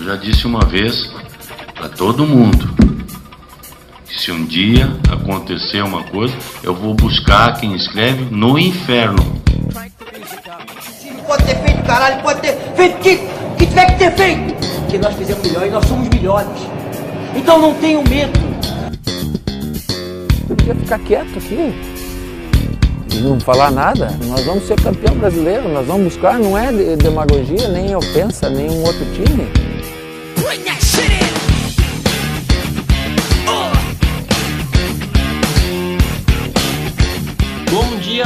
Eu já disse uma vez para todo mundo que se um dia acontecer uma coisa, eu vou buscar quem escreve no inferno. Pode ter feito, caralho, pode ter feito o que, que tiver que ter feito. Porque nós fizemos melhor e nós somos melhores. Então não tenham medo. Eu podia ficar quieto aqui e não falar nada. Nós vamos ser campeão brasileiro, nós vamos buscar, não é demagogia, nem ofensa, nem um outro time.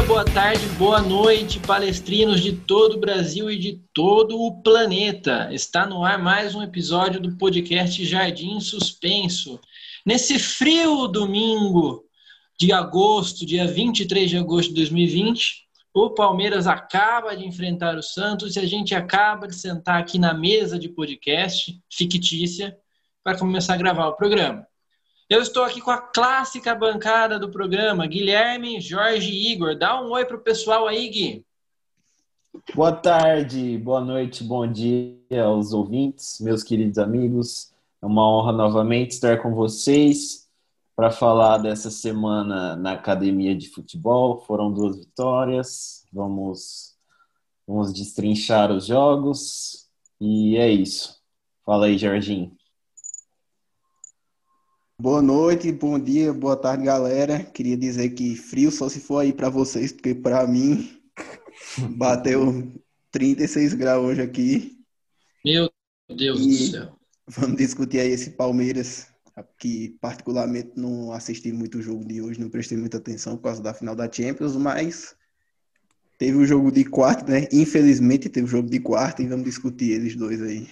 Boa tarde, boa noite, palestrinos de todo o Brasil e de todo o planeta. Está no ar mais um episódio do podcast Jardim Suspenso. Nesse frio domingo de agosto, dia 23 de agosto de 2020, o Palmeiras acaba de enfrentar o Santos e a gente acaba de sentar aqui na mesa de podcast fictícia para começar a gravar o programa. Eu estou aqui com a clássica bancada do programa, Guilherme, Jorge e Igor. Dá um oi para o pessoal aí, Gui. Boa tarde, boa noite, bom dia aos ouvintes, meus queridos amigos. É uma honra novamente estar com vocês para falar dessa semana na academia de futebol. Foram duas vitórias. Vamos, vamos destrinchar os jogos e é isso. Fala aí, Jorginho. Boa noite, bom dia, boa tarde, galera. Queria dizer que frio só se for aí para vocês, porque para mim bateu 36 graus hoje aqui. Meu Deus e do céu. Vamos discutir aí esse Palmeiras, que particularmente não assisti muito o jogo de hoje, não prestei muita atenção por causa da final da Champions, mas teve o jogo de quarto, né? Infelizmente teve o jogo de quarto e vamos discutir eles dois aí.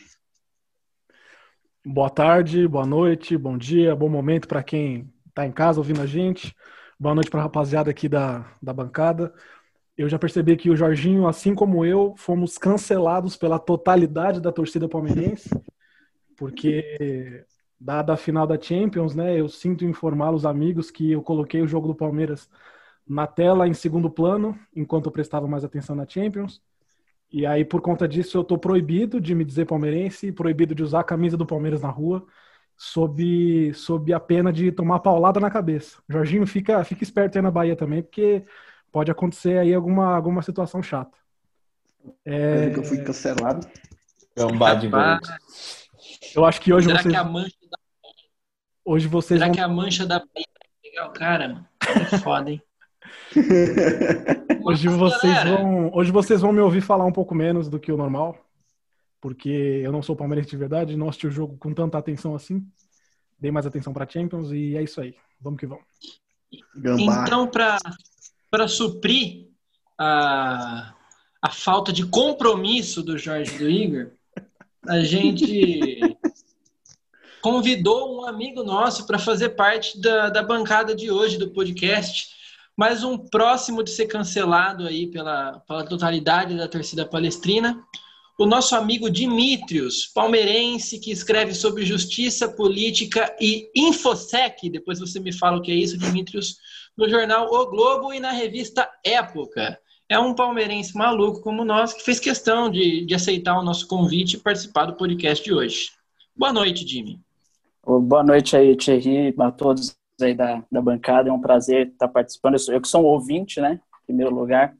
Boa tarde, boa noite, bom dia, bom momento para quem está em casa ouvindo a gente. Boa noite para a rapaziada aqui da, da bancada. Eu já percebi que o Jorginho, assim como eu, fomos cancelados pela totalidade da torcida palmeirense, porque dada a final da Champions, né, eu sinto informar os amigos que eu coloquei o jogo do Palmeiras na tela em segundo plano, enquanto eu prestava mais atenção na Champions. E aí, por conta disso, eu tô proibido de me dizer palmeirense, proibido de usar a camisa do Palmeiras na rua, sob, sob a pena de tomar paulada na cabeça. Jorginho, fica, fica esperto aí na Bahia também, porque pode acontecer aí alguma, alguma situação chata. É... Eu fui cancelado. Gambá de. Eu acho que hoje Será vocês... que a mancha da... Hoje vocês Será vão... que a mancha da Bahia vai pegar o cara, mano? É foda, hein? Hoje vocês, vão, hoje vocês vão me ouvir falar um pouco menos do que o normal, porque eu não sou palmeirense de verdade, não assisti o jogo com tanta atenção assim. Dei mais atenção para Champions e é isso aí. Vamos que vamos. Gambá. Então, para suprir a, a falta de compromisso do Jorge e do Igor, a gente convidou um amigo nosso para fazer parte da, da bancada de hoje do podcast mais um próximo de ser cancelado aí pela, pela totalidade da torcida palestrina. O nosso amigo Dimitrios, palmeirense, que escreve sobre justiça, política e infosec. Depois você me fala o que é isso, Dimitrios, no jornal O Globo e na revista Época. É um palmeirense maluco como nós que fez questão de, de aceitar o nosso convite e participar do podcast de hoje. Boa noite, Jimmy. Boa noite aí, Thierry, a todos aí da, da bancada. É um prazer estar participando. Eu, sou, eu que sou um ouvinte, né? Em primeiro lugar.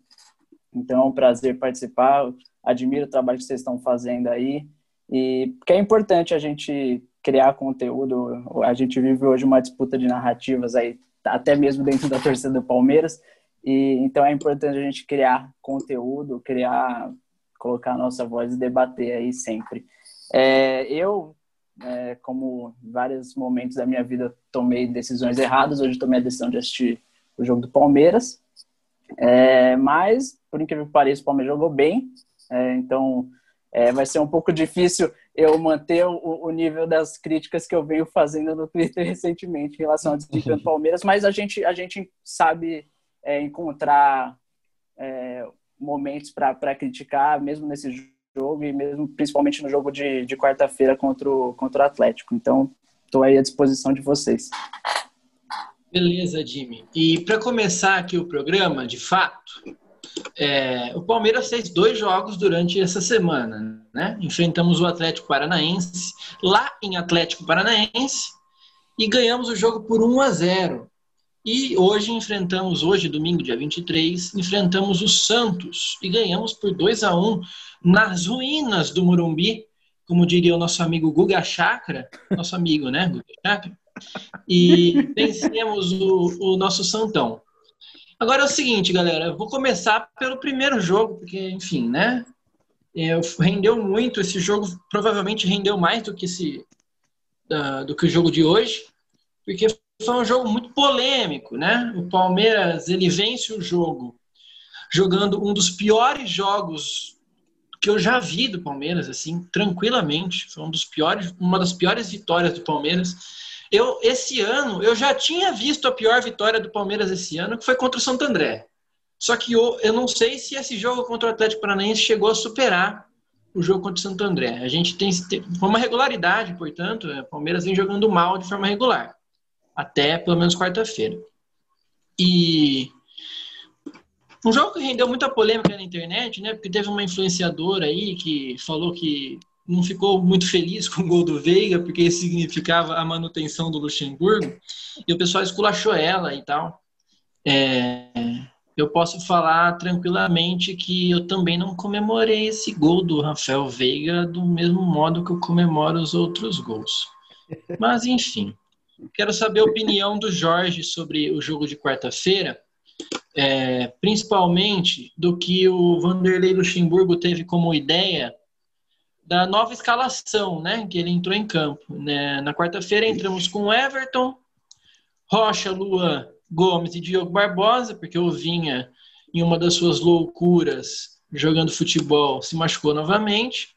Então é um prazer participar. Admiro o trabalho que vocês estão fazendo aí. E que é importante a gente criar conteúdo. A gente vive hoje uma disputa de narrativas aí, até mesmo dentro da torcida do Palmeiras. E então é importante a gente criar conteúdo, criar, colocar a nossa voz e debater aí sempre. É, eu é, como em vários momentos da minha vida tomei decisões erradas, hoje tomei a decisão de assistir o jogo do Palmeiras. É, mas, por incrível que pareça, o Palmeiras jogou bem, é, então é, vai ser um pouco difícil eu manter o, o, nível das críticas que eu venho fazendo no Twitter recentemente em relação ao desempenho do Palmeiras, mas a gente, a gente sabe é, encontrar é, momentos para criticar, mesmo nesse jogo e mesmo principalmente no jogo de, de quarta-feira contra o, contra o Atlético. Então, estou aí à disposição de vocês. Beleza, Jimmy. E para começar aqui o programa, de fato, É, o Palmeiras fez dois jogos durante essa semana, né? Enfrentamos o Atlético Paranaense lá em Atlético Paranaense e ganhamos o jogo por 1 a 0. E hoje enfrentamos, hoje, domingo, dia 23, enfrentamos o Santos e ganhamos por 2 a 1 nas ruínas do Morumbi, como diria o nosso amigo Guga Chakra, nosso amigo, né, Guga Chakra? E vencemos o, o nosso Santão. Agora é o seguinte, galera, eu vou começar pelo primeiro jogo, porque, enfim, né? Eu, rendeu muito, esse jogo provavelmente rendeu mais do que, esse, uh, do que o jogo de hoje, porque foi um jogo muito polêmico, né? O Palmeiras, ele vence o jogo jogando um dos piores jogos que eu já vi do Palmeiras, assim, tranquilamente. Foi um dos piores, uma das piores vitórias do Palmeiras. Eu, esse ano, eu já tinha visto a pior vitória do Palmeiras esse ano, que foi contra o Santo André. Só que eu, eu não sei se esse jogo contra o Atlético Paranaense chegou a superar o jogo contra o Santo André. A gente tem, tem uma regularidade, portanto, o Palmeiras vem jogando mal de forma regular até pelo menos quarta-feira. E um jogo que rendeu muita polêmica na internet, né? Porque teve uma influenciadora aí que falou que não ficou muito feliz com o gol do Veiga, porque isso significava a manutenção do Luxemburgo, e o pessoal esculachou ela e tal. É, eu posso falar tranquilamente que eu também não comemorei esse gol do Rafael Veiga do mesmo modo que eu comemoro os outros gols. Mas, enfim. Quero saber a opinião do Jorge sobre o jogo de quarta-feira, é, principalmente do que o Vanderlei Luxemburgo teve como ideia da nova escalação, né? Que ele entrou em campo. Né? Na quarta-feira entramos com Everton, Rocha, Luan, Gomes e Diogo Barbosa, porque o Vinha, em uma das suas loucuras, jogando futebol, se machucou novamente.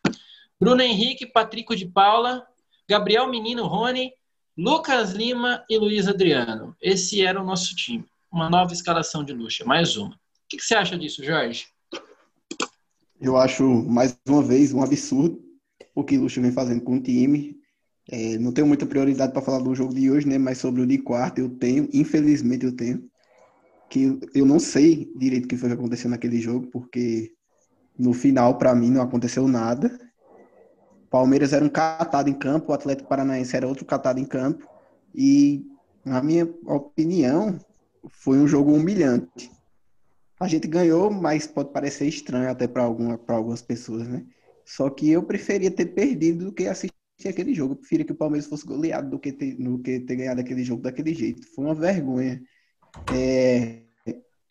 Bruno Henrique, Patrico de Paula, Gabriel Menino, Rony Lucas Lima e Luiz Adriano. Esse era o nosso time. Uma nova escalação de luxa, mais uma. O que, você acha disso, Jorge? Eu acho, mais uma vez, um absurdo o que o Lucha vem fazendo com o time. É, não tenho muita prioridade para falar do jogo de hoje, né? Mas sobre o de quarta eu tenho, infelizmente eu tenho, que eu não sei direito o que foi que aconteceu naquele jogo, porque no final, para mim, não aconteceu nada. Palmeiras era um catado em campo, o Atlético Paranaense era outro catado em campo. E, na minha opinião, foi um jogo humilhante. A gente ganhou, mas pode parecer estranho até para alguma, algumas pessoas, né? Só que eu preferia ter perdido do que assistir aquele jogo. Eu preferia que o Palmeiras fosse goleado do que ter, do que ter ganhado aquele jogo daquele jeito. Foi uma vergonha. É,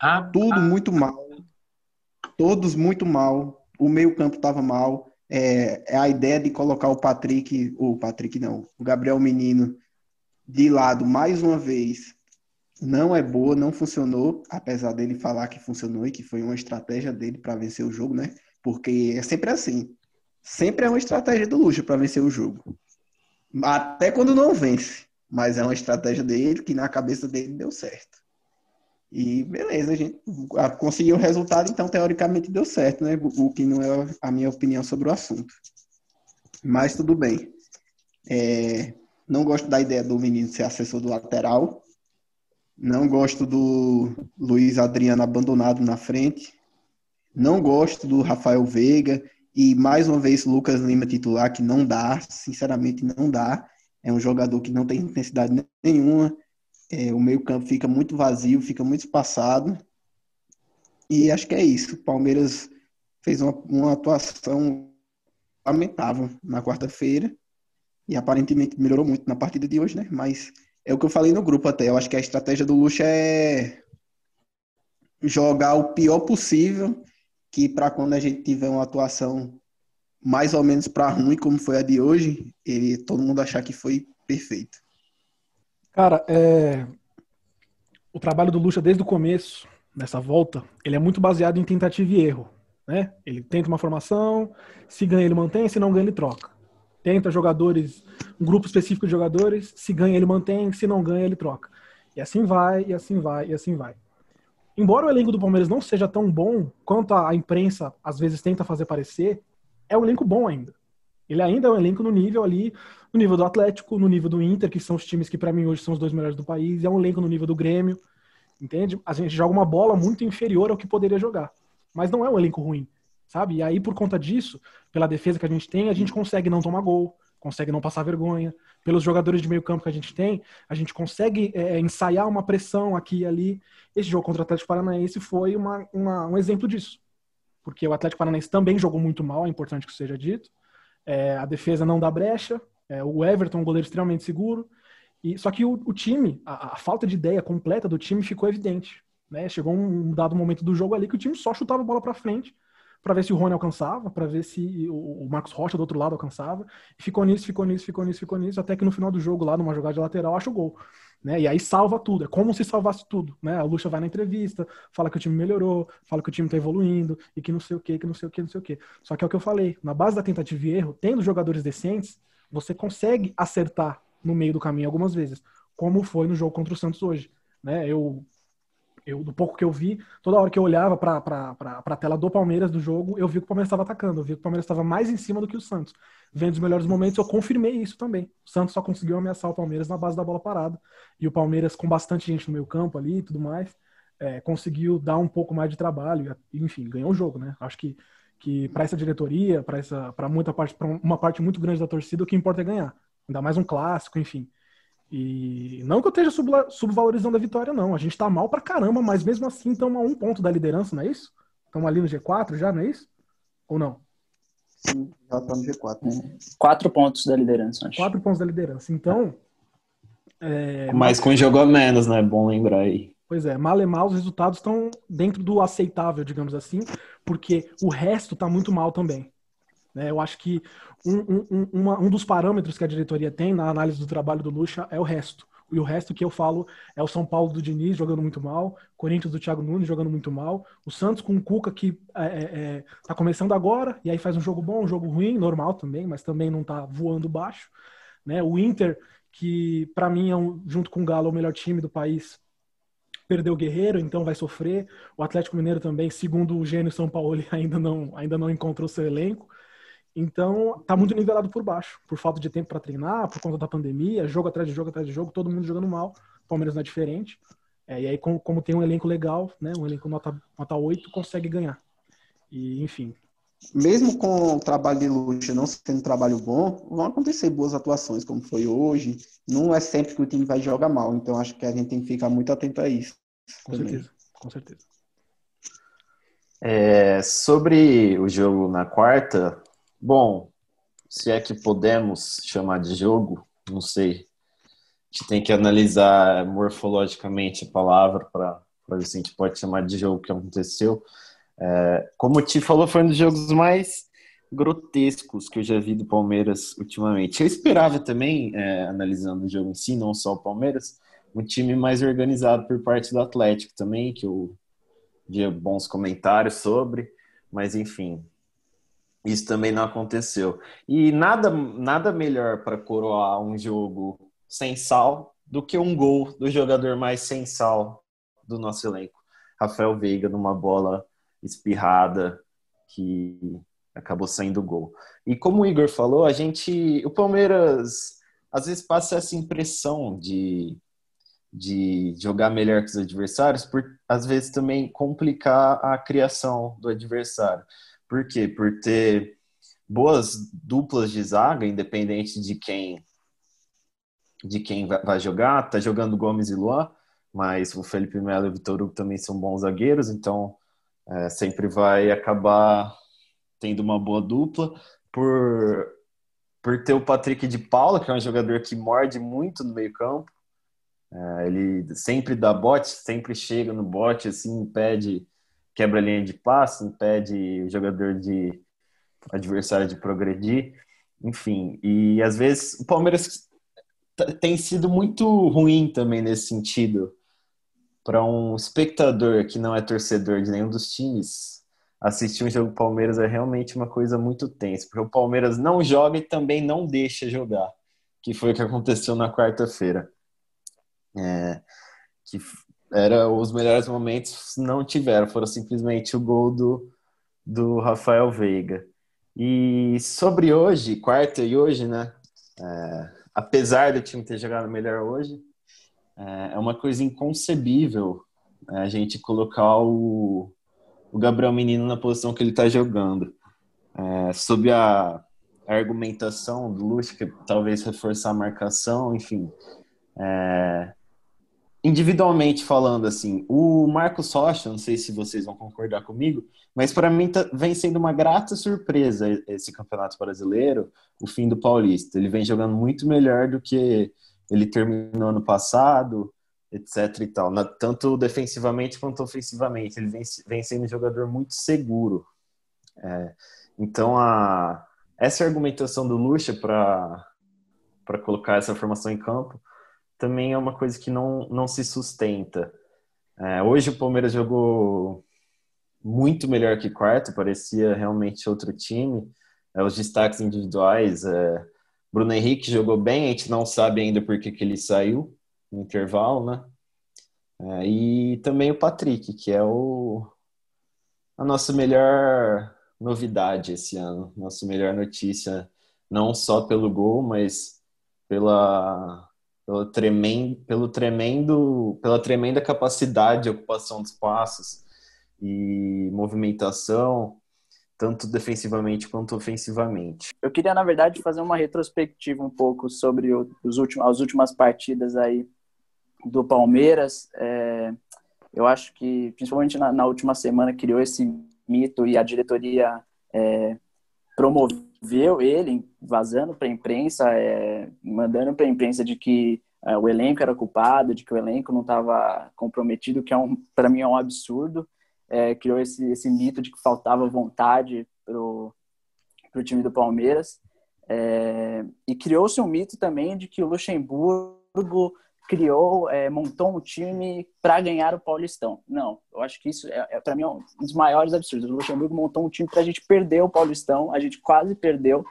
ah, tudo ah. muito mal. Todos muito mal. O meio-campo estava mal é, é a ideia de colocar o Patrick, o Patrick não, o Gabriel Menino de lado mais uma vez não é boa, não funcionou, apesar dele falar que funcionou e que foi uma estratégia dele para vencer o jogo, né? Porque é sempre assim. Sempre é uma estratégia do Lucha para vencer o jogo. Até quando não vence. Mas é uma estratégia dele que na cabeça dele deu certo. E beleza, a gente conseguiu o resultado, então teoricamente deu certo, né? O que não é a minha opinião sobre o assunto. Mas tudo bem. É, não gosto da ideia do menino ser assessor do lateral. Não gosto do Luiz Adriano abandonado na frente. Não gosto do Rafael Veiga. E mais uma vez, Lucas Lima titular, que não dá, sinceramente não dá. É um jogador que não tem intensidade nenhuma é, o meio-campo fica muito vazio, fica muito espaçado. E acho que é isso. O Palmeiras fez uma, uma atuação lamentável na quarta-feira. E aparentemente melhorou muito na partida de hoje, né? Mas é o que eu falei no grupo até. Eu acho que a estratégia do Lucha é jogar o pior possível, que para quando a gente tiver uma atuação mais ou menos para ruim, como foi a de hoje, ele, todo mundo achar que foi perfeito. Cara, é... o trabalho do Lucha desde o começo, nessa volta, ele é muito baseado em tentativa e erro. Né? Ele tenta uma formação, se ganha ele mantém, se não ganha ele troca. Tenta jogadores, um grupo específico de jogadores, se ganha ele mantém, se não ganha ele troca. E assim vai, e assim vai, e assim vai. Embora o elenco do Palmeiras não seja tão bom quanto a imprensa às vezes tenta fazer parecer, é um elenco bom ainda. Ele ainda é um elenco no nível ali, no nível do Atlético, no nível do Inter, que são os times que para mim hoje são os dois melhores do país, é um elenco no nível do Grêmio, entende? A gente joga uma bola muito inferior ao que poderia jogar. mas não é um elenco ruim, sabe? E aí, por conta disso, pela defesa que a gente tem, a gente consegue não tomar gol, consegue não passar vergonha. Pelos jogadores de meio campo que a gente tem, a gente consegue é, ensaiar uma pressão aqui e ali. Esse jogo contra o Atlético Paranaense foi uma, uma, um exemplo disso. Porque o Atlético Paranaense também jogou muito mal, é importante que seja dito. É, a defesa não dá brecha, é, o Everton, um goleiro extremamente seguro. E, só que o, o time, a, a, falta de ideia completa do time ficou evidente. Né? Chegou um, um dado momento do jogo ali que o time só chutava a bola para frente para ver se o Rony alcançava, para ver se o, Marcos Rocha do outro lado alcançava. E ficou nisso, ficou nisso, ficou nisso, ficou nisso, até que no final do jogo, lá numa jogada de lateral, acha o gol. Né? E aí salva tudo, é como se salvasse tudo. Né? A Lucha vai na entrevista, fala que o time melhorou, fala que o time está evoluindo, e que não sei o que, que não sei o que, não sei o que. Só que é o que eu falei, na base da tentativa e erro, tendo jogadores decentes, você consegue acertar no meio do caminho algumas vezes, como foi no jogo contra o Santos hoje. Né? Eu eu, do pouco que eu vi, toda hora que eu olhava para a tela do Palmeiras do jogo, eu vi que o Palmeiras estava atacando, eu vi que o Palmeiras estava mais em cima do que o Santos. Vendo os melhores momentos, eu confirmei isso também. O Santos só conseguiu ameaçar o Palmeiras na base da bola parada. E o Palmeiras, com bastante gente no meio campo ali e tudo mais, é, conseguiu dar um pouco mais de trabalho. E, enfim, ganhou o jogo, né? Acho que, que para essa diretoria, para muita parte, para uma parte muito grande da torcida, o que importa é ganhar. Ainda mais um clássico, enfim. E não que eu esteja subvalorizando a vitória, não. A gente tá mal pra caramba, mas mesmo assim estamos a um ponto da liderança, não é isso? Estamos ali no G4 já, não é isso? Ou não? Sim, já tá no G4. Né? Quatro pontos da liderança, acho. Quatro pontos da liderança. Então. É, mas com jogo a menos, né? É bom lembrar aí. Pois é, mal e mal, os resultados estão dentro do aceitável, digamos assim, porque o resto tá muito mal também. Né? Eu acho que um, um, uma, um dos parâmetros que a diretoria tem na análise do trabalho do Lucha é o resto. E o resto que eu falo é o São Paulo do Diniz jogando muito mal, Corinthians do Thiago Nunes jogando muito mal, o Santos com o Cuca que é, é, é, tá começando agora, e aí faz um jogo bom, um jogo ruim, normal também, mas também não tá voando baixo. Né? O Inter, que para mim é um, junto com o Galo o melhor time do país, perdeu o Guerreiro, então vai sofrer. O Atlético Mineiro também, segundo o gênio São Paulo, ainda não, ainda não encontrou seu elenco. Então, tá muito nivelado por baixo, por falta de tempo para treinar, por conta da pandemia, jogo atrás de jogo atrás de jogo, todo mundo jogando mal. O Palmeiras não é diferente. É, e aí, como, como, tem um elenco legal, né, um elenco nota, nota 8, consegue ganhar. E, enfim. Mesmo com o trabalho de luxo não sendo um trabalho bom, vão acontecer boas atuações, como foi hoje. Não é sempre que o time vai jogar mal, então acho que a gente tem que ficar muito atento a isso. Com também. certeza, com certeza. É, sobre o jogo na quarta, Bom, se é que podemos chamar de jogo, não sei. A gente tem que analisar morfologicamente a palavra para ver se a gente pode chamar de jogo que aconteceu. É, como o Ti falou, foi um dos jogos mais grotescos que eu já vi do Palmeiras ultimamente. Eu esperava também, é, analisando o jogo em si, não só o Palmeiras, um time mais organizado por parte do Atlético também, que eu via bons comentários sobre, mas enfim, isso também não aconteceu. E nada, nada melhor para coroar um jogo sem sal do que um gol do jogador mais sem sal do nosso elenco. Rafael Veiga numa bola espirrada que acabou saindo gol. E como o Igor falou, a gente, o Palmeiras às vezes passa essa impressão de, de jogar melhor que os adversários, por às vezes também complicar a criação do adversário. Por quê? Por ter boas duplas de zaga, independente de quem de quem vai jogar. Tá jogando Gomes e Luan, mas o Felipe Melo e o Vitor Hugo também são bons zagueiros, então é, sempre vai acabar tendo uma boa dupla. Por, por ter o Patrick de Paula, que é um jogador que morde muito no meio campo. É, ele sempre dá bote, sempre chega no bote, assim, impede quebra a linha de passe, impede o jogador de adversário de progredir, enfim. E às vezes o Palmeiras tem sido muito ruim também nesse sentido para um espectador que não é torcedor de nenhum dos times. Assistir um jogo do Palmeiras é realmente uma coisa muito tensa, porque o Palmeiras não joga e também não deixa jogar, que foi o que aconteceu na quarta-feira. É, que era os melhores momentos não tiveram, foram simplesmente o gol do, do Rafael Veiga. E sobre hoje, quarta e hoje, né? É, apesar do time ter jogado melhor hoje, é, é uma coisa inconcebível né, a gente colocar o, o Gabriel Menino na posição que ele está jogando. É, sob a, argumentação do Lucha, que talvez reforçar a marcação, enfim. É, individualmente falando, assim, o Marcos Rocha, não sei se vocês vão concordar comigo, mas para mim tá, vem sendo uma grata surpresa esse campeonato brasileiro, o fim do Paulista. Ele vem jogando muito melhor do que ele terminou ano passado, etc e tal, tanto defensivamente quanto ofensivamente. Ele vem, vem sendo um jogador muito seguro. É, então, a, essa argumentação do Lucha para colocar essa formação em campo também é uma coisa que não, não se sustenta. É, hoje o Palmeiras jogou muito melhor que quarto, parecia realmente outro time. É, os destaques individuais, é, Bruno Henrique jogou bem, a gente não sabe ainda por que, que ele saiu no intervalo, né? É, e também o Patrick, que é o, a nossa melhor novidade esse ano, nossa melhor notícia, não só pelo gol, mas pela pelo tremendo, pelo tremendo, pela tremenda capacidade de ocupação de espaços e movimentação, tanto defensivamente quanto ofensivamente. Eu queria, na verdade, fazer uma retrospectiva um pouco sobre os últimos, as últimas partidas aí do Palmeiras. É, eu acho que, principalmente na, na, última semana, criou esse mito e a diretoria é, promoveu ele, vazando para a imprensa, é, mandando para a imprensa de que é, o elenco era culpado, de que o elenco não estava comprometido, que é um, para mim é um absurdo. É, criou esse, esse mito de que faltava vontade para o time do Palmeiras. É, e criou-se um mito também de que o Luxemburgo criou, é, montou um time para ganhar o Paulistão. Não, eu acho que isso é, é para mim é um dos maiores absurdos. O Luxemburgo montou um time para a gente perder o Paulistão, a gente quase perdeu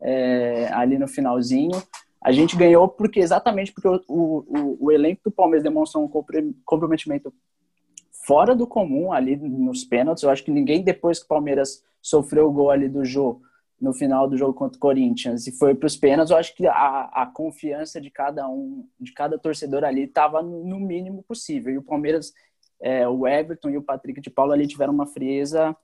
é, ali no finalzinho. A gente ganhou porque exatamente porque o, o, o elenco do Palmeiras demonstrou um comprometimento fora do comum ali nos pênaltis. Eu acho que ninguém depois que o Palmeiras sofreu o gol ali do jogo no final do jogo contra o Corinthians e foi para os pênaltis, eu acho que a, a confiança de cada um, de cada torcedor ali estava no mínimo possível. E o Palmeiras, é, o Everton e o Patrick de Paulo ali tiveram uma frieza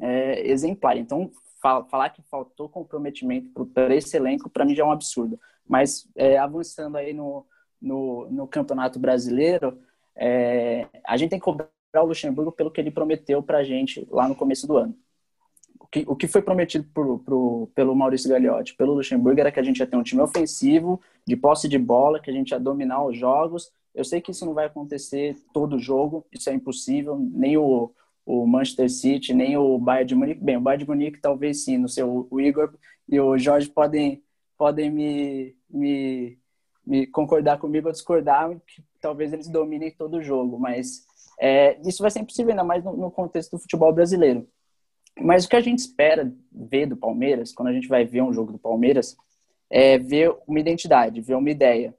é, exemplar. Então, falar que faltou comprometimento para esse elenco, para mim já é um absurdo. Mas é, avançando aí no, no, no Campeonato Brasileiro, é, a gente tem que cobrar o Luxemburgo pelo que ele prometeu para a gente lá no começo do ano que, o que foi prometido pelo Maurício Gagliotti, pelo Luxemburgo, era que a gente ia ter um time ofensivo, de posse de bola, que a gente ia dominar os jogos. Eu sei que isso não vai acontecer todo jogo, isso é impossível, nem o, o Manchester City, nem o Bayern de Munique. Bem, o Bayern de Munique talvez sim, no seu o Igor e o Jorge podem, podem me, me, me concordar comigo ou discordar, que talvez eles dominem todo o jogo, mas é, isso vai ser impossível, ainda mais no, no contexto do futebol brasileiro. Mas o que a gente espera ver do Palmeiras, quando a gente vai ver um jogo do Palmeiras, é ver uma identidade, ver uma ideia.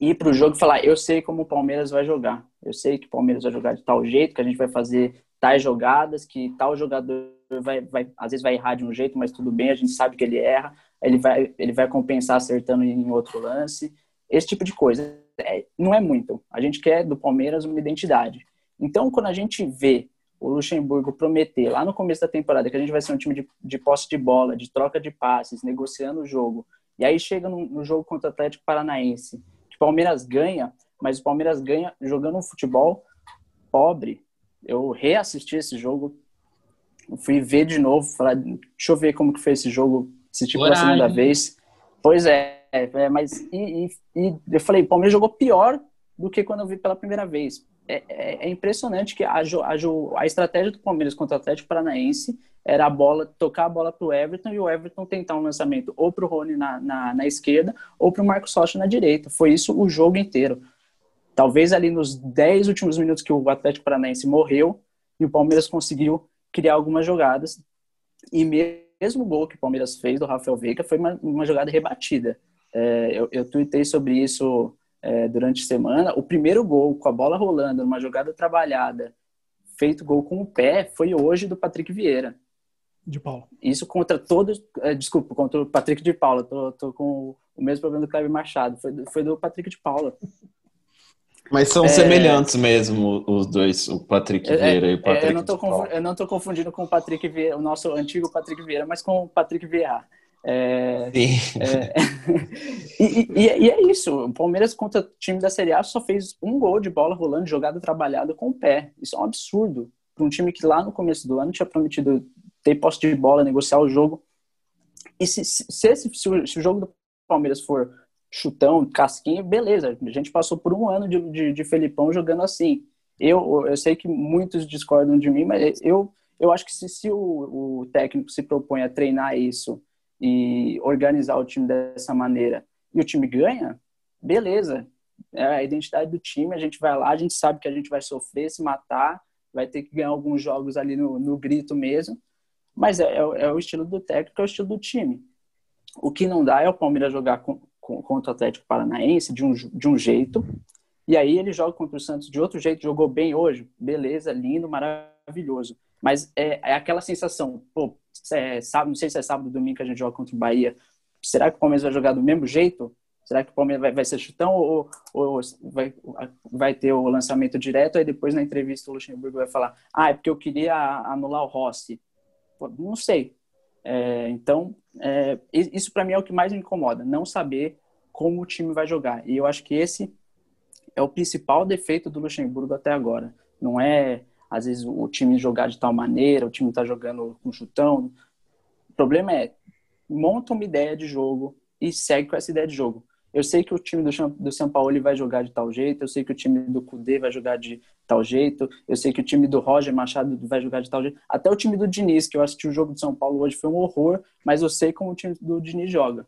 Ir para o jogo e falar: eu sei como o Palmeiras vai jogar. Eu sei que o Palmeiras vai jogar de tal jeito, que a gente vai fazer tais jogadas, que tal jogador vai, vai às vezes vai errar de um jeito, mas tudo bem, a gente sabe que ele erra, ele vai, ele vai compensar acertando em outro lance. Esse tipo de coisa. É, não é muito. A gente quer do Palmeiras uma identidade. Então, quando a gente vê o Luxemburgo prometer lá no começo da temporada que a gente vai ser um time de, de posse de bola, de troca de passes, negociando o jogo, e aí chega no, no jogo contra o Atlético Paranaense, que o Palmeiras ganha, mas o Palmeiras ganha jogando um futebol pobre. Eu reassisti esse jogo, fui ver de novo, falar, deixa eu ver como que foi esse jogo, esse tipo da segunda vez. Pois é, é mas e, e, e eu falei, o Palmeiras jogou pior do que quando eu vi pela primeira vez é, é, é, impressionante que a, a, a, estratégia do Palmeiras contra o Atlético Paranaense era a bola, tocar a bola para o Everton e o Everton tentar um lançamento ou para o Rony na, na, na, esquerda ou para o Marcos Rocha na direita. Foi isso o jogo inteiro. Talvez ali nos 10 últimos minutos que o Atlético Paranaense morreu e o Palmeiras conseguiu criar algumas jogadas. E mesmo o gol que o Palmeiras fez do Rafael Veiga foi uma, uma jogada rebatida. É, eu, eu tuitei sobre isso é, durante a semana, o primeiro gol com a bola rolando, numa jogada trabalhada, feito gol com o pé, foi hoje do Patrick Vieira. De Paula. Isso contra todos. É, desculpa, contra o Patrick de Paula. Tô, tô com o mesmo problema do Cleber Machado. Foi, foi do Patrick de Paula. Mas são É. semelhantes mesmo os dois, o Patrick É, Vieira e o é, Patrick eu, não tô de Paula. confu- eu não tô confundindo com o Patrick Vieira, o nosso antigo Patrick Vieira, mas com o Patrick Vieira. É, Sim. é, e, e- e é isso. O Palmeiras contra o time da Série A só fez um gol de bola rolando, jogada trabalhada com o pé. Isso é um absurdo para um time que lá no começo do ano tinha prometido ter posse de bola, negociar o jogo. E se, se, se esse- se o, se o jogo do Palmeiras for chutão, casquinha, beleza. A gente passou por um ano de, de, de Felipão jogando assim. Eu, eu sei que muitos discordam de mim, mas eu, eu acho que se, se o, o técnico se propõe a treinar isso e organizar o time dessa maneira e o time ganha, beleza. É a identidade do time, a gente vai lá, a gente sabe que a gente vai sofrer, se matar, vai ter que ganhar alguns jogos ali no, no grito mesmo, mas é, é o- é o estilo do técnico, é o estilo do time. O que não dá é o Palmeiras jogar com, com- contra o Atlético Paranaense de um, de um jeito, e aí ele joga contra o Santos de outro jeito, jogou bem hoje, beleza, lindo, maravilhoso. Mas é, é aquela sensação, pô, é, sábado, não sei se é sábado ou domingo que a gente joga contra o Bahia, será que o Palmeiras vai jogar do mesmo jeito? Será que o Palmeiras vai, vai ser chutão ou, ou vai, vai ter o lançamento direto? Aí depois na entrevista o Luxemburgo vai falar: ah, é porque eu queria anular o Rossi. Pô, não sei. É, então, é, isso para mim é o que mais me incomoda, não saber como o time vai jogar. E eu acho que esse é o principal defeito do Luxemburgo até agora. Não é, às vezes, o time jogar de tal maneira, o time tá jogando com chutão. O problema é, monta uma ideia de jogo e segue com essa ideia de jogo. Eu sei que o time do, do São Paulo vai jogar de tal jeito, eu sei que o time do Cudê vai jogar de tal jeito, eu sei que o time do Roger Machado vai jogar de tal jeito. Até o time do Diniz, que eu assisti o jogo do São Paulo hoje, foi um horror, mas eu sei como o time do Diniz joga.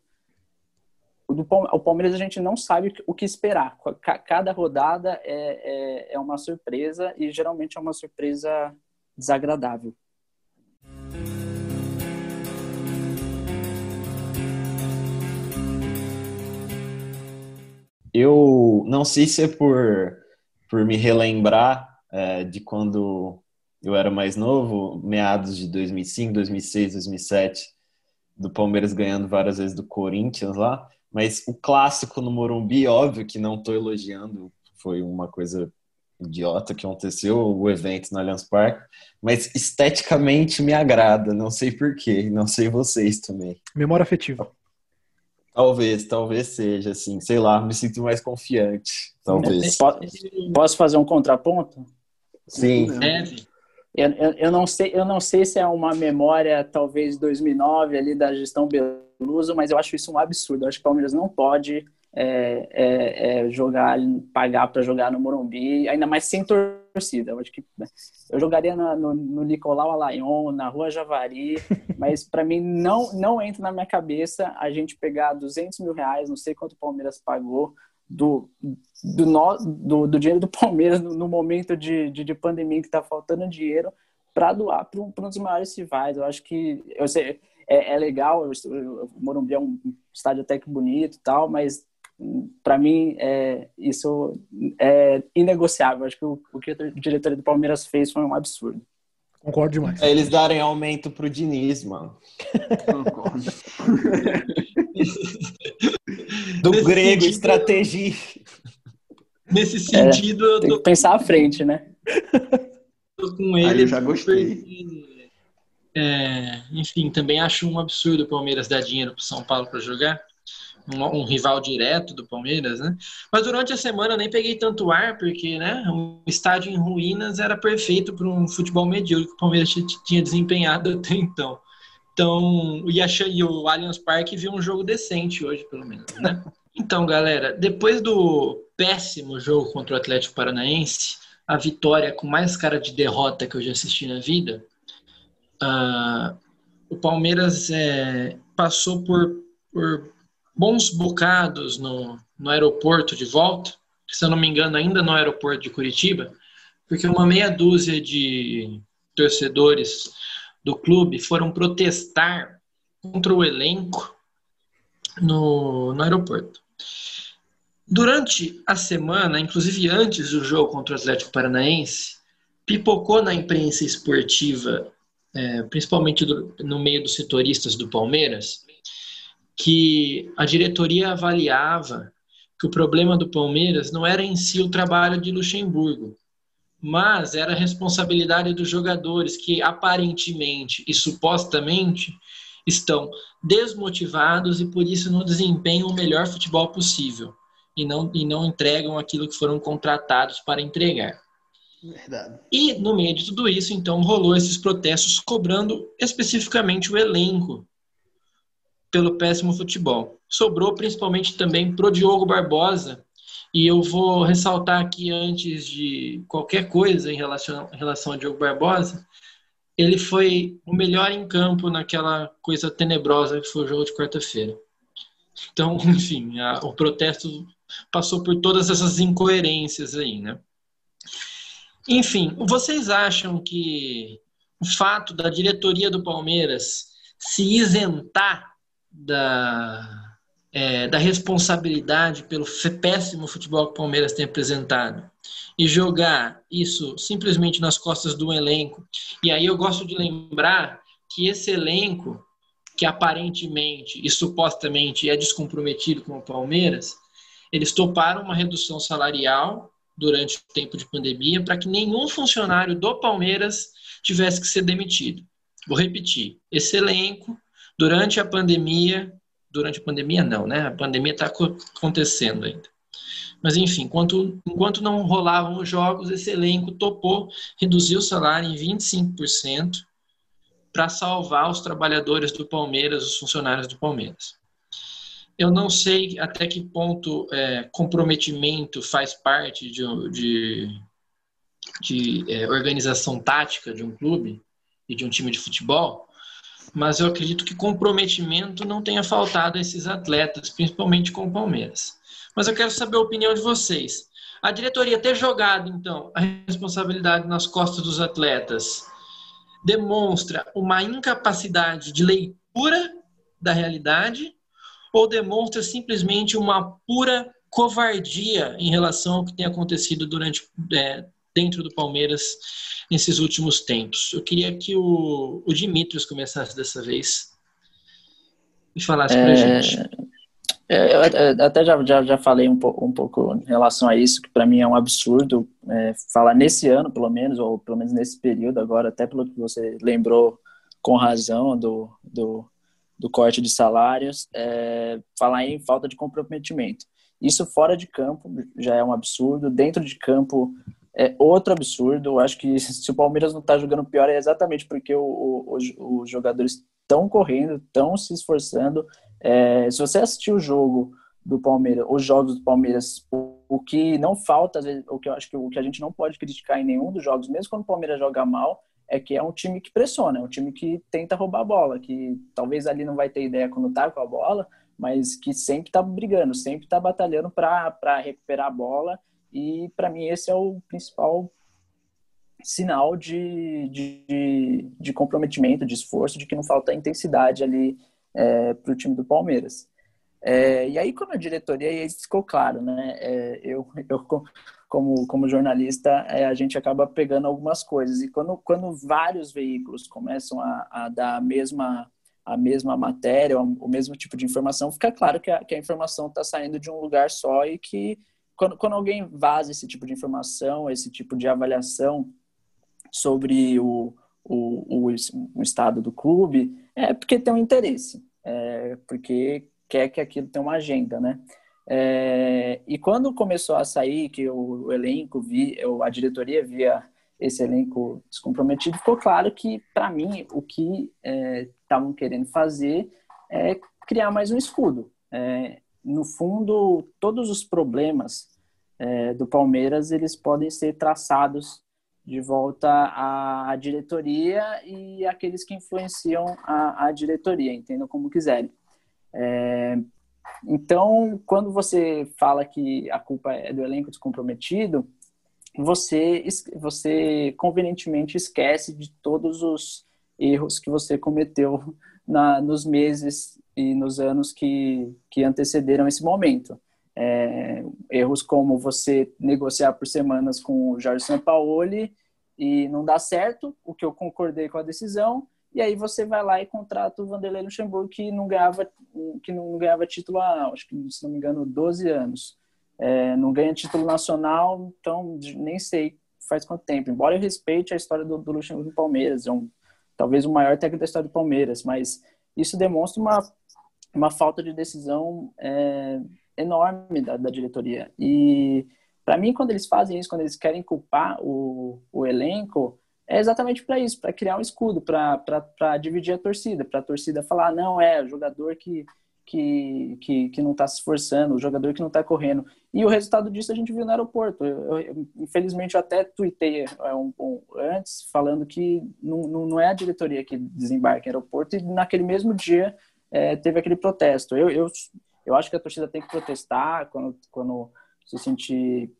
Do, o Palmeiras a gente não sabe o que esperar. Ca- Cada rodada é, é, é uma surpresa e geralmente é uma surpresa desagradável. Eu não sei se é por, por me relembrar é, de quando eu era mais novo, meados de 2005, 2006, 2007, do Palmeiras ganhando várias vezes do Corinthians lá, mas o clássico no Morumbi, óbvio que não estou elogiando, foi uma coisa idiota que aconteceu, o evento no Allianz Parque, mas esteticamente me agrada, não sei porquê, não sei vocês também. Memória afetiva. Talvez, talvez seja assim, sei lá, me sinto mais confiante, talvez. Po- Posso fazer um contraponto? Sim, Deve. Eu, eu, eu não sei, eu não sei se é uma memória, talvez 2009 ali da gestão Beluso, mas eu acho isso um absurdo. Eu acho que o Palmeiras não pode é, é, é, jogar, pagar para jogar no Morumbi, ainda mais sem torcida. Eu acho que né, eu jogaria na- no, no Nicolau Alayon, na Rua Javari, mas para mim não não entra na minha cabeça a gente pegar 200 mil reais, não sei quanto o Palmeiras pagou do, do, no- do, do dinheiro do Palmeiras no, no momento de, de, de pandemia que está faltando dinheiro para doar para um, um dos maiores rivais. Eu acho que eu sei, é, é legal, o Morumbi é um estádio até que bonito e tal, mas para mim é, isso é inegociável. Eu acho que o, o que a diretoria do Palmeiras fez foi um absurdo. Concordo demais. É eles darem aumento pro Diniz, mano. Concordo. Do Nesse grego, sentido- estratégia. Nesse sentido, eu Tem tô que pensar à frente, né? tô com Aí ele. eu já gostei. porque, é, enfim, também acho um absurdo o Palmeiras dar dinheiro para São Paulo para jogar. Um, um rival direto do Palmeiras, né? Mas durante a semana eu nem peguei tanto ar, porque né, um estádio em ruínas era perfeito para um futebol medíocre que o Palmeiras tinha desempenhado até então. Então, e, a, Chan- e o Allianz Parque viu um jogo decente hoje, pelo menos, né? Então, galera, depois do péssimo jogo contra o Atlético Paranaense, a vitória com mais cara de derrota que eu já assisti na vida, ah, o Palmeiras é, passou por, por bons bocados no, no aeroporto de volta, se eu não me engano, ainda no aeroporto de Curitiba, porque uma meia dúzia de torcedores do clube foram protestar contra o elenco no, no aeroporto. Durante a semana, inclusive antes do jogo contra o Atlético Paranaense, pipocou na imprensa esportiva, é, principalmente do- no meio dos setoristas do Palmeiras, que a diretoria avaliava que o problema do Palmeiras não era em si o trabalho de Luxemburgo, mas era a responsabilidade dos jogadores que aparentemente e supostamente estão desmotivados e por isso não desempenham o melhor futebol possível e não, e não entregam aquilo que foram contratados para entregar. Verdade. E no meio de tudo isso, então, rolou esses protestos cobrando especificamente o elenco pelo péssimo futebol. Sobrou principalmente também pro Diogo Barbosa, e eu vou ressaltar aqui antes de qualquer coisa em relação, em relação a Diogo Barbosa, ele foi o melhor em campo naquela coisa tenebrosa que foi o jogo de quarta-feira. Então, enfim, a, o protesto passou por todas essas incoerências aí, né? Enfim, vocês acham que o fato da diretoria do Palmeiras se isentar da, é, da responsabilidade pelo péssimo futebol que o Palmeiras tem apresentado e jogar isso simplesmente nas costas do elenco. E aí eu gosto de lembrar que esse elenco, que aparentemente e supostamente é descomprometido com o Palmeiras, eles toparam uma redução salarial durante o tempo de pandemia para que nenhum funcionário do Palmeiras tivesse que ser demitido. Vou repetir: esse elenco, durante a pandemia, durante a pandemia não, né? A pandemia está acontecendo ainda. Mas enfim, enquanto, enquanto não rolavam os jogos, esse elenco topou reduzir o salário em 25% para salvar os trabalhadores do Palmeiras, os funcionários do Palmeiras. Eu não sei até que ponto é, comprometimento faz parte de, de, de é, organização tática de um clube e de um time de futebol, mas eu acredito que comprometimento não tenha faltado a esses atletas, principalmente com o Palmeiras. Mas eu quero saber a opinião de vocês. A diretoria ter jogado, então, a responsabilidade nas costas dos atletas demonstra uma incapacidade de leitura da realidade ou demonstra simplesmente uma pura covardia em relação ao que tem acontecido durante é, dentro do Palmeiras nesses últimos tempos. Eu queria que o, o Dimitrios começasse dessa vez e falasse é... para a gente. É, eu até já, já, já falei um pouco, um pouco em relação a isso, que para mim é um absurdo é, falar nesse ano, pelo menos, ou pelo menos nesse período agora, até pelo que você lembrou com razão do, do, do corte de salários, é, falar em falta de comprometimento. Isso fora de campo já é um absurdo, dentro de campo é outro absurdo. Eu acho que se o Palmeiras não está jogando pior é exatamente porque o, o, os jogadores estão correndo, estão se esforçando. É, se você assistir o jogo do Palmeiras, os jogos do Palmeiras, o, o que não falta, às vezes, o que eu acho que o que a gente não pode criticar em nenhum dos jogos, mesmo quando o Palmeiras joga mal, é que é um time que pressiona, é um time que tenta roubar a bola, que talvez ali não vai ter ideia quando tá com a bola, mas que sempre tá brigando, sempre tá batalhando para recuperar a bola. E para mim esse é o principal sinal de, de, de, comprometimento, de esforço, de que não falta intensidade ali é, para o time do Palmeiras. É, e aí, quando a diretoria, aí ficou claro, né? É, eu, eu, como, como jornalista, é, a gente acaba pegando algumas coisas. E quando, quando vários veículos começam a, a dar a mesma, a mesma matéria, o, mesmo tipo de informação, fica claro que a, que a informação está saindo de um lugar só e que quando, quando alguém vaza esse tipo de informação, esse tipo de avaliação sobre o, o, o, o estado do clube, é porque tem um interesse, é porque quer que aquilo tenha uma agenda, né? É, e quando começou a sair que o, o elenco, vi, a diretoria via esse elenco descomprometido, ficou claro que, para mim, o que estavam é, querendo fazer é criar mais um escudo. É, no fundo, todos os problemas é, do Palmeiras eles podem ser traçados de volta à diretoria e aqueles que influenciam a, a diretoria, entendam como quiserem. É, então, quando você fala que a culpa é do elenco descomprometido, você, você convenientemente esquece de todos os erros que você cometeu na, nos meses e nos anos que, que antecederam esse momento. É, erros como você negociar por semanas com o Jorge Sampaoli e não dá certo, o que eu concordei com a decisão, e aí você vai lá e contrata o Vanderlei Luxemburgo, que não ganhava, que não ganhava título há, acho que, se não me engano, 12 anos. é, não ganha título nacional, então nem sei faz quanto tempo. Embora eu respeite a história do, do Luxemburgo no Palmeiras, é um, talvez o maior técnico da história do Palmeiras, mas isso demonstra uma, uma falta de decisão é, enorme da, da diretoria. E para mim, quando eles fazem isso, quando eles querem culpar o, o elenco, é exatamente para isso, para criar um escudo, para dividir a torcida, para a torcida falar, não, é o jogador que, que, que, que não está se esforçando, o jogador que não está correndo. E o resultado disso a gente viu no aeroporto. Eu, eu, infelizmente, eu até tuitei é, um, um, antes, falando que não, não, é a diretoria que desembarca em aeroporto, e naquele mesmo dia é, teve aquele protesto. Eu, eu, eu acho que a torcida tem que protestar quando, quando se sentir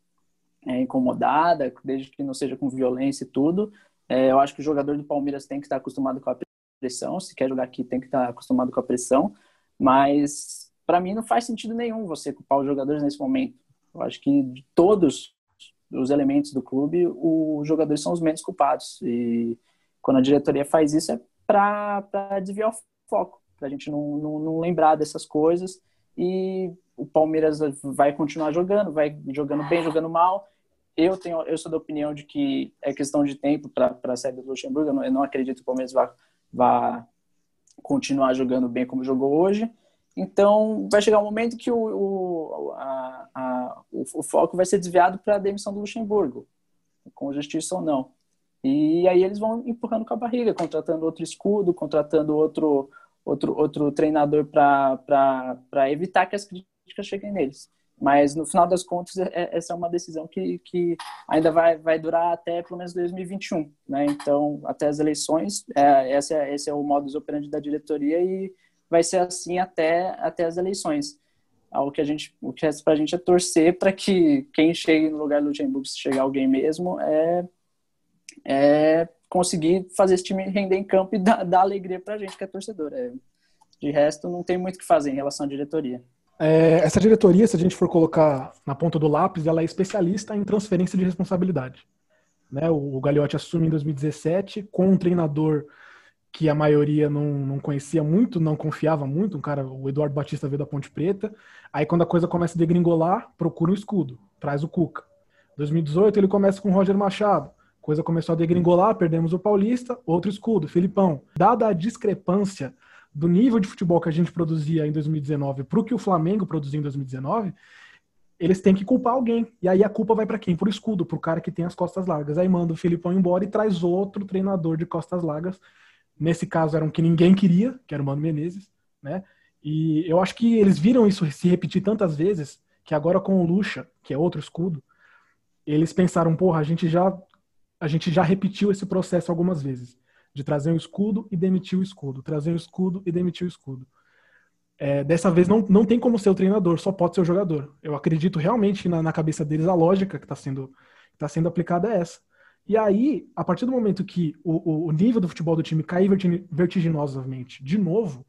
é, incomodada, desde que não seja com violência e tudo. É, eu acho que o jogador do Palmeiras tem que estar acostumado com a pressão, se quer jogar aqui tem que estar acostumado com a pressão, mas para mim não faz sentido nenhum você culpar os jogadores nesse momento. Eu acho que de todos os elementos do clube, os jogadores são os menos culpados. E quando a diretoria faz isso é para desviar o foco, para a gente não, não, não lembrar dessas coisas e o Palmeiras vai continuar jogando, vai jogando bem, jogando mal. Eu tenho, eu sou da opinião de que é questão de tempo para a série do Luxemburgo. Eu não, eu não, acredito que o Palmeiras vá, vá continuar jogando bem como jogou hoje. Então, vai chegar um momento que o, o, a, a, o, o foco vai ser desviado para a demissão do Luxemburgo, com justiça ou não. E aí eles vão empurrando com a barriga, contratando outro escudo, contratando outro, outro, outro treinador para evitar que as críticas cheguem neles. Mas no final das contas, é, é, essa é uma decisão que, que ainda vai, vai durar até pelo menos 2021. Né? Então, até as eleições, é, esse, é, esse é o modus operandi da diretoria e vai ser assim até, até as eleições. O que, a gente, o que resta para a gente é torcer para que quem chegue no lugar do Luxemburgo, se chegar alguém mesmo, é, é conseguir fazer esse time render em campo e dar, dar alegria para a gente que é torcedor. É, de resto, não tem muito o que fazer em relação à diretoria. É, essa diretoria, se a gente for colocar na ponta do lápis, ela é especialista em transferência de responsabilidade. Né? O, o Gagliotti assume em 2017 com um treinador que a maioria não, não conhecia muito, não confiava muito, um cara, o Eduardo Batista veio da Ponte Preta. Aí quando a coisa começa a degringolar, procura um escudo, traz o Cuca. 2018 ele começa com o Roger Machado. Coisa começou a degringolar, perdemos o Paulista, outro escudo, Filipão. Dada a discrepância do nível de futebol que a gente produzia em 2019 para o que o Flamengo produziu em 2019, eles têm que culpar alguém. E aí a culpa vai para quem? Para o escudo, para o cara que tem as costas largas. Aí manda o Filipão embora e traz outro treinador de costas largas. Nesse caso era um que ninguém queria, que era o Mano Menezes, né? E eu acho que eles viram isso se repetir tantas vezes que agora com o Lucha, que é outro escudo, eles pensaram, porra, a gente já a gente já repetiu esse processo algumas vezes de trazer um escudo e demitir o escudo, trazer o escudo e demitir o escudo. É, dessa vez não, não tem como ser o treinador, só pode ser o jogador. Eu acredito realmente na, na cabeça deles a lógica que está sendo, tá sendo aplicada é essa. E aí, a partir do momento que o, o nível do futebol do time cair vertiginosamente de novo,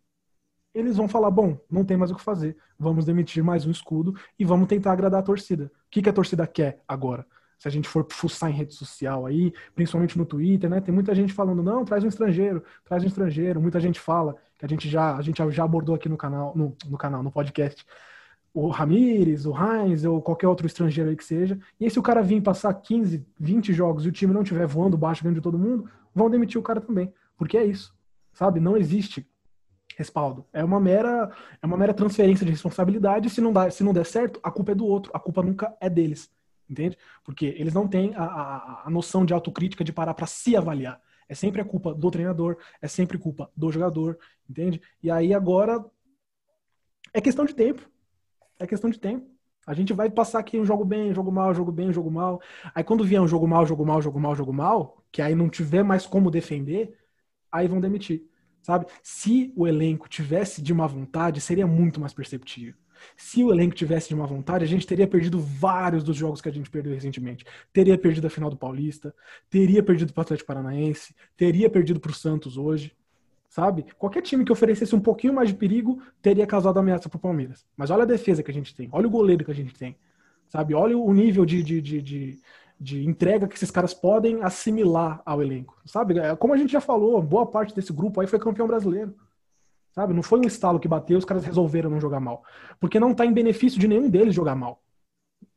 eles vão falar: bom, não tem mais o que fazer, vamos demitir mais um escudo e vamos tentar agradar a torcida. O que, que a torcida quer agora? Se a gente for fuçar em rede social aí, principalmente no Twitter, né? Tem muita gente falando, não, traz um estrangeiro, traz um estrangeiro. Muita gente fala, que a gente já, a gente já abordou aqui no canal, no, no canal, no podcast, o Ramires, o Heinz, ou qualquer outro estrangeiro aí que seja. E aí, se o cara vir passar 15, 20 jogos e o time não estiver voando baixo ganhando de todo mundo, vão demitir o cara também. Porque é isso. Sabe? Não existe respaldo. É uma mera, é uma mera transferência de responsabilidade. Se não, dá, se não der certo, a culpa é do outro. A culpa nunca é deles entende? Porque eles não têm a, a, a noção de autocrítica de parar para se avaliar. É sempre a culpa do treinador, é sempre culpa do jogador, entende? E aí agora é questão de tempo. É questão de tempo. A gente vai passar aqui um jogo bem, jogo mal, jogo bem, jogo mal. Aí quando vier um jogo mal, jogo mal, jogo mal, jogo mal, que aí não tiver mais como defender, aí vão demitir. Sabe? Se o elenco tivesse de má vontade, seria muito mais perceptível. Se o elenco tivesse de uma vontade, a gente teria perdido vários dos jogos que a gente perdeu recentemente. Teria perdido a final do Paulista, teria perdido para o Atlético Paranaense, teria perdido para o Santos hoje, sabe? Qualquer time que oferecesse um pouquinho mais de perigo teria causado ameaça para o Palmeiras. Mas olha a defesa que a gente tem, olha o goleiro que a gente tem, sabe? Olha o nível de, de, de, de, de entrega que esses caras podem assimilar ao elenco, sabe? É, como a gente já falou, boa parte desse grupo aí foi campeão brasileiro. Sabe? Não foi um estalo que bateu, os caras resolveram não jogar mal. Porque não está em benefício de nenhum deles jogar mal.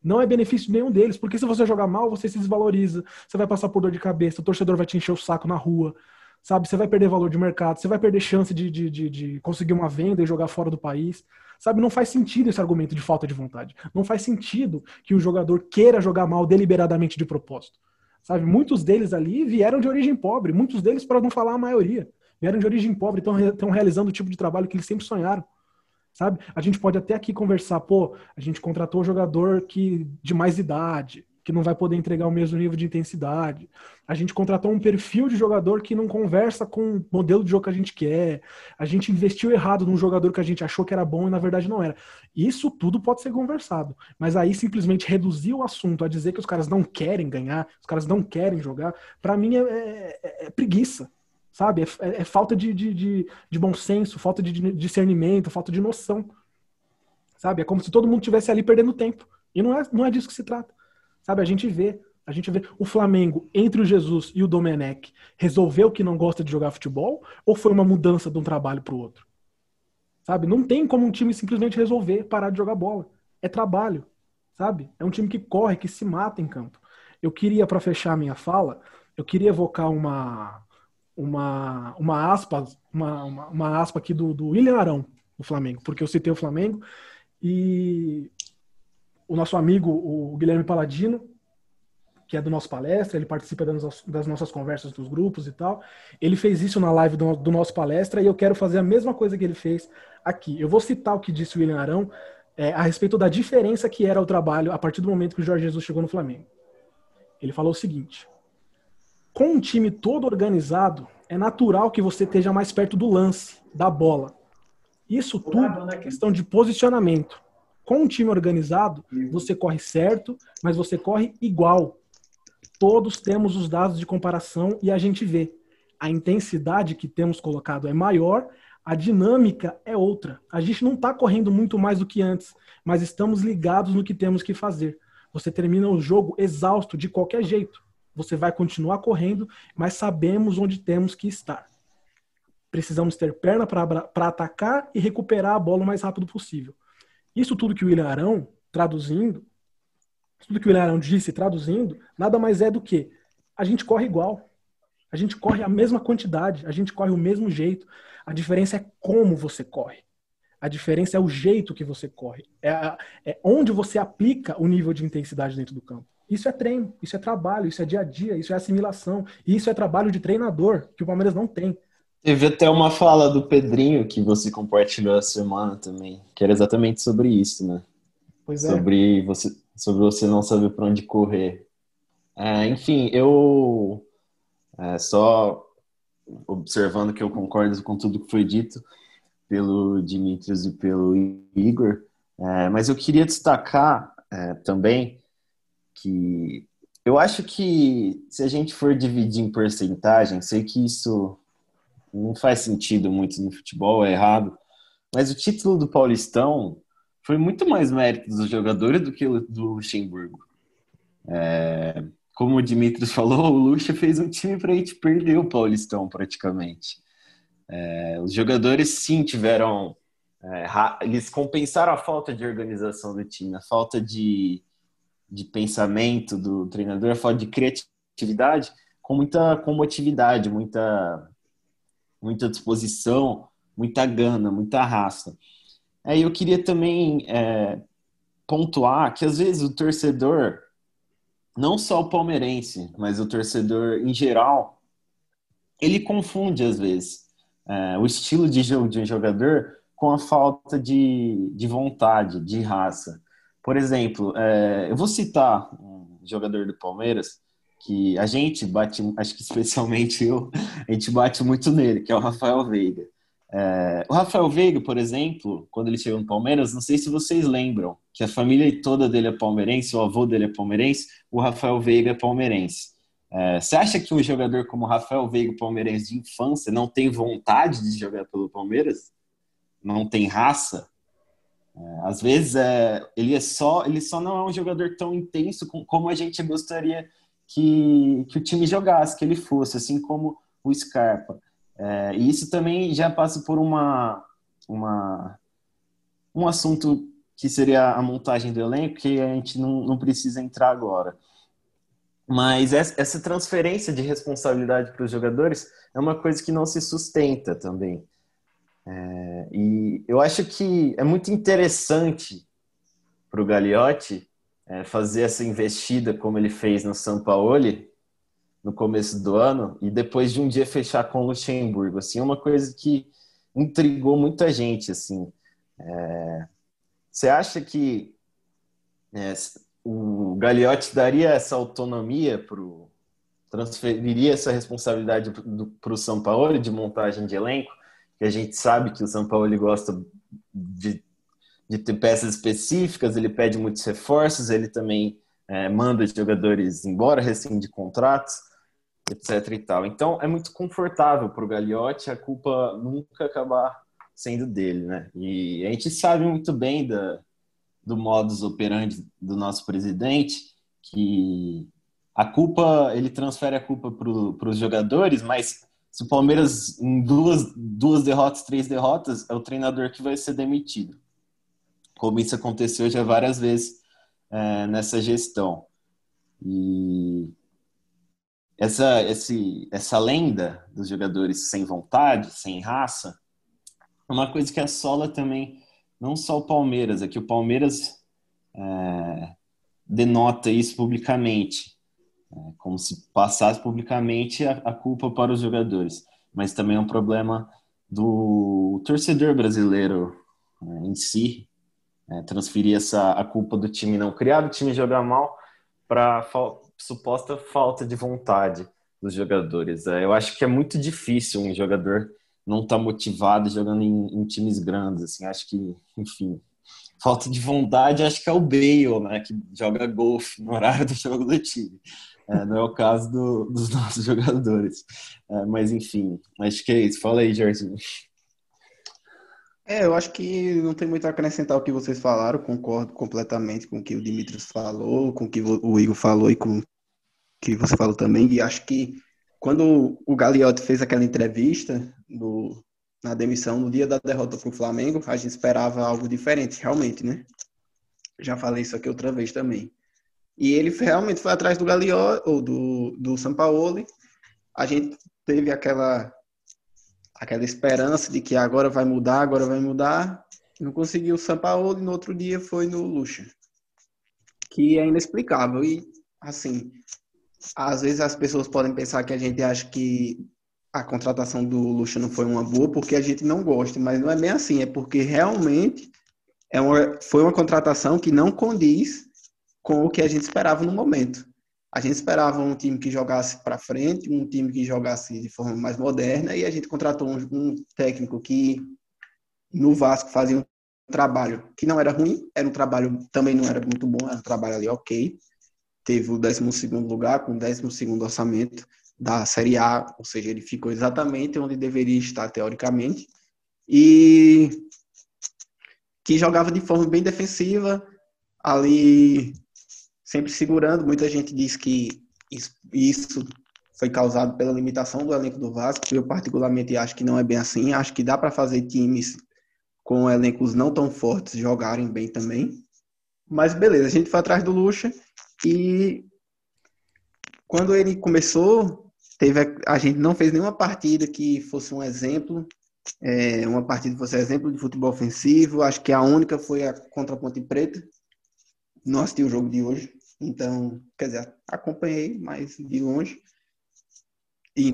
Não é benefício nenhum deles, porque se você jogar mal, você se desvaloriza, você vai passar por dor de cabeça, o torcedor vai te encher o saco na rua, sabe? Você vai perder valor de mercado, você vai perder chance de, de, de, de conseguir uma venda e jogar fora do país. Sabe, não faz sentido esse argumento de falta de vontade. Não faz sentido que o jogador queira jogar mal deliberadamente de propósito. Sabe, muitos deles ali vieram de origem pobre, muitos deles, para não falar a maioria, vieram de origem pobre, estão realizando o tipo de trabalho que eles sempre sonharam sabe? A gente pode até aqui conversar, pô, a gente contratou um jogador que de mais idade, que não vai poder entregar o mesmo nível de intensidade. A gente contratou um perfil de jogador que não conversa com o modelo de jogo que a gente quer. A gente investiu errado num jogador que a gente achou que era bom e na verdade não era. Isso tudo pode ser conversado. Mas aí simplesmente reduzir o assunto a dizer que os caras não querem ganhar, os caras não querem jogar, para mim é, é, é, preguiça sabe? É, é, é falta de, de, de, de, bom senso, falta de discernimento, falta de noção, sabe? É como se todo mundo tivesse ali perdendo tempo. E não é, não é disso que se trata, sabe? A gente vê, a gente vê o Flamengo entre o Jesus e o Domenech resolveu que não gosta de jogar futebol ou foi uma mudança de um trabalho para o outro? Sabe? Não tem como um time simplesmente resolver parar de jogar bola. É trabalho, sabe? É um time que corre, que se mata em campo. Eu queria, para fechar a minha fala, eu queria evocar uma, uma, uma aspa, uma, uma, uma aspa aqui do, do William Arão, do Flamengo, porque eu citei o Flamengo e o nosso amigo, o Guilherme Paladino, que é do nosso palestra, ele participa das, nossas conversas dos grupos e tal. Ele fez isso na live do, do, nosso palestra e eu quero fazer a mesma coisa que ele fez aqui. Eu vou citar o que disse o William Arão é, a respeito da diferença que era o trabalho a partir do momento que o Jorge Jesus chegou no Flamengo. Ele falou o seguinte: com um time todo organizado, é natural que você esteja mais perto do lance, da bola. Isso tudo é questão de posicionamento. Com um time organizado, você corre certo, mas você corre igual. Todos temos os dados de comparação e a gente vê. A intensidade que temos colocado é maior, a dinâmica é outra. A gente não está correndo muito mais do que antes, mas estamos ligados no que temos que fazer. Você termina o jogo exausto de qualquer jeito você vai continuar correndo, mas sabemos onde temos que estar. Precisamos ter perna para atacar e recuperar a bola o mais rápido possível. Isso tudo que o William Arão, traduzindo, tudo que o William Arão disse, traduzindo, nada mais é do que a gente corre igual. A gente corre a mesma quantidade, a gente corre o mesmo jeito. A diferença é como você corre. A diferença é o jeito que você corre. É, é onde você aplica o nível de intensidade dentro do campo. Isso é treino, isso é trabalho, isso é dia a dia, isso é assimilação. Isso é trabalho de treinador, que o Palmeiras não tem. Teve até uma fala do Pedrinho que você compartilhou essa semana também, que era exatamente sobre isso, né? Pois é. Sobre você, sobre você não saber para onde correr. É, enfim, eu é, só observando que eu concordo com tudo que foi dito pelo Dimitrios e pelo Igor, é, mas eu queria destacar é, também que eu acho que se a gente for dividir em porcentagem, sei que isso não faz sentido muito no futebol, é errado, mas o título do Paulistão foi muito mais mérito dos jogadores do que do Luxemburgo. É, como o Dimitris falou, o Luxa fez um time para a gente perder o Paulistão praticamente. É, os jogadores sim tiveram. É, eles compensaram a falta de organização do time, a falta de, de pensamento do treinador, a falta de criatividade, com muita combatividade, muita, muita disposição, muita gana, muita raça. Aí eu queria também é, pontuar que às vezes o torcedor, não só o palmeirense, mas o torcedor em geral, ele confunde às vezes é, o estilo de jogo de um jogador com a falta de, de vontade, de raça. Por exemplo, é, eu vou citar um jogador do Palmeiras que a gente bate, acho que especialmente eu, a gente bate muito nele, que é o Rafael Veiga. É, o Rafael Veiga, por exemplo, quando ele chegou no Palmeiras, não sei se vocês lembram, que a família toda dele é palmeirense, o avô dele é palmeirense, o Rafael Veiga é palmeirense. É, você acha que um jogador como o Rafael Veiga, palmeirense de infância, não tem vontade de jogar pelo Palmeiras? Não tem raça? É, às vezes é, ele é só ele só não é um jogador tão intenso com, como a gente gostaria que, que o time jogasse, que ele fosse, assim como o Scarpa. É, e isso também já passa por uma, uma um assunto que seria a montagem do elenco, que a gente não, não precisa entrar agora. Mas essa transferência de responsabilidade para os jogadores é uma coisa que não se sustenta também. É, e eu acho que é muito interessante para o Gagliotti é, fazer essa investida como ele fez no São Paulo no começo do ano e depois de um dia fechar com o Luxemburgo. Assim, uma coisa que intrigou muita gente. Assim, é, você acha que é, o Gagliotti daria essa autonomia para transferiria essa responsabilidade para o São Paulo de montagem de elenco, a gente sabe que o São Paulo gosta de, de ter peças específicas, ele pede muitos reforços, ele também é, manda jogadores embora, rescinde contratos, etc. e tal. Então é muito confortável para o Gagliotti a culpa nunca acabar sendo dele, né? E a gente sabe muito bem da, do modus operandi do nosso presidente, que a culpa, ele transfere a culpa para os jogadores, mas se o Palmeiras em duas, duas derrotas, três derrotas, é o treinador que vai ser demitido. Como isso aconteceu já várias vezes é, nessa gestão. E essa, esse, essa lenda dos jogadores sem vontade, sem raça, é uma coisa que assola também não só o Palmeiras, é que o Palmeiras é, denota isso publicamente, é, como se passasse publicamente a, a, culpa para os jogadores, mas também é um problema do torcedor brasileiro é, em si, é, transferir essa, a culpa do time não criado, o time jogar mal, para fa suposta falta de vontade dos jogadores. É, eu acho que é muito difícil um jogador não está motivado jogando em, em, times grandes. Assim, acho que, enfim, falta de vontade, acho que é o Bale, né, que joga golfe no horário do jogo do time. É, não é o caso do, dos nossos jogadores. É, mas, enfim, acho que é isso. Fala aí, Jorginho. É, eu acho que não tem muito a acrescentar o que vocês falaram, concordo completamente com o que o Dimitri falou, com o que o Igor falou e com o que você falou também, e acho que quando o Gagliotti fez aquela entrevista do, na demissão, no dia da derrota para o Flamengo, a gente esperava algo diferente, realmente, né? Já falei isso aqui outra vez também. E ele realmente foi atrás do Gagliotti, ou do, do Sampaoli. A gente teve aquela, aquela esperança de que agora vai mudar, agora vai mudar. Não conseguiu o Sampaoli, no outro dia foi no Lucha. Que é inexplicável. E, assim, às vezes as pessoas podem pensar que a gente acha que a contratação do Lucha não foi uma boa porque a gente não gosta, mas não é bem assim, é porque realmente é uma, foi uma contratação que não condiz com o que a gente esperava no momento. A gente esperava um time que jogasse para frente, um time que jogasse de forma mais moderna, e a gente contratou um, um técnico que no Vasco fazia um trabalho que não era ruim, era um trabalho também não era muito bom, era um trabalho ali ok, teve o 12 lugar, com o 12 orçamento da Série A, ou seja, ele ficou exatamente onde deveria estar teoricamente, e que jogava de forma bem defensiva, ali sempre segurando. Muita gente diz que isso foi causado pela limitação do elenco do Vasco. Eu particularmente acho que não é bem assim. Acho que dá para fazer times com elencos não tão fortes jogarem bem também. Mas beleza, a gente foi atrás do Lucha e quando ele começou, teve a, gente não fez nenhuma partida que fosse um exemplo, é, uma partida que fosse exemplo de futebol ofensivo. Acho que a única foi a contra a Ponte Preta. Não assisti o jogo de hoje, então, quer dizer, acompanhei, mas de longe. E,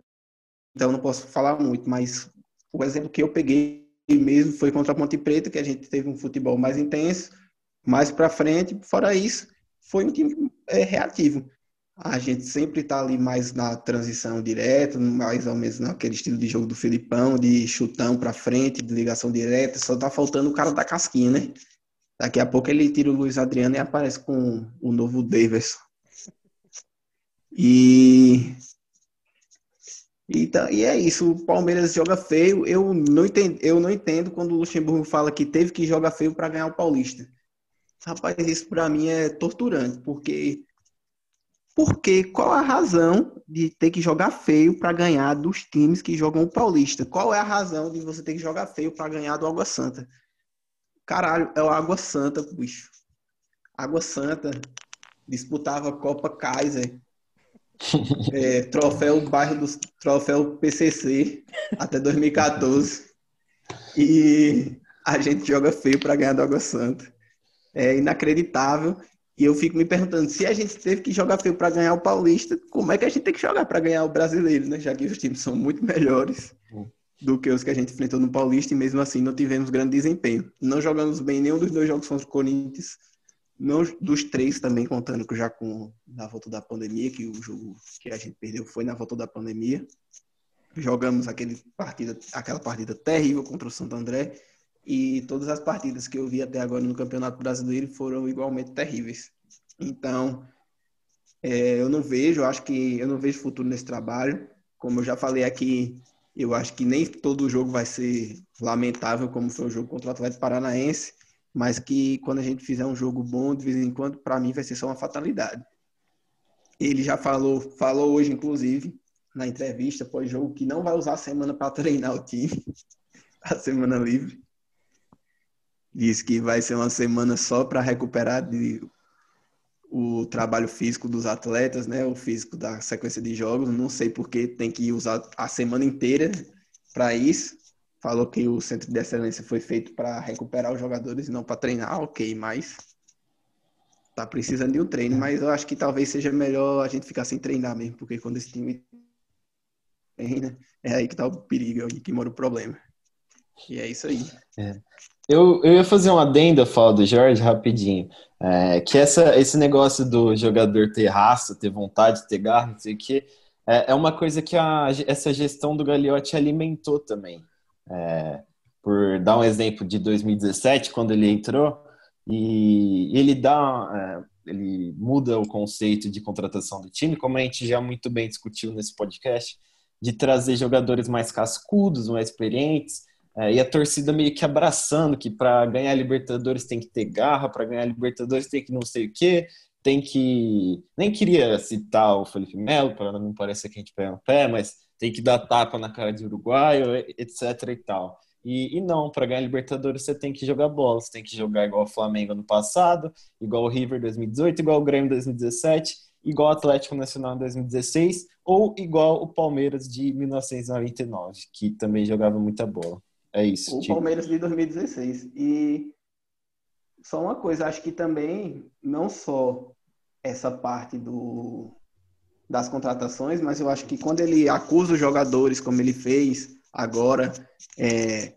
então não posso falar muito, mas o exemplo que eu peguei mesmo foi contra a Ponte Preta, que a gente teve um futebol mais intenso, mais para frente. Fora isso, foi um time é, reativo. A gente sempre está ali mais na transição direta, mais ou menos naquele estilo de jogo do Filipão, de chutão para frente, de ligação direta. Só tá faltando o cara da casquinha, né? Daqui a pouco ele tira o Luiz Adriano e aparece com o novo Davis. E então, e é isso, o Palmeiras joga feio. Eu não entendo, eu não entendo quando o Luxemburgo fala que teve que jogar feio para ganhar o Paulista. Rapaz, isso para mim é torturante, porque porque qual a razão de ter que jogar feio para ganhar dos times que jogam o Paulista? Qual é a razão de você ter que jogar feio para ganhar do Água Santa? Caralho, é o Água Santa, bicho. Água Santa disputava Copa Kaiser, é, troféu bairro do troféu PCC até 2014 e a gente joga feio para ganhar do Água Santa. É inacreditável. E eu fico me perguntando, se a gente teve que jogar feio para ganhar o Paulista, como é que a gente tem que jogar para ganhar o Brasileiro, né? Já que os times são muito melhores do que os que a gente enfrentou no Paulista e mesmo assim não tivemos grande desempenho. Não jogamos bem nenhum dos dois jogos contra o Corinthians, não dos três também contando já com na volta da pandemia, que o jogo que a gente perdeu foi na volta da pandemia. Jogamos aquele partida, aquela partida terrível contra o Santo André e todas as partidas que eu vi até agora no Campeonato Brasileiro foram igualmente terríveis. Então, é, eu não vejo, acho que eu não vejo futuro nesse trabalho. Como eu já falei aqui, eu acho que nem todo jogo vai ser lamentável como foi o jogo contra o Atlético Paranaense, mas que quando a gente fizer um jogo bom de vez em quando, para mim vai ser só uma fatalidade. Ele já falou, falou hoje inclusive na entrevista pós-jogo que não vai usar a semana para treinar o time, a semana livre. Diz que vai ser uma semana só para recuperar de, o trabalho físico dos atletas, né? O físico da sequência de jogos. Não sei porque tem que usar a semana inteira para isso. Falou que o centro de excelência foi feito para recuperar os jogadores e não para treinar, ok, mas tá precisando de um treino. Mas eu acho que talvez seja melhor a gente ficar sem treinar mesmo, porque quando esse time treina, é aí que tá o perigo, é aí que mora o problema. E é isso aí. É. Eu, eu ia fazer uma adenda, fala do Jorge, rapidinho. É, que essa, esse negócio do jogador ter raça, ter vontade, ter garra, não sei o quê, é, é uma coisa que a, essa gestão do Gagliotti alimentou também. É, por dar um exemplo de 2017, quando ele entrou, e ele dá, é, ele muda o conceito de contratação do time, como a gente já muito bem discutiu nesse podcast, de trazer jogadores mais cascudos, mais experientes, é, e a torcida meio que abraçando que para ganhar Libertadores tem que ter garra, para ganhar Libertadores tem que não sei o quê, tem que. Nem queria citar o Felipe Melo, para não parecer que a gente pega no pé, mas tem que dar tapa na cara de uruguaio, etc e tal. E, e não, para ganhar Libertadores você tem que jogar bola, você tem que jogar igual o Flamengo no passado, igual o River 2018, igual o Grêmio 2017, igual o Atlético Nacional em 2016, ou igual o Palmeiras de 1999, que também jogava muita bola. É isso. O tipo... Palmeiras de 2016. E só uma coisa, acho que também não só essa parte do das contratações, mas eu acho que quando ele acusa os jogadores, como ele fez agora, é,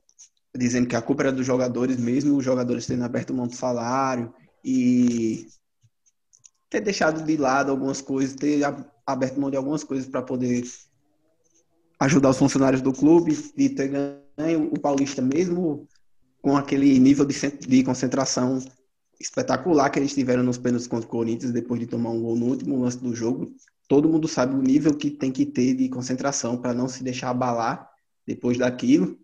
dizendo que a culpa era dos jogadores mesmo, os jogadores tendo aberto mão do salário e ter deixado de lado algumas coisas, ter aberto mão de algumas coisas para poder ajudar os funcionários do clube e ter ganho o Paulista mesmo com aquele nível de, de concentração espetacular que eles tiveram nos pênaltis contra o Corinthians depois de tomar um gol no último lance do jogo. Todo mundo sabe o nível que tem que ter de concentração para não se deixar abalar depois daquilo.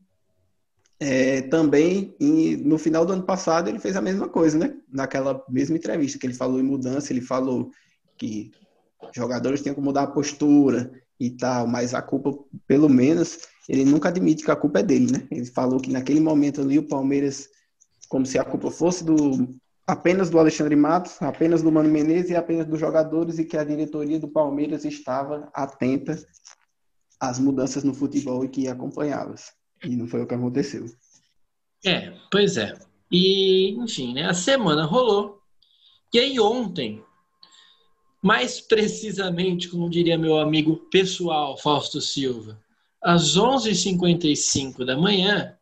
É, também, em, no final do ano passado, ele fez a mesma coisa, né? Naquela mesma entrevista que ele falou em mudança, ele falou que jogadores tinham que mudar a postura e tal, mas a culpa, pelo menos, ele nunca admite que a culpa é dele, né? Ele falou que naquele momento ali o Palmeiras, como se a culpa fosse do apenas do Alexandre Matos, apenas do Mano Menezes e apenas dos jogadores e que a diretoria do Palmeiras estava atenta às mudanças no futebol e que acompanhá-las. E não foi o que aconteceu. É, pois é. E, enfim, né, a semana rolou. E aí ontem, mais precisamente, como diria meu amigo pessoal Fausto Silva, às 11h55 da manhã,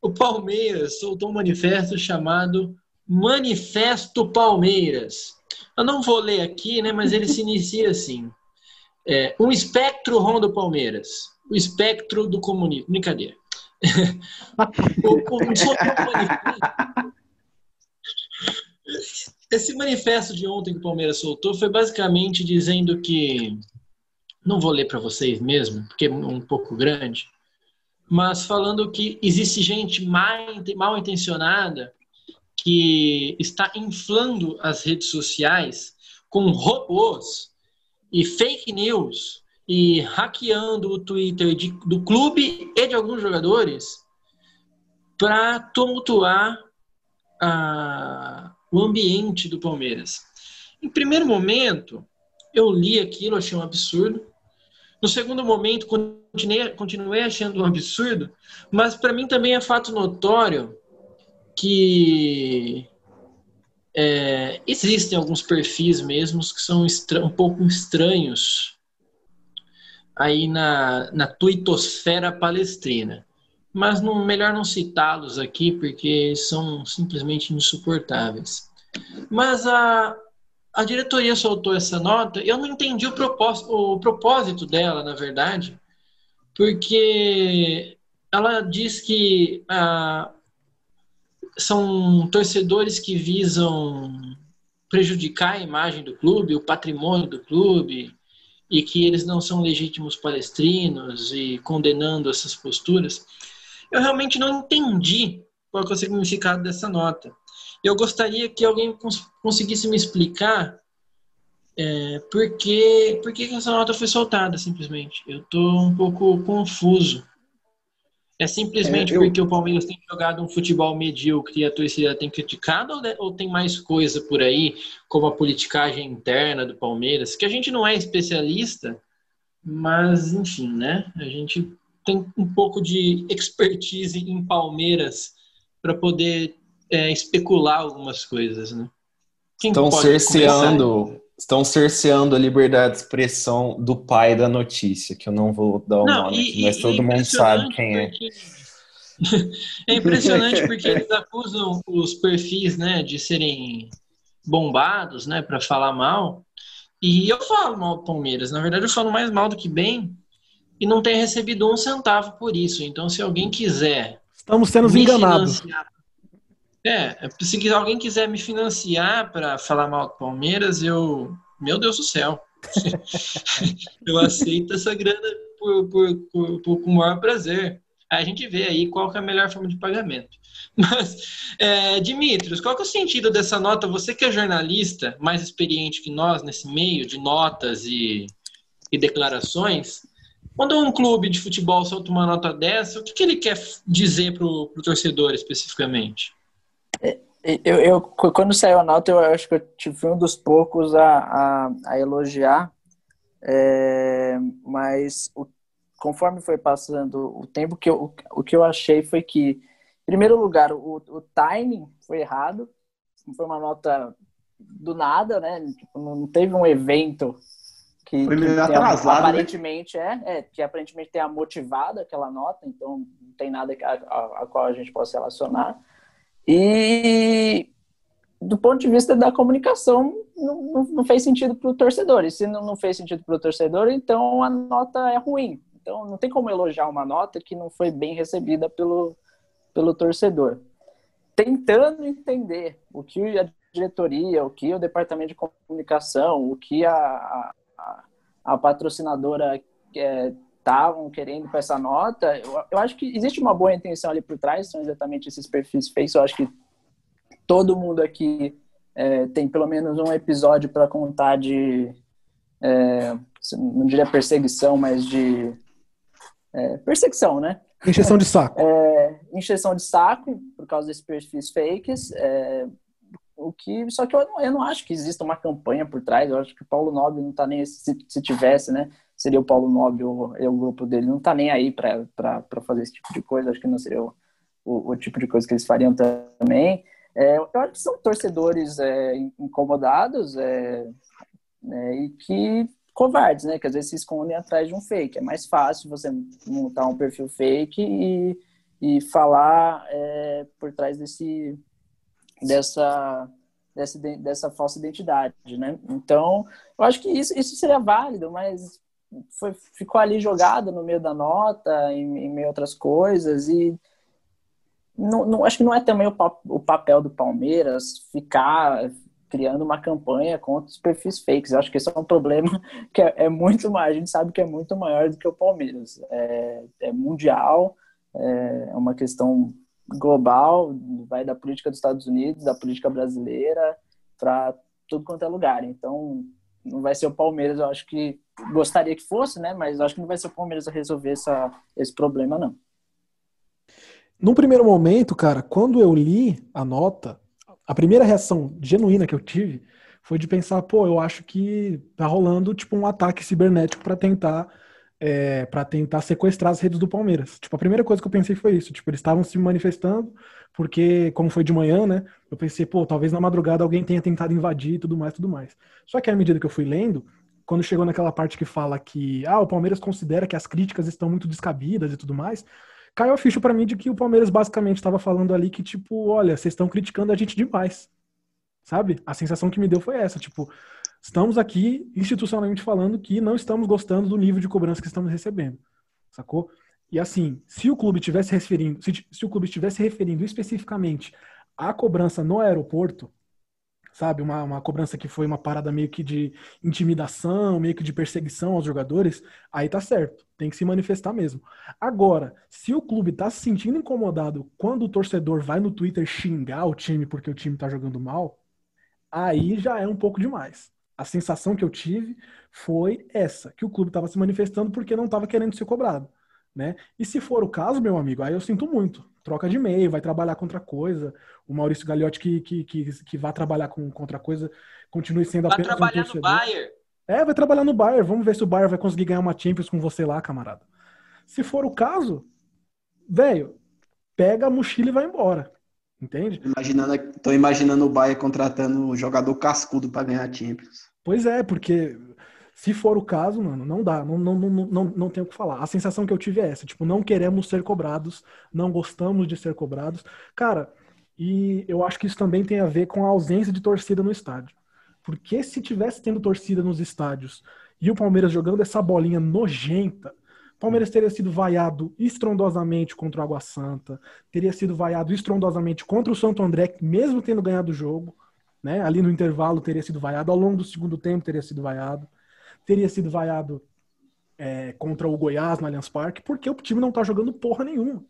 o Palmeiras soltou um manifesto chamado Manifesto Palmeiras. Eu não vou ler aqui, né, mas ele se inicia assim. É, um espectro ronda o Palmeiras. O espectro do comunismo. Brincadeira. o, o, o, esse manifesto de ontem que o Palmeiras soltou foi basicamente dizendo que não vou ler para vocês mesmo, porque é um pouco grande, mas falando que existe gente mal intencionada que está inflando as redes sociais com robôs e fake news e hackeando o Twitter de, do clube e de alguns jogadores para tumultuar a, o ambiente do Palmeiras. Em primeiro momento, eu li aquilo, achei um absurdo. No segundo momento, continuei, continuei achando um absurdo, mas para mim também é fato notório que é, existem alguns perfis mesmos que são um pouco estranhos aí na, na tuitosfera palestrina. Mas não, melhor não citá-los aqui porque são simplesmente insuportáveis. Mas a, a diretoria soltou essa nota, eu não entendi o propósito, o propósito dela, na verdade, porque ela diz que ah, são torcedores que visam prejudicar a imagem do clube, o patrimônio do clube, e que eles não são legítimos palestrinos e condenando essas posturas. Eu realmente não entendi qual é o significado dessa nota. Eu gostaria que alguém cons conseguisse me explicar é, por, que, por que essa nota foi soltada, simplesmente. Eu estou um pouco confuso. É simplesmente é, eu... porque o Palmeiras tem jogado um futebol medíocre e a torcida tem criticado ou, ou tem mais coisa por aí, como a politicagem interna do Palmeiras, que a gente não é especialista, mas enfim, né? A gente tem um pouco de expertise em Palmeiras para poder é, especular algumas coisas, né? Quem estão cerceando, estão cerceando a liberdade de expressão do pai da notícia, que eu não vou dar o não, nome, e, mas todo é mundo sabe quem é. É impressionante porque eles acusam os perfis, né, de serem bombados, né, para falar mal. E eu falo mal do Palmeiras. Na verdade, eu falo mais mal do que bem e não tenho recebido um centavo por isso. Então, se alguém quiser. Estamos sendo enganados. É, se alguém quiser me financiar para falar mal do Palmeiras, eu. Meu Deus do céu. eu aceito essa grana por, por, por, por, com o maior prazer. A gente vê aí qual é a melhor forma de pagamento. Mas, é, Dimitrios, qual é o sentido dessa nota? Você que é jornalista, mais experiente que nós nesse meio de notas e, e declarações, quando um clube de futebol solta uma nota dessa, o que, que ele quer dizer para o torcedor especificamente? Eu, eu, quando saiu a nota, eu acho que eu fui um dos poucos a, a, a elogiar, é, mas o, conforme foi passando o tempo, que eu, o que eu achei foi que, em primeiro lugar, o, o timing foi errado, foi uma nota do nada, né? Tipo, não teve um evento que, foi meio que atrasado, né? aparentemente né? é, é, que aparentemente tenha motivado aquela nota, então não tem nada a, a, a qual a gente possa relacionar. E do ponto de vista da comunicação, não, não, não fez sentido para o torcedor. E se não, não fez sentido para o torcedor, então a nota é ruim. Então não tem como elogiar uma nota que não foi bem recebida pelo, pelo torcedor. Tentando entender o que a diretoria, o que o departamento de comunicação, o que a, a, a patrocinadora é, estavam querendo com essa nota, eu, eu, acho que existe uma boa intenção ali por trás, são exatamente esses perfis fakes. Eu acho que todo mundo aqui é, tem pelo menos um episódio para contar de, é, não diria perseguição, mas de é, perseguição, né? Encheção de saco. É, encheção de saco por causa desses perfis fakes. É, o que, só que eu não, eu não acho que exista uma campanha por trás. Eu acho que o Paulo Nobre não está nem se, se tivesse, né? seria o Paulo Nobre ou o grupo dele, não tá nem aí para fazer esse tipo de coisa, acho que não seria o, o, o tipo de coisa que eles fariam também. É, eu acho que são torcedores é, incomodados é, né, e que covardes, né? Que às vezes se escondem atrás de um fake. É mais fácil você montar um perfil fake e, e falar é, por trás desse, dessa, dessa, dessa falsa identidade, né? Então, eu acho que isso, isso seria válido, mas foi, ficou ali jogado no meio da nota, em, em meio a outras coisas, e não, não, acho que não é também o, o papel do Palmeiras ficar criando uma campanha contra os perfis fakes. Eu acho que esse é um problema que é, é muito mais, a gente sabe que é muito maior do que o Palmeiras. É, é mundial, é, é uma questão global, vai da política dos Estados Unidos, da política brasileira, para tudo quanto é lugar. Então, não vai ser o Palmeiras, eu acho que gostaria que fosse, né? Mas acho que não vai ser o Palmeiras a resolver essa, esse problema, não. No primeiro momento, cara, quando eu li a nota, a primeira reação genuína que eu tive foi de pensar, pô, eu acho que tá rolando tipo um ataque cibernético para tentar é, para tentar sequestrar as redes do Palmeiras. Tipo, a primeira coisa que eu pensei foi isso, tipo, eles estavam se manifestando porque como foi de manhã, né? Eu pensei, pô, talvez na madrugada alguém tenha tentado invadir e tudo mais, tudo mais. Só que à medida que eu fui lendo, quando chegou naquela parte que fala que ah, o Palmeiras considera que as críticas estão muito descabidas e tudo mais, caiu a ficha para mim de que o Palmeiras basicamente estava falando ali que tipo, olha, vocês estão criticando a gente demais. Sabe? A sensação que me deu foi essa, tipo, estamos aqui institucionalmente falando que não estamos gostando do nível de cobrança que estamos recebendo. Sacou? E assim, se o clube tivesse referindo, se, se o clube estivesse referindo especificamente à cobrança no aeroporto, sabe? Uma, uma cobrança que foi uma parada meio que de intimidação, meio que de perseguição aos jogadores, aí tá certo, tem que se manifestar mesmo. Agora, se o clube tá se sentindo incomodado quando o torcedor vai no Twitter xingar o time porque o time tá jogando mal, aí já é um pouco demais. A sensação que eu tive foi essa, que o clube estava se manifestando porque não estava querendo ser cobrado. Né? E se for o caso, meu amigo, aí eu sinto muito. Troca de e-mail, vai trabalhar contra coisa. O Maurício Gagliotti que, que, que, que vai trabalhar com contra coisa continue sendo vai apenas um torcedor. Vai trabalhar no Bayern. É, vai trabalhar no Bayern. Vamos ver se o Bayern vai conseguir ganhar uma Champions com você lá, camarada. Se for o caso, velho, pega a mochila e vai embora. Entende? Imaginando, tô imaginando o Bayern contratando um jogador cascudo para ganhar a Champions. Pois é, porque se for o caso, mano, não dá, não, não, não, não, não tem o que falar. A sensação que eu tive é essa, tipo, não queremos ser cobrados, não gostamos de ser cobrados. Cara, e eu acho que isso também tem a ver com a ausência de torcida no estádio. Porque se tivesse tendo torcida nos estádios e o Palmeiras jogando essa bolinha nojenta, Palmeiras teria sido vaiado estrondosamente contra o Água Santa, teria sido vaiado estrondosamente contra o Santo André, mesmo tendo ganhado o jogo. Né? Ali no intervalo teria sido vaiado, ao longo do segundo tempo teria sido vaiado, teria sido vaiado é, contra o Goiás no Allianz Parque, porque o time não tá jogando porra nenhuma.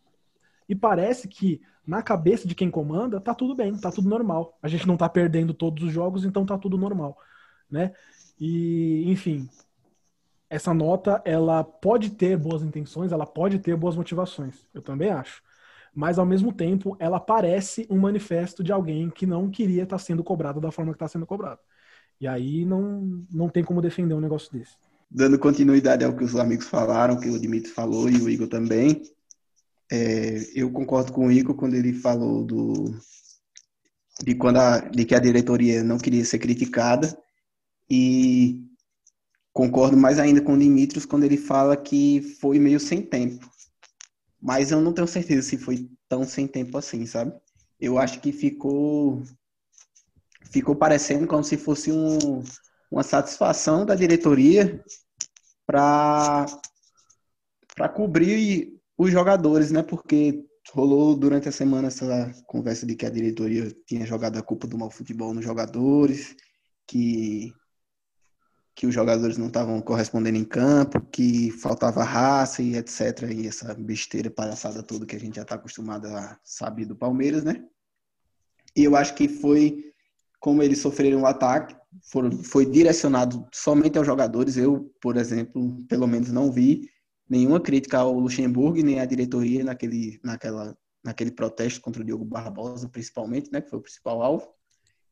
E parece que na cabeça de quem comanda tá tudo bem, tá tudo normal. A gente não tá perdendo todos os jogos, então tá tudo normal, né? E, enfim, essa nota ela pode ter boas intenções, ela pode ter boas motivações. Eu também acho. Mas ao mesmo tempo, ela parece um manifesto de alguém que não queria estar sendo cobrado da forma que está sendo cobrado. E aí não, não tem como defender um negócio desse. Dando continuidade ao que os amigos falaram, que o Dimitri falou e o Igor também, é, eu concordo com o Igor quando ele falou do de quando a, de que a diretoria não queria ser criticada e Concordo mais ainda com o Dimitrios quando ele fala que foi meio sem tempo. Mas eu não tenho certeza se foi tão sem tempo assim, sabe? Eu acho que ficou ficou parecendo como se fosse um, uma satisfação da diretoria para para cobrir os jogadores, né? Porque rolou durante a semana essa conversa de que a diretoria tinha jogado a culpa do mau futebol nos jogadores, que que os jogadores não estavam correspondendo em campo, que faltava raça e etc. E essa besteira palhaçada toda que a gente já está acostumado a saber do Palmeiras, né? E eu acho que foi como eles sofreram o ataque, foram, foi direcionado somente aos jogadores. Eu, por exemplo, pelo menos não vi nenhuma crítica ao Luxemburgo nem à diretoria naquele, naquela, naquele protesto contra o Diogo Barbosa, principalmente, né? Que foi o principal alvo.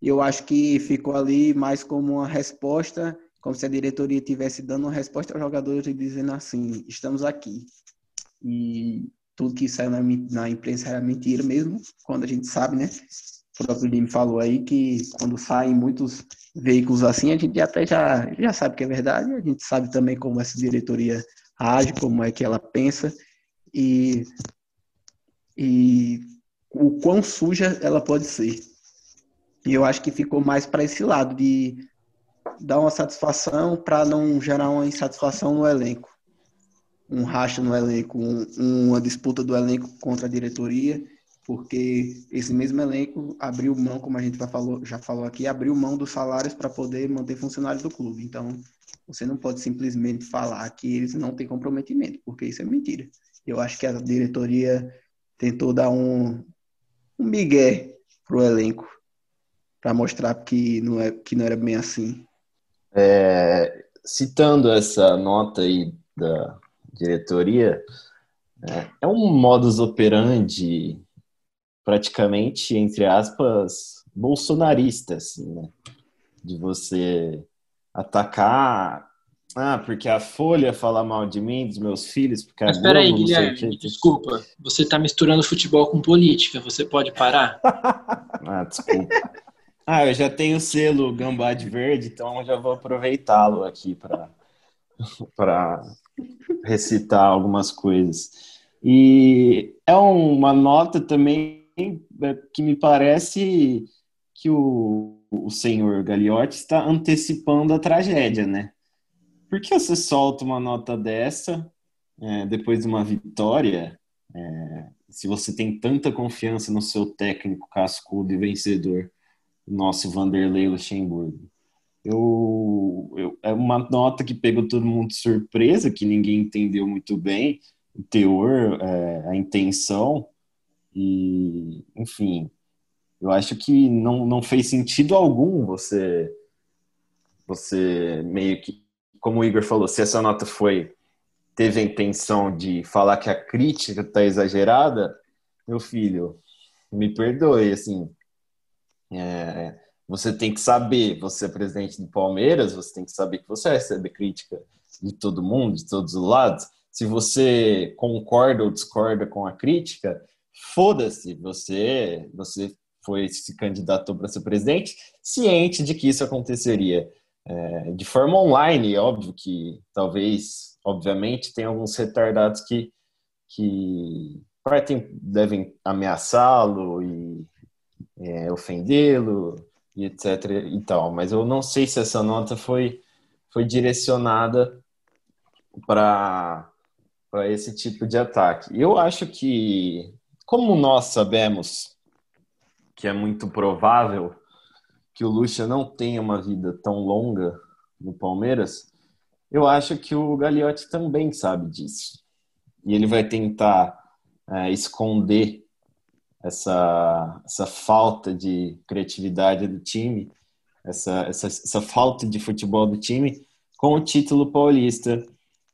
E eu acho que ficou ali mais como uma resposta como se a diretoria estivesse dando uma resposta aos jogadores e dizendo assim: estamos aqui. E tudo que saiu na, na imprensa era mentira mesmo, quando a gente sabe, né? O próprio Lime falou aí que quando saem muitos veículos assim, a gente até já, já sabe que é verdade, a gente sabe também como essa diretoria age, como é que ela pensa e, e o quão suja ela pode ser. E eu acho que ficou mais para esse lado de dar uma satisfação para não gerar uma insatisfação no elenco. Um racha no elenco, um, uma disputa do elenco contra a diretoria, porque esse mesmo elenco abriu mão, como a gente já falou, já falou aqui, abriu mão dos salários para poder manter funcionários do clube. Então, você não pode simplesmente falar que eles não têm comprometimento, porque isso é mentira. Eu acho que a diretoria tentou dar um, um migué pro elenco para mostrar que não, é, que não era bem assim. É, citando essa nota aí da diretoria, é, é um modus operandi praticamente, entre aspas, bolsonarista, assim, né? De você atacar. Ah, porque a Folha fala mal de mim, dos meus filhos, porque Mas espera aí, Guilherme, desculpa. Você está misturando futebol com política, você pode parar? ah, desculpa. Ah, eu já tenho o selo Gambá de Verde, então já vou aproveitá-lo aqui para recitar algumas coisas. E é uma nota também é, que me parece que o, o senhor Gagliotti está antecipando a tragédia, né? Por que você solta uma nota dessa é, depois de uma vitória? É, se você tem tanta confiança no seu técnico cascudo e vencedor, nosso Vanderlei Luxemburgo. Eu, eu, é uma nota que pegou todo mundo de surpresa, que ninguém entendeu muito bem o teor, é, a intenção, e, enfim, eu acho que não, não fez sentido algum você, você meio que, como o Igor falou, se essa nota foi, teve a intenção de falar que a crítica está exagerada, meu filho, me perdoe, assim, é, você tem que saber, você é presidente do Palmeiras, você tem que saber que você recebe crítica de todo mundo, de todos os lados. Se você concorda ou discorda com a crítica, foda-se, você, você foi se candidatou para ser presidente, ciente de que isso aconteceria. É, de forma online, óbvio que talvez, obviamente, tem alguns retardados que, que partem, devem ameaçá-lo e é, ofendê-lo e etc e tal. Mas eu não sei se essa nota foi, foi direcionada para esse tipo de ataque. Eu acho que, como nós sabemos que é muito provável que o Lucha não tenha uma vida tão longa no Palmeiras, eu acho que o Gagliotti também sabe disso. E ele vai tentar é, esconder essa, essa falta de criatividade do time, essa, essa, essa falta de futebol do time, com o título paulista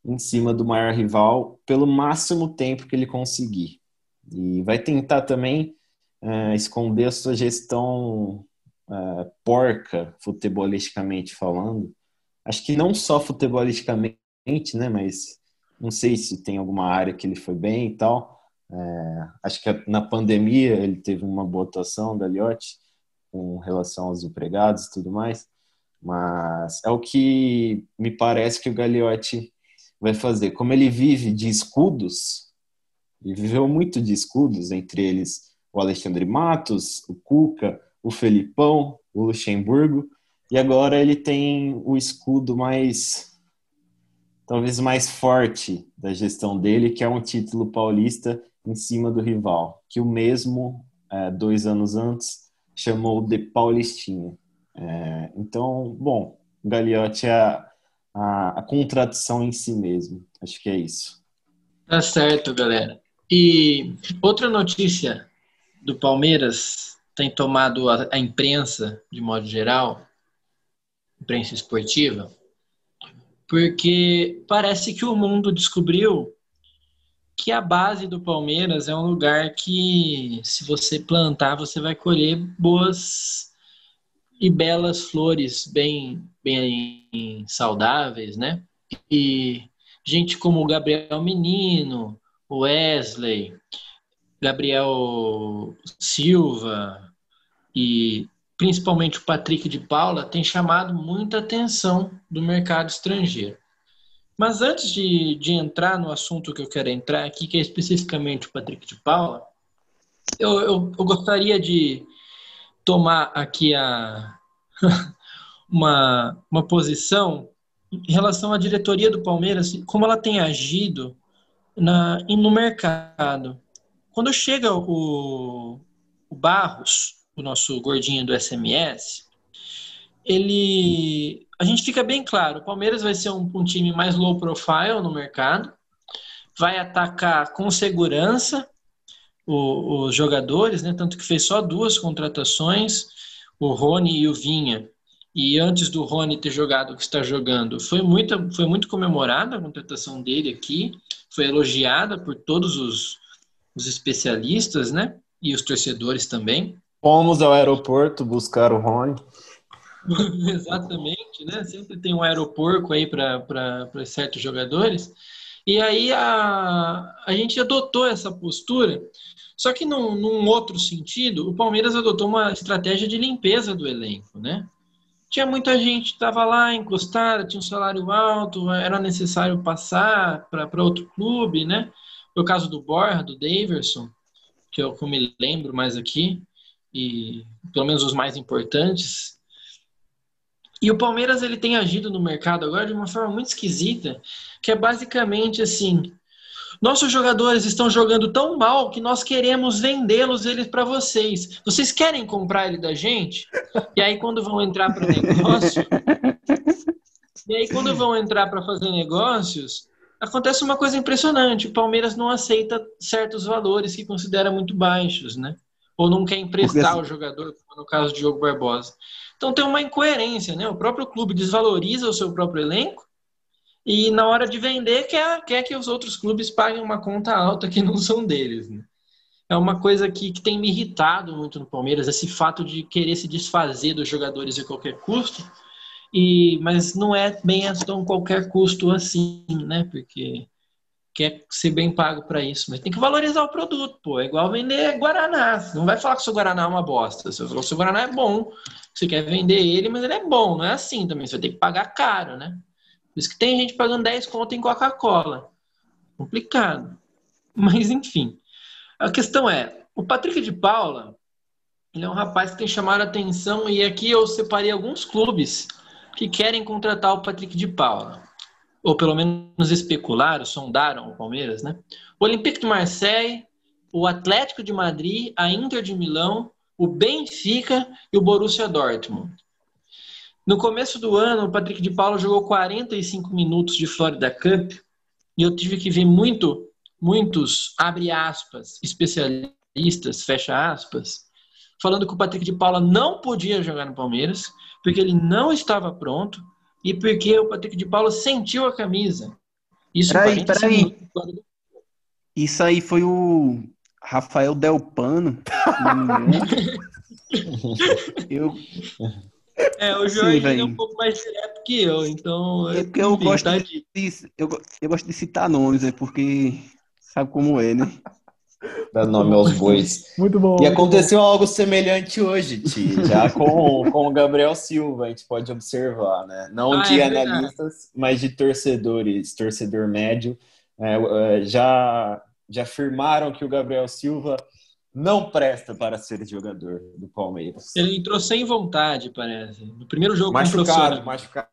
em cima do maior rival pelo máximo tempo que ele conseguir. E vai tentar também uh, esconder a sua gestão uh, porca, futebolisticamente falando. Acho que não só futebolisticamente, né, mas não sei se tem alguma área que ele foi bem e tal, é, acho que na pandemia ele teve uma boa atuação da Liotte com relação aos empregados e tudo mais, mas é o que me parece que o Gagliotti vai fazer. Como ele vive de escudos, e viveu muito de escudos, entre eles o Alexandre Matos, o Cuca, o Felipão, o Luxemburgo, e agora ele tem o escudo mais talvez mais forte da gestão dele, que é um título paulista em cima do rival, que o mesmo, é, dois anos antes, chamou de Paulistinha. É, então, bom, Gagliotti é a, a, a, contradição em si mesmo. Acho que é isso. Tá certo, galera. E outra notícia do Palmeiras tem tomado a, a imprensa, de modo geral, imprensa esportiva, porque parece que o mundo descobriu que a base do Palmeiras é um lugar que, se você plantar, você vai colher boas e belas flores, bem, bem saudáveis, né? E gente como o Gabriel Menino, o Wesley, Gabriel Silva e principalmente o Patrick de Paula tem chamado muita atenção do mercado estrangeiro. Mas antes de, de entrar no assunto que eu quero entrar aqui, que é especificamente o Patrick de Paula, eu, eu, eu gostaria de tomar aqui a, uma, uma posição em relação à diretoria do Palmeiras, como ela tem agido na, no mercado. Quando chega o, o Barros, o nosso gordinho do SMS, ele a gente fica bem claro, o Palmeiras vai ser um, um time mais low profile no mercado, vai atacar com segurança os jogadores, né? Tanto que fez só duas contratações, o Rony e o Vinha. E antes do Rony ter jogado o que está jogando, foi muito, foi muito comemorada a contratação dele aqui, foi elogiada por todos os, os especialistas, né? E os torcedores também. Fomos ao aeroporto buscar o Rony. Exatamente, né? Sempre tem um aeroporto aí para certos jogadores. E aí a, a gente adotou essa postura, só que num, num outro sentido, o Palmeiras adotou uma estratégia de limpeza do elenco, né? Tinha muita gente que estava lá encostada, tinha um salário alto, era necessário passar para outro clube, né? Foi o caso do Borja, do Daverson, que eu, que eu me lembro mais aqui, e pelo menos os mais importantes, e o Palmeiras ele tem agido no mercado agora de uma forma muito esquisita, que é basicamente assim: nossos jogadores estão jogando tão mal que nós queremos vendê-los eles para vocês. Vocês querem comprar ele da gente? E aí quando vão entrar para negócio, e aí quando vão entrar para fazer negócios, acontece uma coisa impressionante. O Palmeiras não aceita certos valores que considera muito baixos, né? Ou não quer emprestar Porque... o jogador, como no caso de Diogo Barbosa. Então tem uma incoerência, né? O próprio clube desvaloriza o seu próprio elenco e na hora de vender quer, quer que os outros clubes paguem uma conta alta que não são deles. Né? É uma coisa que, que tem me irritado muito no Palmeiras, esse fato de querer se desfazer dos jogadores a qualquer custo. E, mas não é bem a tão qualquer custo assim, né? Porque quer ser bem pago para isso, mas tem que valorizar o produto, pô. É igual vender Guaraná. Você não vai falar que o seu Guaraná é uma bosta. Você falou que o seu Guaraná é bom, você quer vender ele, mas ele é bom. Não é assim também. Você vai ter que pagar caro, né? Por isso que tem gente pagando 10 conto em Coca-Cola. Complicado. Mas, enfim. A questão é, o Patrick de Paula, ele é um rapaz que tem chamado a atenção e aqui eu separei alguns clubes que querem contratar o Patrick de Paula ou pelo menos especularam, sondaram o Palmeiras, né? O Olympique de Marseille, o Atlético de Madrid, a Inter de Milão, o Benfica e o Borussia Dortmund. No começo do ano, o Patrick de Paulo jogou 45 minutos de Florida Cup e eu tive que ver muito, muitos, abre aspas, especialistas, fecha aspas, falando que o Patrick de Paula não podia jogar no Palmeiras porque ele não estava pronto e porque o Patrick de Paula sentiu a camisa. Isso peraí, peraí. Isso aí foi o Rafael Delpano. eu... É, o Jorge assim, é um pouco mais direto que eu, então. É porque eu, gosto tá de, eu, eu gosto de citar nomes, é porque sabe como é, né? Dá nome aos bois. Muito bom. E muito aconteceu bom. algo semelhante hoje, Ti, já com, com o Gabriel Silva, a gente pode observar, né? Não ah, de é analistas, mas de torcedores, torcedor médio. É, é, já, já afirmaram que o Gabriel Silva não presta para ser jogador do Palmeiras. Ele entrou sem vontade, parece. No primeiro jogo machucado, machucado.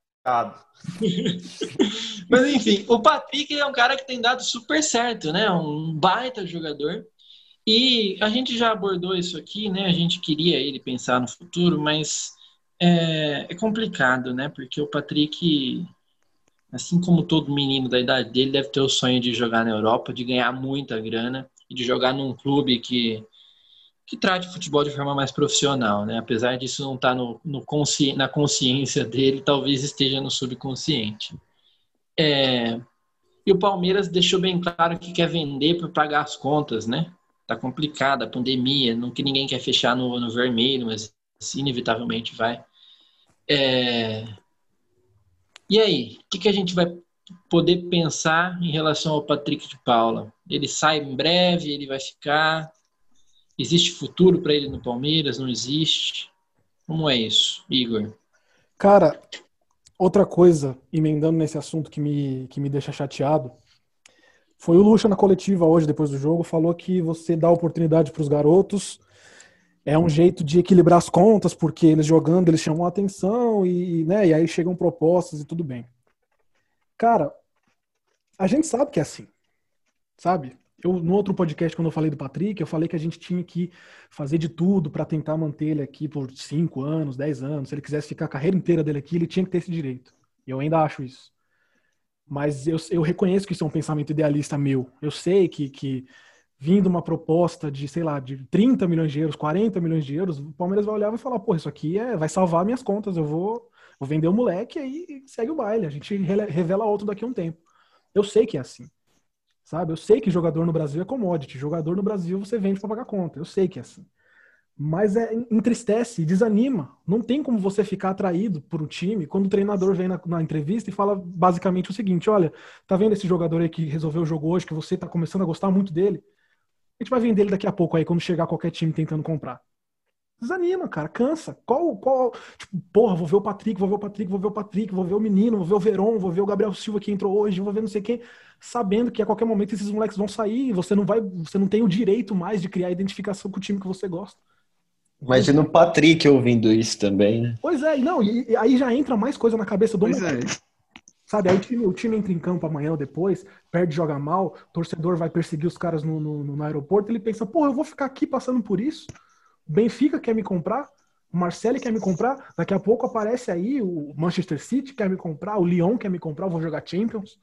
Mas enfim, o Patrick é um cara que tem dado super certo, né? Um baita jogador. E a gente já abordou isso aqui, né? A gente queria ele pensar no futuro, mas é, é complicado, né? Porque o Patrick, assim como todo menino da idade dele, deve ter o sonho de jogar na Europa, de ganhar muita grana e de jogar num clube que que trate futebol de forma mais profissional, né? Apesar disso não estar tá no, no consci... na consciência dele, talvez esteja no subconsciente. É... E o Palmeiras deixou bem claro que quer vender para pagar as contas, né? Tá complicada a pandemia, não que ninguém quer fechar no, no vermelho, mas inevitavelmente vai. É... E aí, o que, que a gente vai poder pensar em relação ao Patrick de Paula? Ele sai em breve, ele vai ficar? Existe futuro para ele no Palmeiras? Não existe? Como é isso, Igor? Cara, outra coisa, emendando nesse assunto que me, que me deixa chateado, foi o Lucha na coletiva hoje, depois do jogo, falou que você dá oportunidade para os garotos, é um jeito de equilibrar as contas, porque eles jogando, eles chamam a atenção e, né, e aí chegam propostas e tudo bem. Cara, a gente sabe que é assim, sabe? Eu, no outro podcast, quando eu falei do Patrick, eu falei que a gente tinha que fazer de tudo para tentar manter ele aqui por 5 anos, 10 anos. Se ele quisesse ficar a carreira inteira dele aqui, ele tinha que ter esse direito. E eu ainda acho isso. Mas eu, eu reconheço que isso é um pensamento idealista meu. Eu sei que, que vindo uma proposta de, sei lá, de 30 milhões de euros, 40 milhões de euros, o Palmeiras vai olhar e vai falar, pô, isso aqui é, vai salvar minhas contas, eu vou, vou vender o moleque e aí segue o baile. A gente revela outro daqui a um tempo. Eu sei que é assim. Sabe? Eu sei que jogador no Brasil é commodity. Jogador no Brasil você vende para pagar conta. Eu sei que é assim. Mas é, entristece, desanima. Não tem como você ficar atraído por um time quando o treinador vem na, na, entrevista e fala basicamente o seguinte: olha, tá vendo esse jogador aí que resolveu o jogo hoje, que você tá começando a gostar muito dele? A gente vai vender ele daqui a pouco aí, quando chegar qualquer time tentando comprar. Desanima, cara, cansa. Qual, qual, tipo, porra, vou ver o Patrick, vou ver o Patrick, vou ver o Patrick, vou ver o menino, vou ver o Veron, vou ver o Gabriel Silva que entrou hoje, vou ver não sei quem, sabendo que a qualquer momento esses moleques vão sair e você não vai, você não tem o direito mais de criar identificação com o time que você gosta. Imagina o Patrick ouvindo isso também, né? Pois é, não, e, e aí já entra mais coisa na cabeça do Pois é. Sabe, aí o time, o time entra em campo amanhã ou depois, perde, joga mal, o torcedor vai perseguir os caras no, no, no aeroporto, ele pensa, porra, eu vou ficar aqui passando por isso? Benfica quer me comprar, o Marcelo quer me comprar, daqui a pouco aparece aí o Manchester City quer me comprar, o Lyon quer me comprar, eu vou jogar Champions.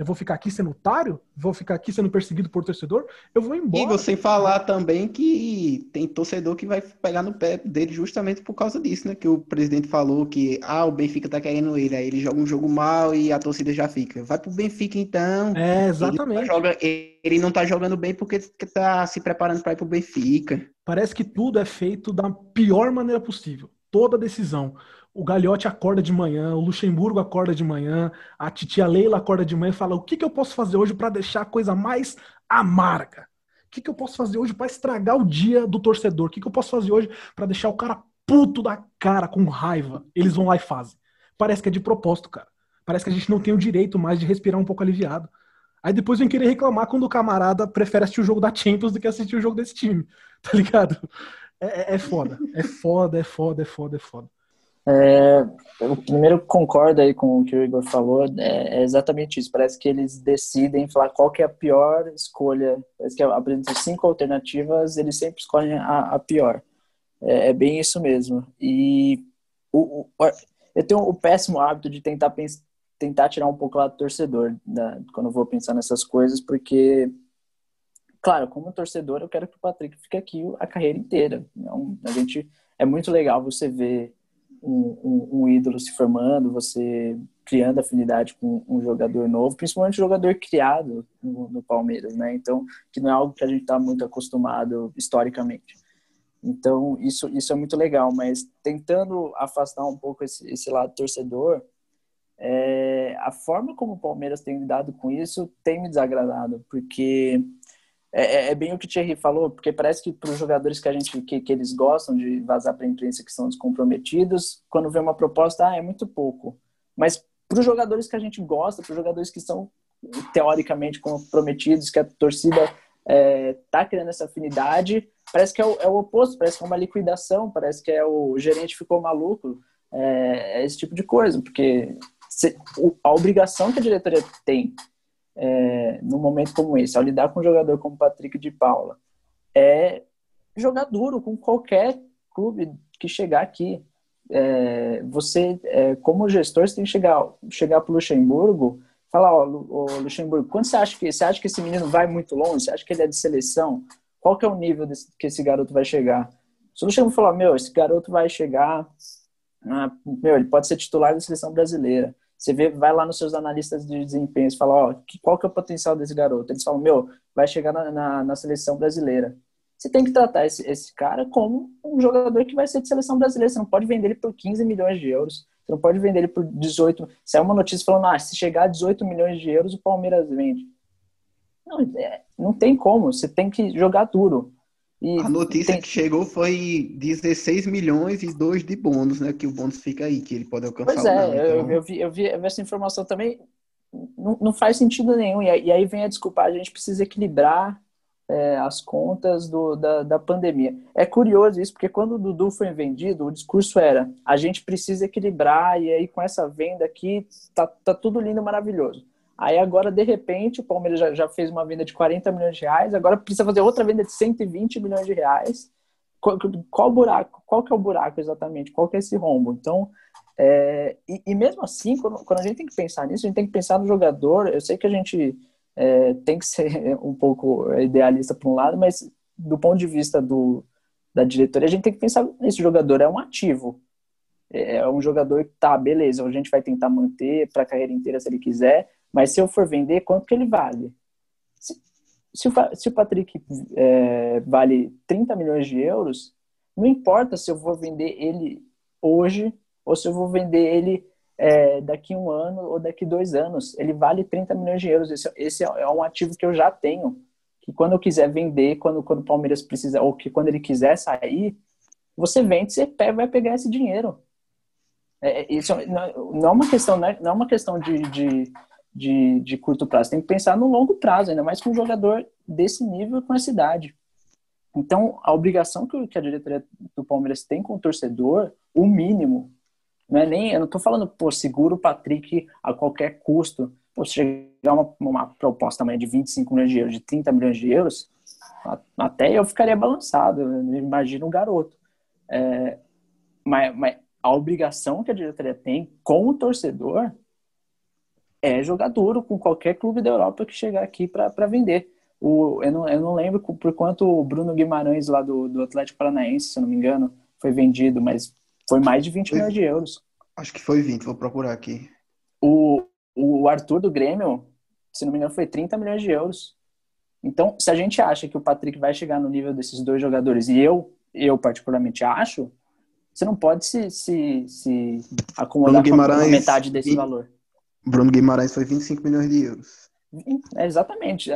Eu vou ficar aqui sendo otário? Vou ficar aqui sendo perseguido por torcedor? Eu vou embora. E você falar também que tem torcedor que vai pegar no pé dele justamente por causa disso, né? Que o presidente falou que ah, o Benfica tá querendo ele, aí ele joga um jogo mal e a torcida já fica. Vai pro Benfica então. É, Ele, exatamente. não tá joga- ele não tá jogando bem porque tá se preparando para ir pro Benfica. Parece que tudo é feito da pior maneira possível. Toda decisão. O Gagliotti acorda de manhã, o Luxemburgo acorda de manhã, a titia Leila acorda de manhã e fala: o que, que eu posso fazer hoje para deixar a coisa mais amarga? O que, que eu posso fazer hoje para estragar o dia do torcedor? O que, que eu posso fazer hoje para deixar o cara puto da cara, com raiva? Eles vão lá e fazem. Parece que é de propósito, cara. Parece que a gente não tem o direito mais de respirar um pouco aliviado. Aí depois vem querer reclamar quando o camarada prefere assistir o jogo da Champions do que assistir o jogo desse time. Tá ligado? É, é- é foda. É foda, é foda, é foda, é foda. É, eu primeiro concordo aí com o que o Igor falou, é, é exatamente isso. Parece que eles decidem falar qual que é a pior escolha. Parece que apresentam cinco alternativas, eles sempre escolhem a, a pior. É, é bem isso mesmo. E o, o- eu tenho o péssimo hábito de tentar, pens- tentar tirar um pouco lá do torcedor né, quando eu vou pensar nessas coisas, porque, claro, como torcedor, eu quero que o Patrick fique aqui a carreira inteira. Então, a gente, é muito legal você ver um, um, um ídolo se formando, você criando afinidade com um jogador novo, principalmente um jogador criado no, no Palmeiras, né? Então, que não é algo que a gente está muito acostumado historicamente. Então, isso, isso é muito legal, mas tentando afastar um pouco esse, esse lado torcedor, é, a forma como o Palmeiras tem lidado com isso tem me desagradado, porque é, é- é bem o que o Thierry falou, porque parece que para os jogadores que a gente que, que eles gostam de vazar para a imprensa que são descomprometidos, quando vê uma proposta, ah, é muito pouco. Mas para os jogadores que a gente gosta, para os jogadores que são teoricamente comprometidos, que a torcida está criando essa afinidade, parece que é o, é o oposto, parece que é uma liquidação, parece que é o gerente ficou maluco, é, é esse tipo de coisa, porque se- o- a obrigação que a diretoria tem é, num momento como esse, ao lidar com um jogador como Patrick de Paula, é jogar duro com qualquer clube que chegar aqui. É, você, é, como gestor, você tem que chegar, chegar para o Luxemburgo falar, ó, Luxemburgo, quando você acha que você acha que esse menino vai muito longe? Você acha que ele é de seleção? Qual que é o nível desse- que esse garoto vai chegar? Se o Luxemburgo falar, meu, esse garoto vai chegar, ah, meu, ele pode ser titular da seleção brasileira. Você vê, vai lá nos seus analistas de desempenho e fala, ó, que- qual que é o potencial desse garoto? Eles falam, meu, vai chegar na, na, na seleção brasileira. Você tem que tratar esse, esse cara como um jogador que vai ser de seleção brasileira. Você não pode vender ele por 15 milhões de euros. Você não pode vender ele por 18. Se é uma notícia falando, ah, se chegar a 18 milhões de euros, o Palmeiras vende. Não, é, não tem como. Você tem que jogar duro. E A notícia tem- que chegou foi 16 milhões e 2 de bônus, né? Que o bônus fica aí, que ele pode alcançar Pois é, eu, Então, eu, vi, eu, vi, eu vi essa informação também. Não, não faz sentido nenhum. E aí, e aí vem a desculpa, a gente precisa equilibrar é, as contas do, da, da pandemia. É curioso isso, porque quando o Dudu foi vendido, o discurso era: a gente precisa equilibrar, e aí com essa venda aqui, tá, tá tudo lindo, maravilhoso. Aí agora, de repente, o Palmeiras já, já fez uma venda de 40 milhões de reais, agora precisa fazer outra venda de 120 milhões de reais. Qual, qual buraco? Qual que é o buraco exatamente? Qual que é esse rombo? Então, é, e, e mesmo assim, quando, quando a gente tem que pensar nisso, a gente tem que pensar no jogador. Eu sei que a gente é, tem que ser um pouco idealista por um lado, mas do ponto de vista do, da diretoria, a gente tem que pensar nesse jogador é um ativo. É é um jogador que tá, beleza, a gente vai tentar manter para a carreira inteira se ele quiser, mas se eu for vender, quanto que ele vale? Se, se, o, se o Patrick é, vale 30 milhões de euros, Não importa se eu vou vender ele hoje ou se eu vou vender ele é, daqui um ano ou daqui dois anos. Ele vale 30 milhões de euros. Esse, esse é um ativo que eu já tenho. Que quando eu quiser vender, quando, quando o Palmeiras precisa, ou que quando ele quiser sair, você vende, você vai pegar esse dinheiro. É, é isso não é uma questão, não é uma questão de, de, de, de curto prazo. Tem que pensar no longo prazo, ainda mais com um jogador desse nível com essa idade. Então, a obrigação que a diretoria do Palmeiras tem com o torcedor, o mínimo, não é nem, eu não estou falando, pô, segura o Patrick a qualquer custo. Pô, se chegar uma, uma proposta amanhã de 25 milhões de euros, de 30 milhões de euros, até eu ficaria balançado, eu imagino o garoto. É, mas, mas a obrigação que a diretoria tem com o torcedor é jogar duro com qualquer clube da Europa que chegar aqui para vender. O, eu, não, eu não lembro por quanto o Bruno Guimarães, lá do, do Atlético Paranaense, se eu não me engano, foi vendido, mas foi mais de 20 foi, milhões de euros. Acho que foi 20, vou procurar aqui. O, o Arthur do Grêmio, se não me engano, foi 30 milhões de euros. Então, se a gente acha que o Patrick vai chegar no nível desses dois jogadores, e eu, eu particularmente acho, você não pode se, se, se acomodar com metade desse valor. Bruno Guimarães foi 25 milhões de euros. É, exatamente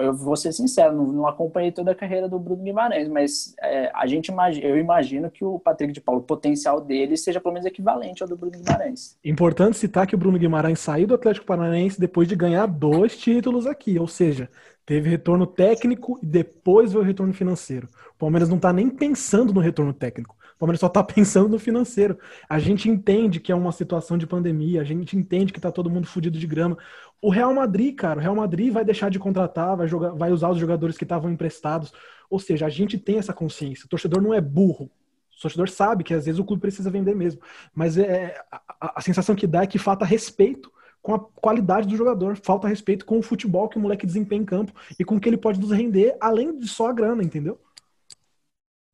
eu vou ser sincero, não, não, acompanhei toda a carreira do Bruno Guimarães, mas é, a gente imagina, eu imagino que o Patrick de Paulo, o potencial dele seja pelo menos equivalente ao do Bruno Guimarães. Importante citar que o Bruno Guimarães saiu do Atlético Paranaense depois de ganhar dois títulos aqui, ou seja, teve retorno técnico e depois veio o retorno financeiro. O Palmeiras não está nem pensando no retorno técnico. Palmeiras só está pensando no financeiro. A gente entende que é uma situação de pandemia, a gente entende que está todo mundo fudido de grama. O Real Madrid, cara, o Real Madrid vai deixar de contratar, vai, jogar, vai usar os jogadores que estavam emprestados. Ou seja, a gente tem essa consciência. O torcedor não é burro. O torcedor sabe que às vezes o clube precisa vender mesmo. Mas é, a, a sensação que dá é que falta respeito com a qualidade do jogador, falta respeito com o futebol que o moleque desempenha em campo e com o que ele pode nos render, além de só a grana, entendeu?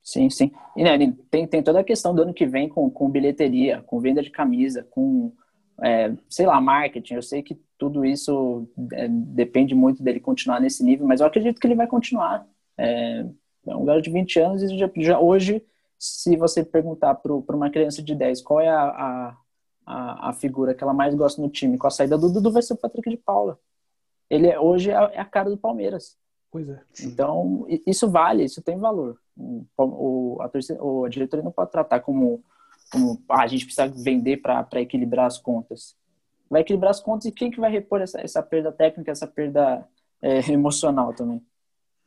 Sim, sim. E né, tem, tem toda a questão do ano que vem com, com bilheteria, com venda de camisa, com, é, sei lá, marketing. Eu sei que tudo isso é, depende muito dele continuar nesse nível, mas eu acredito que ele vai continuar. É, é um garoto de 20 anos e já, já hoje, se você perguntar para uma criança de 10 qual é a, a, a, figura que ela mais gosta no time, com a saída do Dudu vai ser o Patrick de Paula. Ele é, hoje é a, é a cara do Palmeiras. Pois é. Então, isso vale, isso tem valor. O, a, torcida, a diretoria não pode tratar como, como ah, a gente precisa vender para equilibrar as contas. Vai equilibrar as contas e quem que vai repor essa, essa perda técnica, essa perda é, emocional também?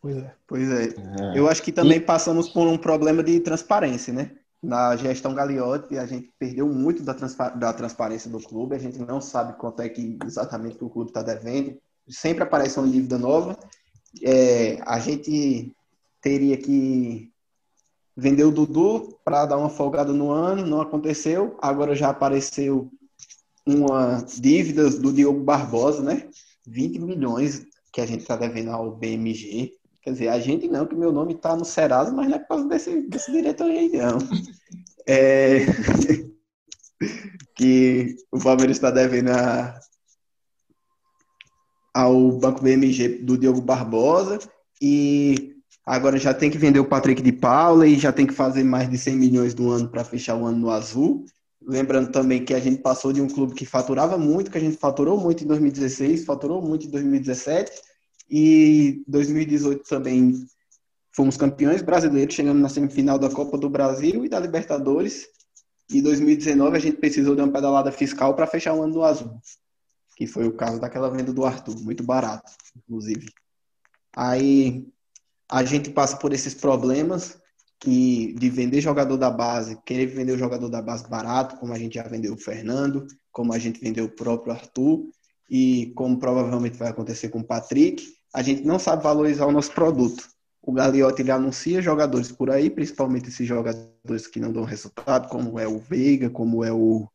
Pois é. Pois é. é. Eu acho que também e... passamos por um problema de transparência, né? Na gestão Gagliotti, a gente perdeu muito da, da transparência do clube, a gente não sabe quanto é que exatamente o clube está devendo. Sempre aparece uma dívida nova. É, a gente teria que vender o Dudu para dar uma folgada no ano, não aconteceu. Agora já apareceu uma dívida do Diogo Barbosa, né? 20 milhões que a gente está devendo ao BMG. Quer dizer, a gente não, que meu nome está no Serasa, mas não é por causa desse, desse diretoria aí, não. É... que o Palmeiras está devendo a... ao Banco BMG do Diogo Barbosa e Agora já tem que vender o Patrick de Paula e já tem que fazer mais de 100 milhões do ano para fechar o ano no azul. Lembrando também que a gente passou de um clube que faturava muito, que a gente faturou muito em 2016, faturou muito em 2017 e 2018 também fomos campeões brasileiros, chegando na semifinal da Copa do Brasil e da Libertadores. E 2019 a gente precisou de uma pedalada fiscal para fechar o ano no azul, que foi o caso daquela venda do Arthur, muito barato, inclusive. Aí a gente passa por esses problemas que de vender jogador da base, querer vender o jogador da base barato, como a gente já vendeu o Fernando, como a gente vendeu o próprio Arthur e como provavelmente vai acontecer com o Patrick, a gente não sabe valorizar o nosso produto. O Gagliotti ele anuncia jogadores por aí, principalmente esses jogadores que não dão resultado, como é o Veiga, como é o,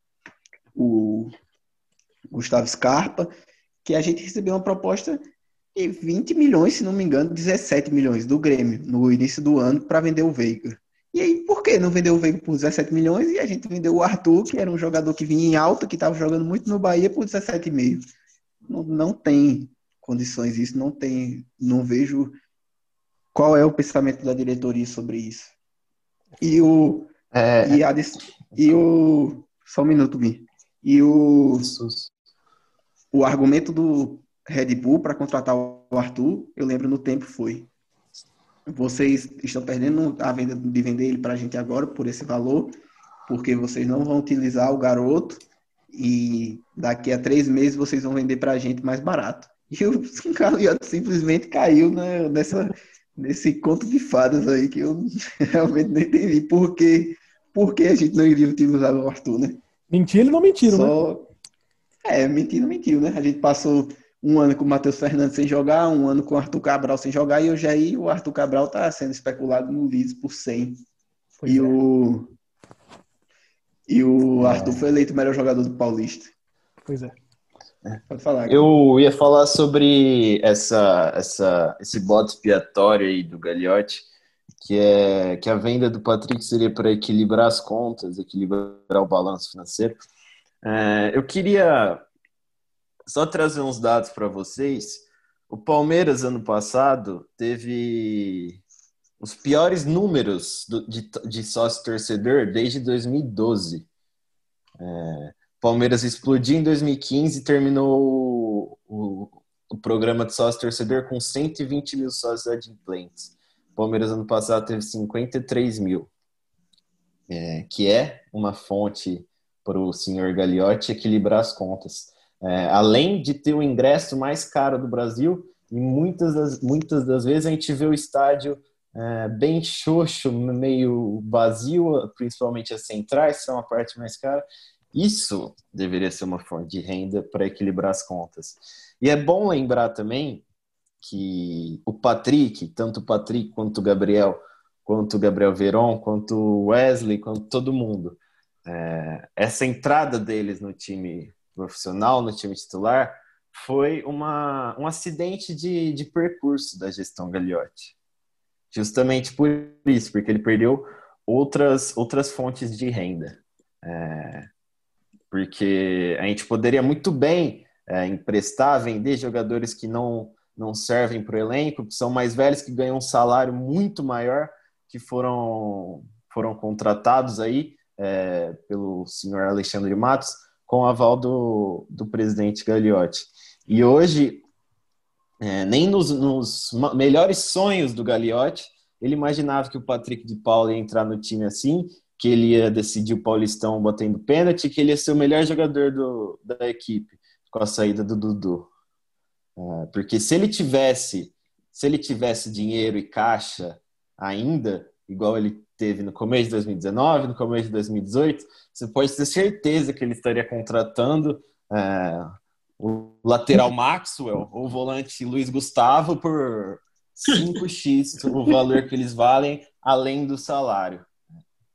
o Gustavo Scarpa, que a gente recebeu uma proposta 20 milhões, se não me engano, 17 milhões do Grêmio no início do ano para vender o Veiga. E aí, por que não vendeu o Veiga por 17 milhões e a gente vendeu o Arthur, que era um jogador que vinha em alta, que estava jogando muito no Bahia, por 17,5? Não, não tem condições isso, não tem, não vejo qual é o pensamento da diretoria sobre isso. E o. É, E, a, e o. Só um minuto, Gui. E o, o argumento do Red Bull para contratar o Arthur, eu lembro no tempo foi. Vocês estão perdendo a venda de vender ele para a gente agora por esse valor, porque vocês não vão utilizar o garoto e daqui a três meses vocês vão vender para a gente mais barato. E o Gagliotti simplesmente caiu né, nessa, nesse conto de fadas aí que eu realmente não entendi por que, por que a gente não iria utilizar o Arthur, né? Mentiram e não mentiram, né? Só... É, mentiu, mentiu, né? A gente passou um ano com o Matheus Fernandes sem jogar, um ano com o Arthur Cabral sem jogar, e hoje aí o Arthur Cabral tá sendo especulado no Leeds por 100. Pois e é. o e o Arthur foi eleito o melhor jogador do Paulista. Pois é. Pode falar. Eu ia falar sobre essa, essa, esse bode expiatório aí do Gagliotti, que é que a venda do Patrick seria para equilibrar as contas, equilibrar o balanço financeiro. É, eu queria só trazer uns dados para vocês. O Palmeiras, ano passado, teve os piores números do- de, de sócio-torcedor desde 2012. É, Palmeiras explodiu em 2015 e terminou o, o, programa de sócio-torcedor com 120 mil sócios adimplentes. Palmeiras, ano passado, teve 53 mil, é, que é uma fonte para o senhor Gagliotti equilibrar as contas. É, além de ter o ingresso mais caro do Brasil, e muitas das, muitas das vezes a gente vê o estádio é, bem xoxo, meio vazio, principalmente as centrais, são a parte mais cara. Isso deveria ser uma fonte de renda para equilibrar as contas. E é bom lembrar também que o Patrick, tanto o Patrick quanto o Gabriel, quanto o Gabriel Veron, quanto o Wesley, quanto todo mundo, é, essa entrada deles no time profissional, no time titular, foi uma, um acidente de, de percurso da gestão Gagliotti. Justamente por isso, porque ele perdeu outras, outras fontes de renda. É, porque a gente poderia muito bem é, emprestar, vender jogadores que não, não servem para o elenco, que são mais velhos, que ganham um salário muito maior, que foram, foram contratados aí é, pelo senhor Alexandre Matos, com o aval do, do presidente Gagliotti. E hoje, é, nem nos, nos melhores sonhos do Gagliotti, ele imaginava que o Patrick de Paula ia entrar no time assim, que ele ia decidir o Paulistão batendo pênalti, que ele ia ser o melhor jogador do, da equipe com a saída do Dudu. É, porque se ele tivesse, se ele tivesse dinheiro e caixa ainda, igual ele teve no começo de 2019, no começo de 2018, você pode ter certeza que ele estaria contratando é, o lateral Maxwell ou o volante Luiz Gustavo por 5x o valor que eles valem, além do salário.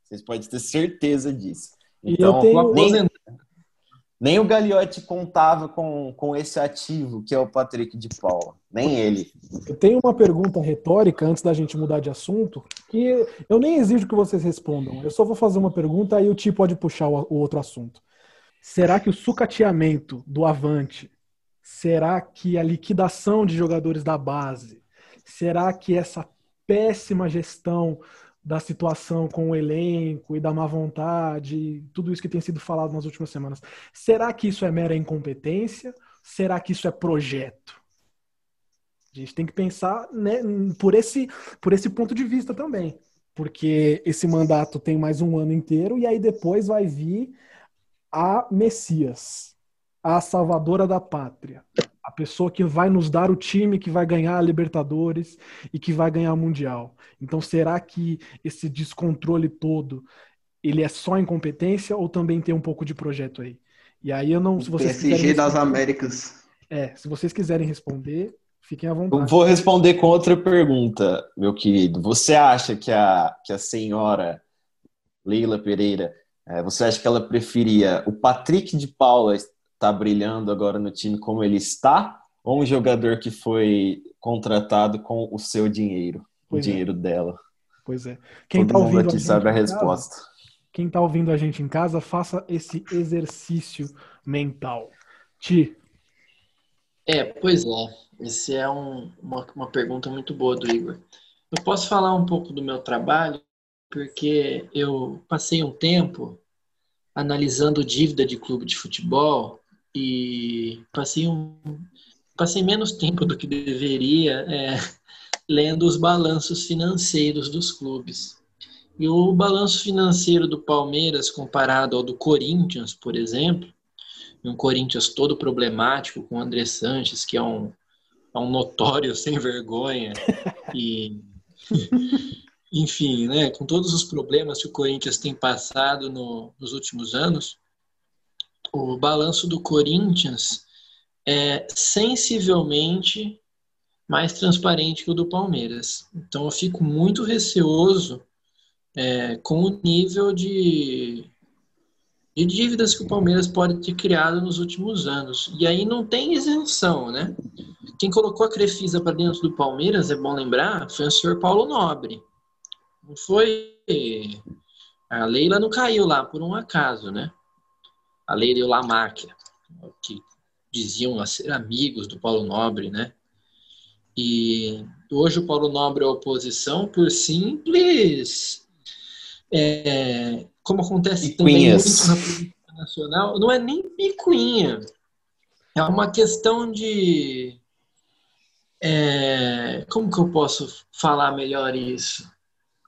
Vocês podem ter certeza disso. Então, tenho- nem, nem o Gagliotti contava com, com esse ativo que é o Patrick de Paula. Nem ele. Eu tenho uma pergunta retórica antes da gente mudar de assunto, que eu nem exijo que vocês respondam. Eu só vou fazer uma pergunta e o Ti pode puxar o, o outro assunto. Será que o sucateamento do Avante, será que a liquidação de jogadores da base, será que essa péssima gestão da situação com o elenco e da má vontade, tudo isso que tem sido falado nas últimas semanas, será que isso é mera incompetência? Será que isso é projeto? A gente tem que pensar né, por, esse, por esse ponto de vista também. Porque esse mandato tem mais um ano inteiro e aí depois vai vir a Messias, a salvadora da pátria. A pessoa que vai nos dar o time que vai ganhar a Libertadores e que vai ganhar o Mundial. Então, será que esse descontrole todo ele é só incompetência ou também tem um pouco de projeto aí? E aí eu não, se vocês PSG quiserem das responder- Américas. É, se vocês quiserem responder, fiquem à Eu vontade. vou responder com outra pergunta, meu querido. Você acha que a, que a senhora Leila Pereira, eh, você acha que ela preferia o Patrick de Paula estar brilhando agora no time como ele está, ou um jogador que foi contratado com o seu dinheiro, Pois o é. dinheiro dela? Pois é. Quem Todo tá mundo ouvindo aqui gente sabe a em casa- resposta. quem tá ouvindo a gente em casa, faça esse exercício mental. Ti, É, pois é. Essa é um- uma, uma pergunta muito boa do Igor. Eu posso falar um pouco do meu trabalho porque eu passei um tempo analisando dívida de clube de futebol e passei um passei menos tempo do que deveria é, lendo os balanços financeiros dos clubes. E o balanço financeiro do Palmeiras comparado ao do Corinthians, por exemplo, um Corinthians todo problemático com o André Sanches, que é um, é um notório sem vergonha e enfim, né, com todos os problemas que o Corinthians tem passado no, nos últimos anos, o balanço do Corinthians é sensivelmente mais transparente que o do Palmeiras. Então eu fico muito receoso é, com o nível de, de dívidas que o Palmeiras pode ter criado nos últimos anos. E aí não tem isenção, né? Quem colocou a Crefisa para dentro do Palmeiras, é bom lembrar, foi o senhor Paulo Nobre. Não foi. A Leila não caiu lá por um acaso, né? A Leila e o Lamáquia, que diziam ser amigos do Paulo Nobre, né? E hoje o Paulo Nobre é oposição por simples. É, como acontece Picuinhas. também muito na política nacional, não é nem picuinha. É uma questão de. É, como que eu posso falar melhor isso?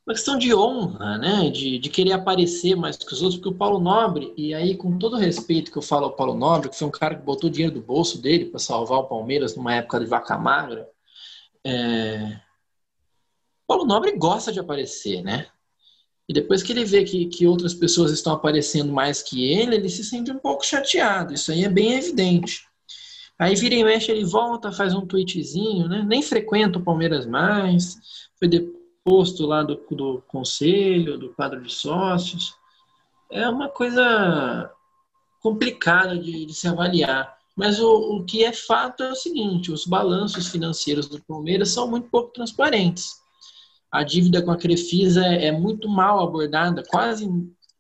Uma questão de honra, né? De, de querer aparecer mais que os outros, porque o Paulo Nobre, e aí com todo o respeito que eu falo ao Paulo Nobre, que foi um cara que botou dinheiro do bolso dele para salvar o Palmeiras numa época de vaca magra, é... Paulo Nobre gosta de aparecer, né? E depois que ele vê que, que outras pessoas estão aparecendo mais que ele, ele se sente um pouco chateado. Isso aí é bem evidente. Aí vira e mexe, ele volta, faz um tweetzinho, né? Nem frequenta o Palmeiras mais. Foi deposto lá do, do conselho, do quadro de sócios. É uma coisa complicada de, de se avaliar. Mas o, o que é fato é o seguinte: os balanços financeiros do Palmeiras são muito pouco transparentes. A dívida com a Crefisa é, é muito mal abordada, quase,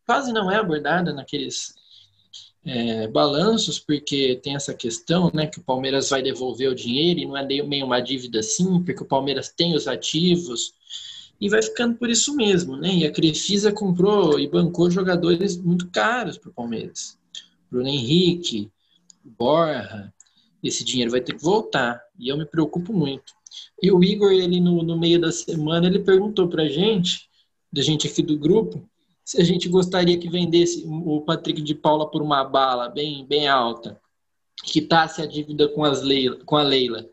quase não é abordada naqueles é, balanços, porque tem essa questão, né, que o Palmeiras vai devolver o dinheiro e não é meio uma dívida assim, porque o Palmeiras tem os ativos e vai ficando por isso mesmo, né? E a Crefisa comprou e bancou jogadores muito caros para o Palmeiras. Bruno Henrique, Borra, esse dinheiro vai ter que voltar. E eu me preocupo muito. E o Igor, ele no, no meio da semana, ele perguntou pra gente, da gente aqui do grupo, se a gente gostaria que vendesse o Patrick de Paula por uma bala bem, bem alta, quitasse a dívida com, as Leila, com a Leila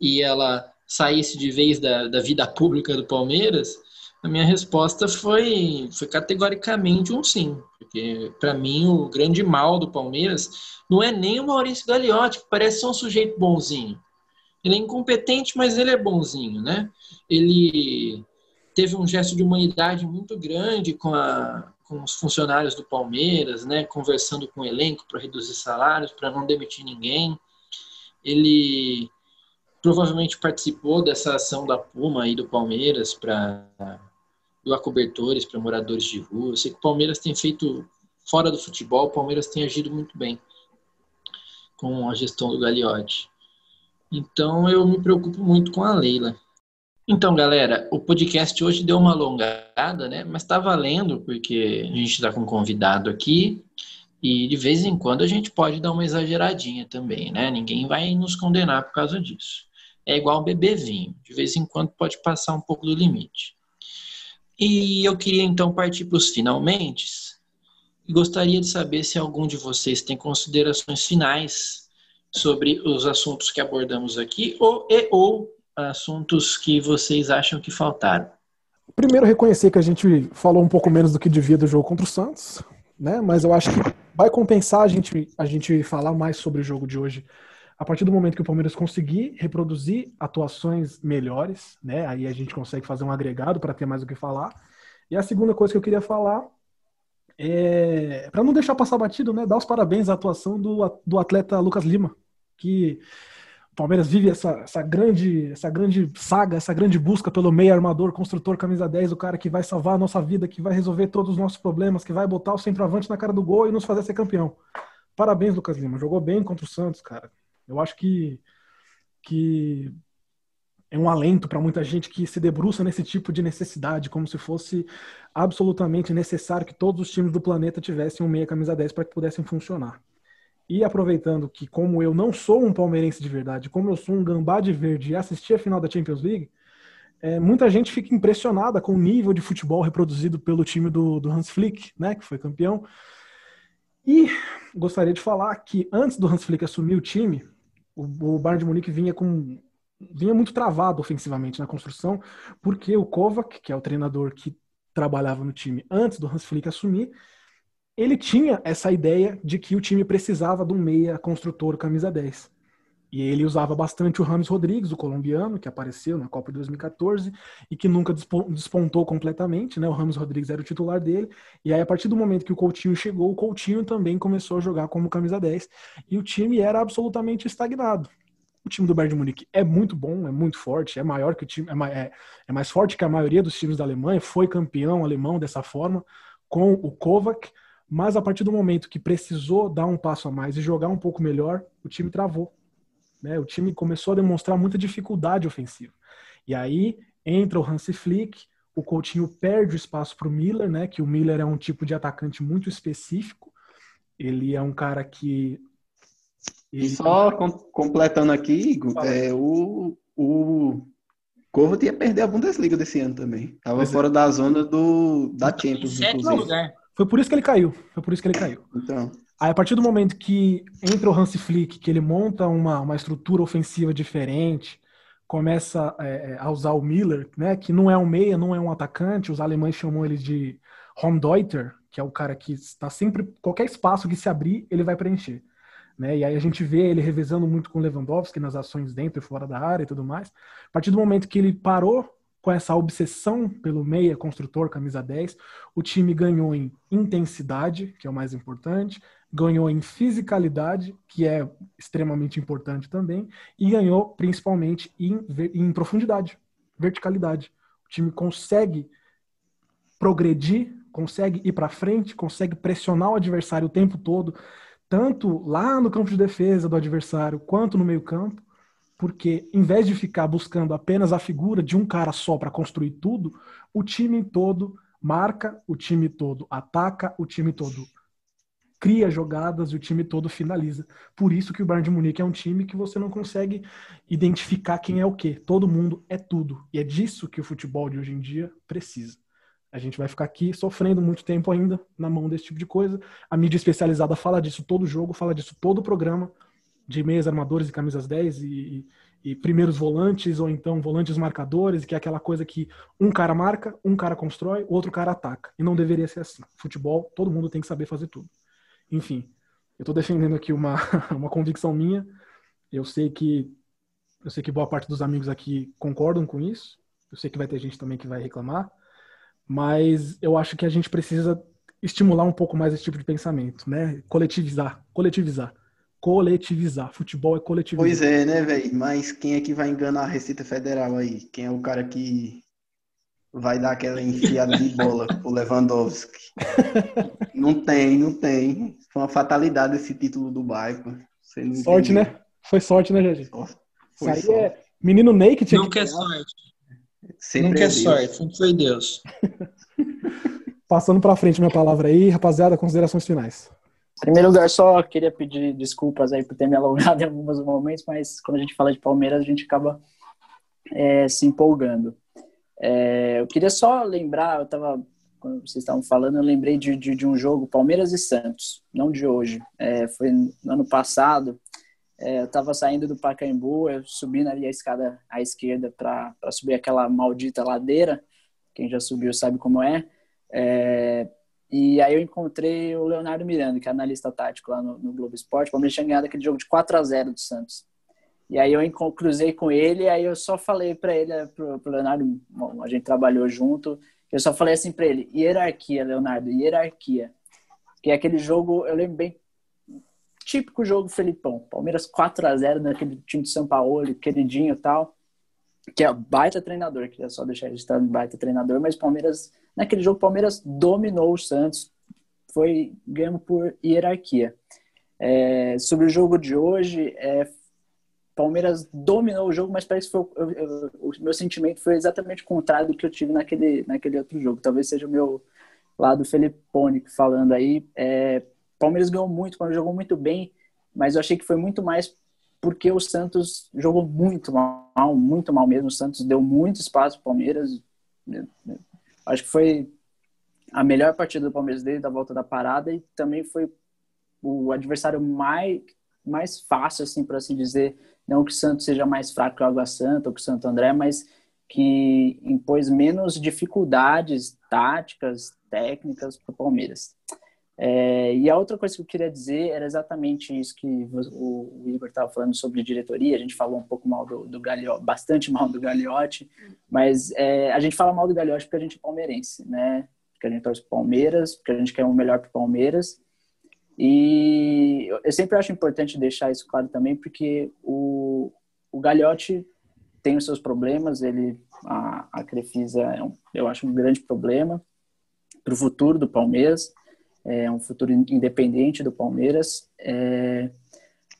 e ela saísse de vez da, da vida pública do Palmeiras, a minha resposta foi, foi categoricamente um sim. Porque, para mim, o grande mal do Palmeiras não é nem o Maurício Gagliotti, que parece ser um sujeito bonzinho. Ele é incompetente, mas ele é bonzinho, né? Ele teve um gesto de humanidade muito grande com, a, com os funcionários do Palmeiras, né? Conversando com o elenco para reduzir salários, para não demitir ninguém. Ele provavelmente participou dessa ação da Puma e do Palmeiras para doar cobertores para moradores de rua. Eu sei que o Palmeiras tem feito, fora do futebol, o Palmeiras tem agido muito bem com a gestão do Gagliotti. Então eu me preocupo muito com a Leila. Então, galera, o podcast hoje deu uma alongada, né? Mas está valendo, porque a gente está com um convidado aqui e de vez em quando a gente pode dar uma exageradinha também, né? Ninguém vai nos condenar por causa disso. É igual beber vinho, de vez em quando pode passar um pouco do limite. E eu queria então partir para os finalmente. E gostaria de saber se algum de vocês tem considerações finais sobre os assuntos que abordamos aqui ou, e, ou assuntos que vocês acham que faltaram. Primeiro, reconhecer que a gente falou um pouco menos do que devia do jogo contra o Santos, né? mas eu acho que vai compensar a gente, a gente falar mais sobre o jogo de hoje a partir do momento que o Palmeiras conseguir reproduzir atuações melhores, né, aí a gente consegue fazer um agregado para ter mais o que falar. E a segunda coisa que eu queria falar é, para não deixar passar batido, né, dar os parabéns à atuação do, do atleta Lucas Lima, que o Palmeiras vive essa, essa, grande, essa grande saga, essa grande busca pelo meio armador, construtor, camisa 10, o cara que vai salvar a nossa vida, que vai resolver todos os nossos problemas, que vai botar o centroavante na cara do gol e nos fazer ser campeão. Parabéns, Lucas Lima. Jogou bem contra o Santos, cara. Eu acho que, que é um alento para muita gente que se debruça nesse tipo de necessidade, como se fosse absolutamente necessário que todos os times do planeta tivessem um meia camisa 10 para que pudessem funcionar. E aproveitando que, como eu não sou um palmeirense de verdade, como eu sou um gambá de verde e assisti a final da Champions League, é, muita gente fica impressionada com o nível de futebol reproduzido pelo time do, do Hans Flick, né, que foi campeão. E gostaria de falar que antes do Hans Flick assumir o time, o, o Bayern de Munique vinha com vinha muito travado ofensivamente na construção, porque o Kovac, que é o treinador que trabalhava no time antes do Hans Flick assumir, ele tinha essa ideia de que o time precisava de um meia construtor camisa 10. E ele usava bastante o Ramos Rodrigues, o colombiano, que apareceu na Copa de 2014 e que nunca despontou completamente, né? O Ramos Rodrigues era o titular dele. E aí, a partir do momento que o Coutinho chegou, o Coutinho também começou a jogar como camisa 10 e o time era absolutamente estagnado. O time do Bayern de Munique é muito bom, é muito forte, é maior que o time, é, é, é mais forte que a maioria dos times da Alemanha, foi campeão alemão dessa forma, com o Kovac, mas a partir do momento que precisou dar um passo a mais e jogar um pouco melhor, o time travou. Né? O time começou a demonstrar muita dificuldade ofensiva. E aí entra o Hansi Flick, o Coutinho perde o espaço para o Miller, né? que o Miller é um tipo de atacante muito específico. Ele é um cara que e só com, completando aqui, Igor, é, o, o Corvo ia perder a Bundesliga desse ano também. Tava pois é. fora é. da zona do, da Champions, inclusive. Lugar. Foi por isso que ele caiu. Foi por isso que ele caiu. Então. Aí, a partir do momento que entra o Hansi Flick, que ele monta uma, uma estrutura ofensiva diferente, começa é, é, a usar o Miller, né, que não é um meia, não é um atacante, os alemães chamam ele de Homdeuter, que é o cara que está sempre, qualquer espaço que se abrir, ele vai preencher. Né? E aí a gente vê ele revezando muito com Lewandowski nas ações dentro e fora da área e tudo mais. A partir do momento que ele parou com essa obsessão pelo meia construtor camisa 10, o time ganhou em intensidade, que é o mais importante, ganhou em fisicalidade, que é extremamente importante também, e ganhou principalmente em, em profundidade, verticalidade. O time consegue progredir, consegue ir para frente, consegue pressionar o adversário o tempo todo tanto lá no campo de defesa do adversário quanto no meio-campo, porque em vez de ficar buscando apenas a figura de um cara só para construir tudo, o time todo marca, o time todo ataca, o time todo cria jogadas e o time todo finaliza. Por isso que o Bayern de Munique é um time que você não consegue identificar quem é o quê. Todo mundo é tudo. E é disso que o futebol de hoje em dia precisa. A gente vai ficar aqui sofrendo muito tempo ainda na mão desse tipo de coisa. A mídia especializada fala disso todo jogo, fala disso todo programa de meias armadores e camisas 10 e, e, primeiros volantes ou então volantes marcadores, que é aquela coisa que um cara marca, um cara constrói, o outro cara ataca. E não deveria ser assim. Futebol, todo mundo tem que saber fazer tudo. Enfim, eu estou defendendo aqui uma, uma convicção minha. Eu sei que eu sei que boa parte dos amigos aqui concordam com isso. Eu sei que vai ter gente também que vai reclamar mas eu acho que a gente precisa estimular um pouco mais esse tipo de pensamento, né? Coletivizar, coletivizar, coletivizar. Futebol é coletivizar. Pois é, né, velho? Mas quem é que vai enganar a Receita Federal aí? Quem é o cara que vai dar aquela enfiada de bola pro Lewandowski? não tem, não tem. Foi uma fatalidade esse título do bairro. sorte, entendeu. né? Foi sorte, né, gente? Foi Isso aí é menino Ney que tinha Não que quer sorte. Sempre Nunca é, é sorte, sempre foi Deus. Passando para frente minha palavra aí, rapaziada, considerações finais. Em primeiro lugar, só queria pedir desculpas aí por ter me alongado em alguns momentos, mas quando a gente fala de Palmeiras, a gente acaba é, se empolgando. É, eu queria só lembrar, eu estava quando vocês estavam falando, eu lembrei de, de, de, um jogo Palmeiras e Santos, não de hoje. É, foi no ano passado, é, eu estava saindo do Pacaembu, eu subindo ali a escada à esquerda para subir aquela maldita ladeira. Quem já subiu sabe como é. é. E aí eu encontrei o Leonardo Miranda, que é analista tático lá no, no Globo Esporte. O Palmeiras tinha ganhado aquele jogo de 4 a 0 do Santos. E aí eu cruzei com ele, e aí eu só falei para ele, pro, pro Leonardo, bom, a gente trabalhou junto, eu só falei assim para ele, hierarquia, Leonardo, hierarquia. Que aquele jogo, eu lembro bem típico jogo Felipão. Palmeiras 4 a 0 naquele time de São Paulo, queridinho e tal. Que é baita treinador, queria só deixar registrado baita treinador, mas Palmeiras, naquele jogo, Palmeiras dominou o Santos, foi ganho por hierarquia. É, sobre o jogo de hoje, é, Palmeiras dominou o jogo, mas parece que foi, eu, eu, o meu sentimento foi exatamente o contrário do que eu tive naquele, naquele outro jogo. Talvez seja o meu lado Felipone falando aí. É, Palmeiras ganhou muito, Palmeiras jogou muito bem, mas eu achei que foi muito mais porque o Santos jogou muito mal, muito mal mesmo. O Santos deu muito espaço para o Palmeiras. Acho que foi a melhor partida do Palmeiras desde a volta da parada e também foi o adversário mais mais fácil, assim, por assim dizer. Não que o Santos seja mais fraco que o Água Santa ou que o Santo André, mas que impôs menos dificuldades táticas, técnicas para o Palmeiras. É, e a outra coisa que eu queria dizer era exatamente isso que o, o Igor estava falando sobre diretoria. A gente falou um pouco mal do, do Gagliotti, bastante mal do Gagliotti, mas é, a gente fala mal do Gagliotti porque a gente é palmeirense, né? Porque a gente torce Palmeiras, porque a gente quer o melhor para Palmeiras. E eu sempre acho importante deixar isso claro também, porque o, o Gagliotti tem os seus problemas, ele a, a Crefisa é um, eu acho um grande problema para o futuro do Palmeiras é um futuro independente do Palmeiras, é,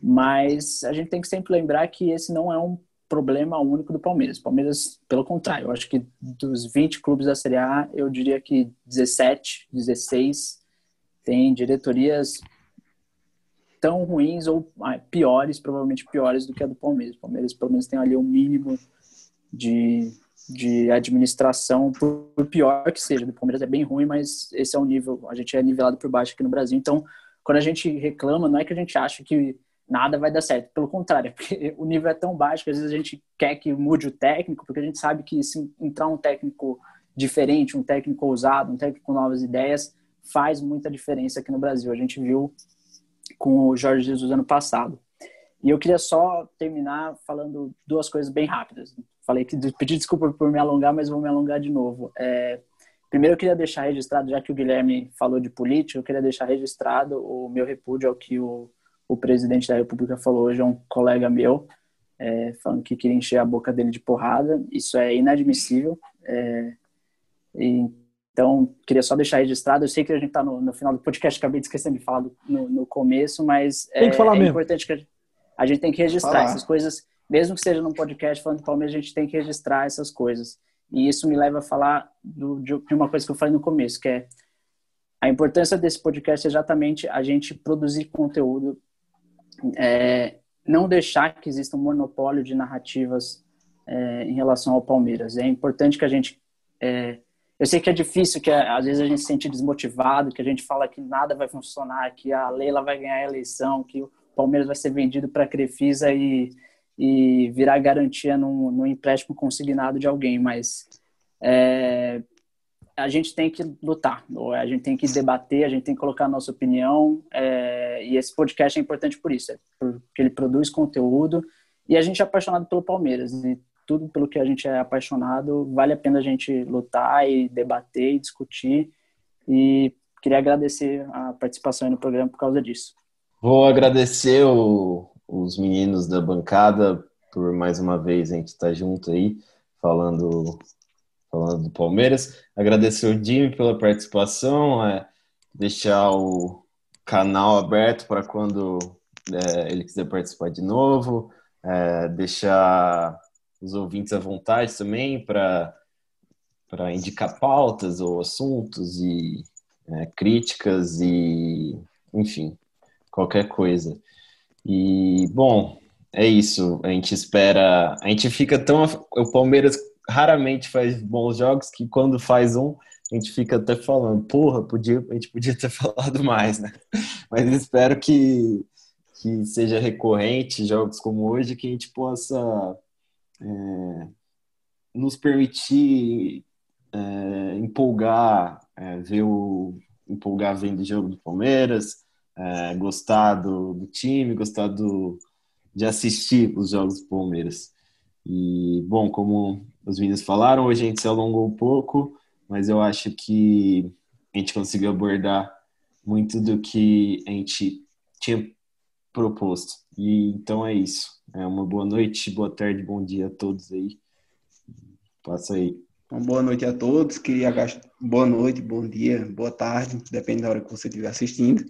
mas a gente tem que sempre lembrar que esse não é um problema único do Palmeiras. Palmeiras, pelo contrário, eu acho que dos 20 clubes da Série A, eu diria que 17, 16 tem diretorias tão ruins ou ah, piores, provavelmente piores do que a do Palmeiras. O Palmeiras, pelo menos, tem ali um mínimo de de administração, por, pior que seja. Do Palmeiras é bem ruim, mas esse é o nível, a gente é nivelado por baixo aqui no Brasil. Então, quando a gente reclama, não é que a gente acha que nada vai dar certo. Pelo contrário, é porque o nível é tão baixo que às vezes a gente quer que mude o técnico, porque a gente sabe que se entrar um técnico diferente, um técnico ousado, um técnico com novas ideias, faz muita diferença aqui no Brasil. A gente viu com o Jorge Jesus ano passado. E eu queria só terminar falando duas coisas bem rápidas. Falei que pedi desculpa por me alongar, mas vou me alongar de novo. É, primeiro eu queria deixar registrado, já que o Guilherme falou de política, eu queria deixar registrado o meu repúdio ao que o, o presidente da República falou hoje, um colega meu, é, falando que queria encher a boca dele de porrada. Isso é inadmissível. É, e, então, queria só deixar registrado. Eu sei que a gente está no, no, final do podcast, acabei de esquecendo de falar no, no começo, mas é, é importante que a, a, gente tem que registrar essas coisas mesmo que seja num podcast falando de Palmeiras, a gente tem que registrar essas coisas. E isso me leva a falar do, de uma coisa que eu falei no começo, que é a importância desse podcast é exatamente a gente produzir conteúdo, é, não deixar que exista um monopólio de narrativas é, em relação ao Palmeiras. É importante que a gente. É, eu sei que é difícil, que às vezes a gente se sente desmotivado, que a gente fala que nada vai funcionar, que a Leila vai ganhar a eleição, que o Palmeiras vai ser vendido para a Crefisa e e virar garantia num, num empréstimo consignado de alguém, mas é, a gente tem que lutar, a gente tem que debater, a gente tem que colocar a nossa opinião, é, e esse podcast é importante por isso, é porque ele produz conteúdo, e a gente é apaixonado pelo Palmeiras, e tudo pelo que a gente é apaixonado, vale a pena a gente lutar e debater e discutir, e queria agradecer a participação no programa por causa disso. Vou agradecer o, os meninos da bancada por mais uma vez a gente estar tá junto aí falando falando do Palmeiras. Agradecer o Jimmy pela participação, é, deixar o canal aberto para quando é, ele quiser participar de novo, é, deixar os ouvintes à vontade também para para indicar pautas ou assuntos e é, críticas e enfim qualquer coisa. E, bom, é isso. A gente espera. A gente fica tão. O Palmeiras raramente faz bons jogos que quando faz um, a gente fica até falando, porra, podia, a gente podia ter falado mais, né? Mas espero que, que seja recorrente jogos como hoje, que a gente possa é, nos permitir é, empolgar, é, ver o empolgar vendo o jogo do Palmeiras, é, gostar do, do, time, gostar do, de assistir os jogos do Palmeiras. E, bom, como os meninos falaram, hoje a gente se alongou um pouco, mas eu acho que a gente conseguiu abordar muito do que a gente tinha proposto. E então é isso. É uma boa noite, boa tarde, bom dia a todos aí. Passa aí. Uma boa noite a todos. Queria boa noite, bom dia, boa tarde, depende da hora que você estiver assistindo.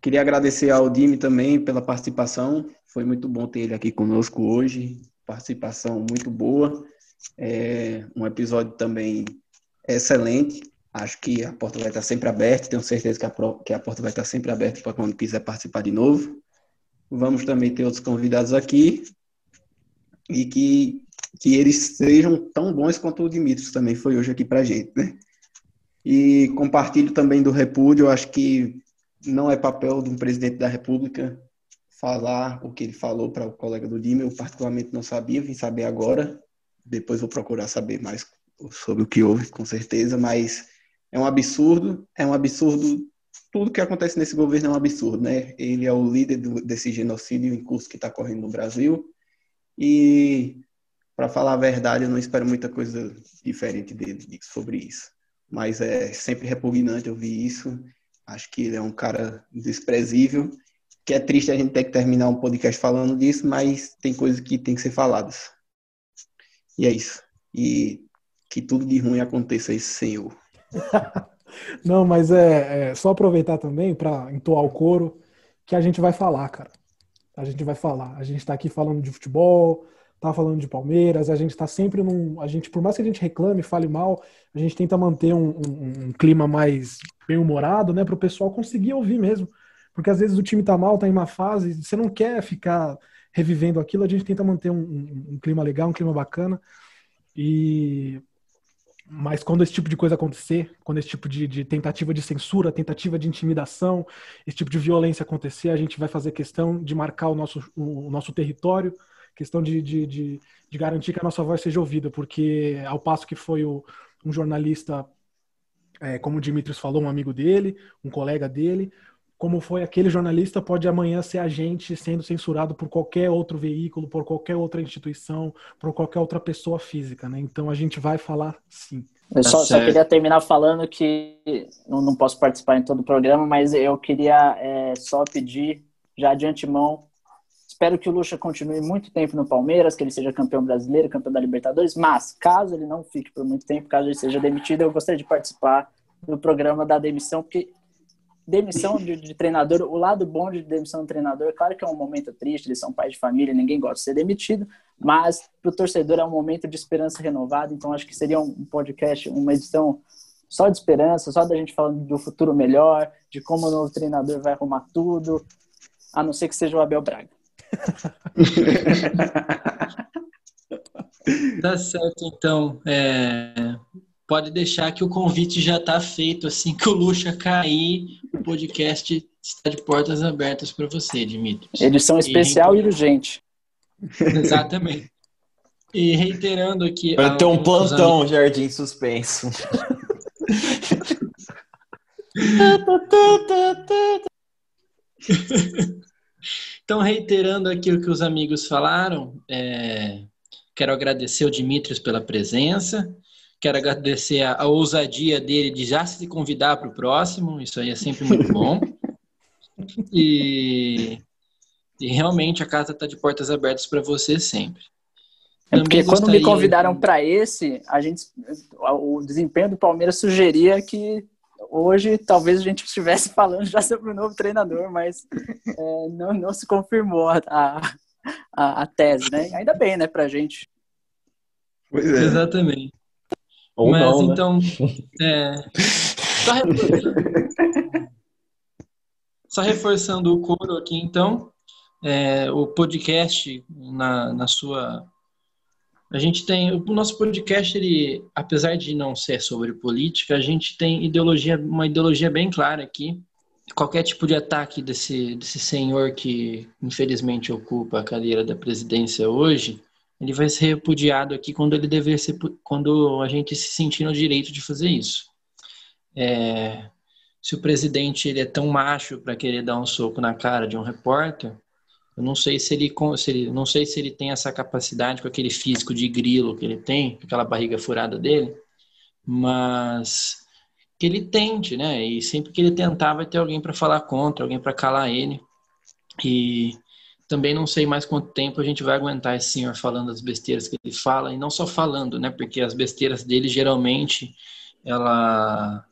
Queria agradecer ao Dime também pela participação. Foi muito bom ter ele aqui conosco hoje. Participação muito boa. É um episódio também excelente. Acho que a porta vai estar sempre aberta. Tenho certeza que a, que a porta vai estar sempre aberta para quando quiser participar de novo. Vamos também ter outros convidados aqui. E que, que eles sejam tão bons quanto o Dimitris também foi hoje aqui para a gente, né? E compartilho também do repúdio. Acho que não é papel de um presidente da República falar o que ele falou para o colega do Dime. Eu particularmente não sabia, vim saber agora. Depois vou procurar saber mais sobre o que houve, com certeza. Mas é um absurdo, é um absurdo. Tudo que acontece nesse governo é um absurdo, né? Ele é o líder do, desse genocídio em curso que está correndo no Brasil. E, para falar a verdade, eu não espero muita coisa diferente dele sobre isso mas é sempre repugnante ouvir isso. Acho que ele é um cara desprezível, que é triste a gente ter que terminar um podcast falando disso, mas tem coisas que tem que ser faladas. E é isso. E que tudo de ruim aconteça esse Senhor. Não, mas é, é só aproveitar também para entoar o coro que a gente vai falar, cara. A gente vai falar. A gente está aqui falando de futebol, tá falando de Palmeiras, a gente está sempre num. A gente, por mais que a gente reclame, fale mal, a gente tenta manter um, um, um clima mais bem-humorado, né? Para o pessoal conseguir ouvir mesmo. Porque às vezes o time tá mal, tá em uma fase, você não quer ficar revivendo aquilo, a gente tenta manter um, um clima legal, um clima bacana. E mas quando esse tipo de coisa acontecer, quando esse tipo de, de, tentativa de censura, tentativa de intimidação, esse tipo de violência acontecer, a gente vai fazer questão de marcar o nosso, o nosso território, questão de, de, de, de, garantir que a nossa voz seja ouvida, porque ao passo que foi o, um jornalista, é, como o Dimitrios falou, um amigo dele, um colega dele, como foi aquele jornalista, pode amanhã ser a gente sendo censurado por qualquer outro veículo, por qualquer outra instituição, por qualquer outra pessoa física, né? Então a gente vai falar sim. Eu só, tá só queria terminar falando que não, não posso participar em todo o programa, mas eu queria é, só pedir já de antemão Espero que o Lucha continue muito tempo no Palmeiras, que ele seja campeão brasileiro, campeão da Libertadores, mas caso ele não fique por muito tempo, caso ele seja demitido, eu gostaria de participar do programa da demissão, porque demissão de, de treinador, o lado bom de demissão de treinador, claro que é um momento triste, eles são pais de família, ninguém gosta de ser demitido, mas para o torcedor é um momento de esperança renovada, então acho que seria um podcast, uma edição só de esperança, só da gente falando do futuro melhor, de como o novo treinador vai arrumar tudo, a não ser que seja o Abel Braga. tá certo, então. É, pode deixar que o convite já está feito. Assim que o Lucha cair, o podcast está de portas abertas para você, Dimitri. Edição especial e, e urgente. Exatamente. E reiterando aqui. Vai ter um plantão, amigos... Jardim Suspenso. Então, reiterando aqui o que os amigos falaram, é, quero agradecer o Dimitrios pela presença, quero agradecer a, a ousadia dele de já se convidar para o próximo, isso aí é sempre muito bom. E, e realmente a casa está de portas abertas para você sempre. É porque quando me convidaram para esse, a gente, o desempenho do Palmeiras sugeria que hoje talvez a gente estivesse falando já sobre o novo treinador, mas é, não, não se confirmou a, a, a, tese, né? Ainda bem, né, pra gente. Pois é. Exatamente. Ou mas não, né? então, né? é, só, reforçando, só reforçando o coro aqui, então, é, o podcast na, na sua a gente tem o nosso podcast, ele, apesar de não ser sobre política, a gente tem ideologia, uma ideologia bem clara aqui. Qualquer tipo de ataque desse, desse senhor que infelizmente ocupa a cadeira da presidência hoje, ele vai ser repudiado aqui quando ele dever ser, quando a gente se sentir no direito de fazer isso. É, se o presidente ele é tão macho para querer dar um soco na cara de um repórter, eu não sei se ele, se ele, não sei se ele tem essa capacidade com aquele físico de grilo que ele tem, aquela barriga furada dele, mas que ele tente, né? E sempre que ele tentar, vai ter alguém para falar contra, alguém para calar ele. E também não sei mais quanto tempo a gente vai aguentar esse senhor falando as besteiras que ele fala, e não só falando, né? Porque as besteiras dele geralmente, ela.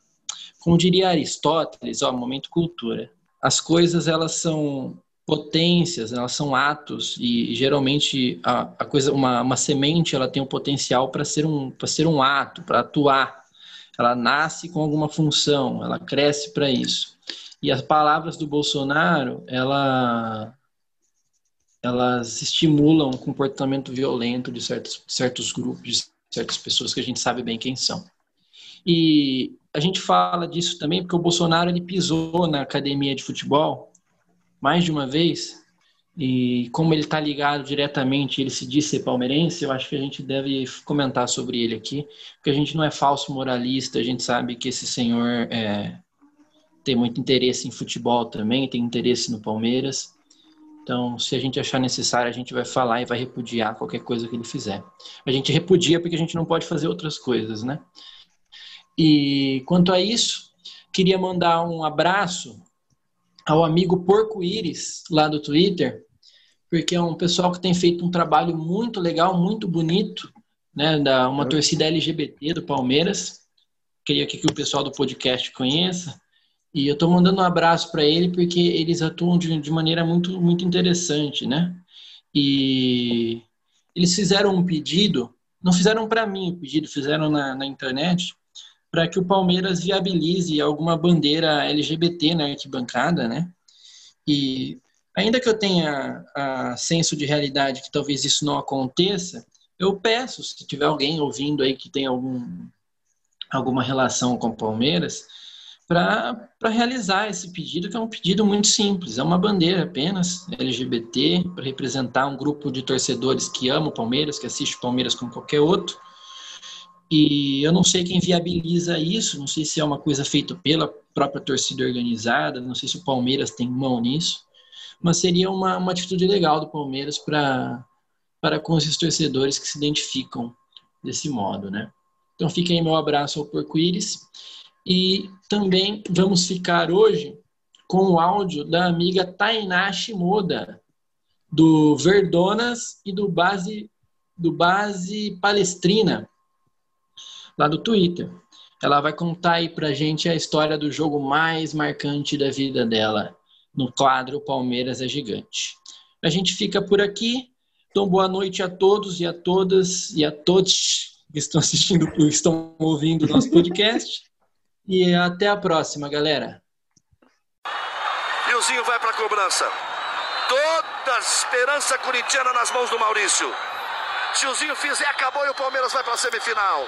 Como diria Aristóteles, ó, momento cultura as coisas elas são potências, elas são atos e geralmente a, a coisa, uma, uma semente, ela tem o potencial para ser um para ser um ato, para atuar. Ela nasce com alguma função, ela cresce para isso. E as palavras do Bolsonaro, ela elas estimulam o comportamento violento de certos, certos grupos, de certas pessoas que a gente sabe bem quem são. E a gente fala disso também porque o Bolsonaro ele pisou na academia de futebol mais de uma vez e como ele está ligado diretamente, ele se diz ser palmeirense, eu acho que a gente deve comentar sobre ele aqui, porque a gente não é falso moralista, a gente sabe que esse senhor é, tem muito interesse em futebol também, tem interesse no Palmeiras. Então, se a gente achar necessário, a gente vai falar e vai repudiar qualquer coisa que ele fizer. A gente repudia porque a gente não pode fazer outras coisas, né? E quanto a isso, queria mandar um abraço ao amigo Porco Íris, lá do Twitter, porque é um pessoal que tem feito um trabalho muito legal, muito bonito, né, da uma torcida LGBT do Palmeiras. Queria que o pessoal do podcast conheça. E eu estou mandando um abraço para ele porque eles atuam de, de maneira muito, muito interessante, né? E eles fizeram um pedido, não fizeram para mim o pedido, fizeram na, na internet, para que o Palmeiras viabilize alguma bandeira LGBT na arquibancada, né? E ainda que eu tenha a senso de realidade que talvez isso não aconteça, eu peço, se tiver alguém ouvindo aí que tem algum, alguma relação com o Palmeiras, para realizar esse pedido, que é um pedido muito simples, é uma bandeira apenas LGBT, para representar um grupo de torcedores que ama o Palmeiras, que assiste o Palmeiras como qualquer outro, e eu não sei quem viabiliza isso, não sei se é uma coisa feita pela própria torcida organizada, não sei se o Palmeiras tem mão nisso, mas seria uma, uma atitude legal do Palmeiras para com esses torcedores que se identificam desse modo, né? Então fica aí meu abraço ao Porco-Íris e também vamos ficar hoje com o áudio da amiga Tainá Shimoda, do Verdonas e do Base do Base Palestrina lá do Twitter. Ela vai contar aí pra gente a história do jogo mais marcante da vida dela, no quadro Palmeiras é Gigante. A gente fica por aqui. Então, boa noite a todos e a todas e a todos que estão assistindo, que estão ouvindo o nosso podcast. E até a próxima, galera. Zinho vai para a cobrança. Toda a esperança corintiana nas mãos do Maurício. Se o Zinho fizer, acabou e o Palmeiras vai para a semifinal.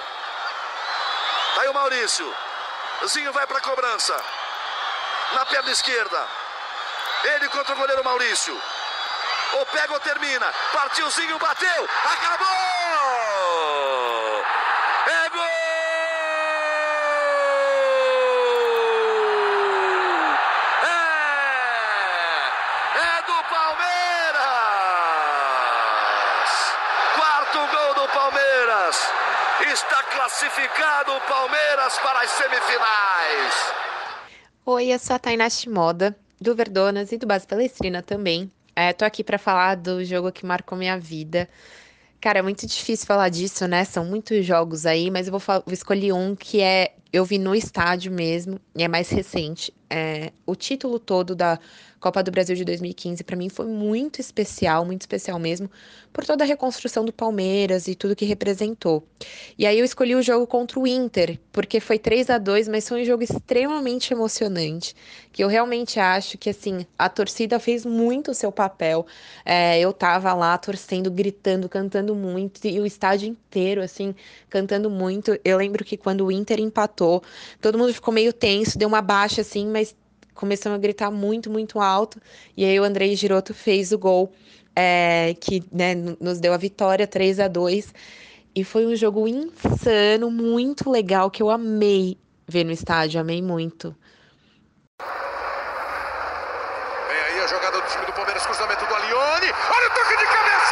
Tá aí o Maurício. Zinho vai para a cobrança. Na perna esquerda. Ele contra o goleiro Maurício. Ou pega ou termina. Partiu Zinho, bateu. Acabou! É gol! É! É do Palmeiras! Quarto gol do Palmeiras. Está classificado o Palmeiras para as semifinais. Oi, eu sou a Tainá Shimoda, do Verdonas e do Base Palestrina também. É, tô aqui para falar do jogo que marcou minha vida. Cara, é muito difícil falar disso, né? São muitos jogos aí, mas eu vou, vou escolher um que é eu vi no estádio mesmo, e é mais recente. É, o título todo da Copa do Brasil de 2015 para mim foi muito especial, muito especial mesmo, por toda a reconstrução do Palmeiras e tudo que representou. E aí eu escolhi o jogo contra o Inter, porque foi 3 a 2 mas foi um jogo extremamente emocionante, que eu realmente acho que assim, a torcida fez muito o seu papel. É, eu tava lá torcendo, gritando, cantando muito, e o estádio inteiro, assim, cantando muito. Eu lembro que quando o Inter empatou, todo mundo ficou meio tenso, deu uma baixa assim, mas começamos a gritar muito, muito alto. E aí o Andrei Giroto fez o gol é, que né, nos deu a vitória 3 a 2 E foi um jogo insano, muito legal, que eu amei ver no estádio, amei muito. Vem aí a jogada do time do Palmeiras, cruzamento do Alione. Olha o toque de cabeça!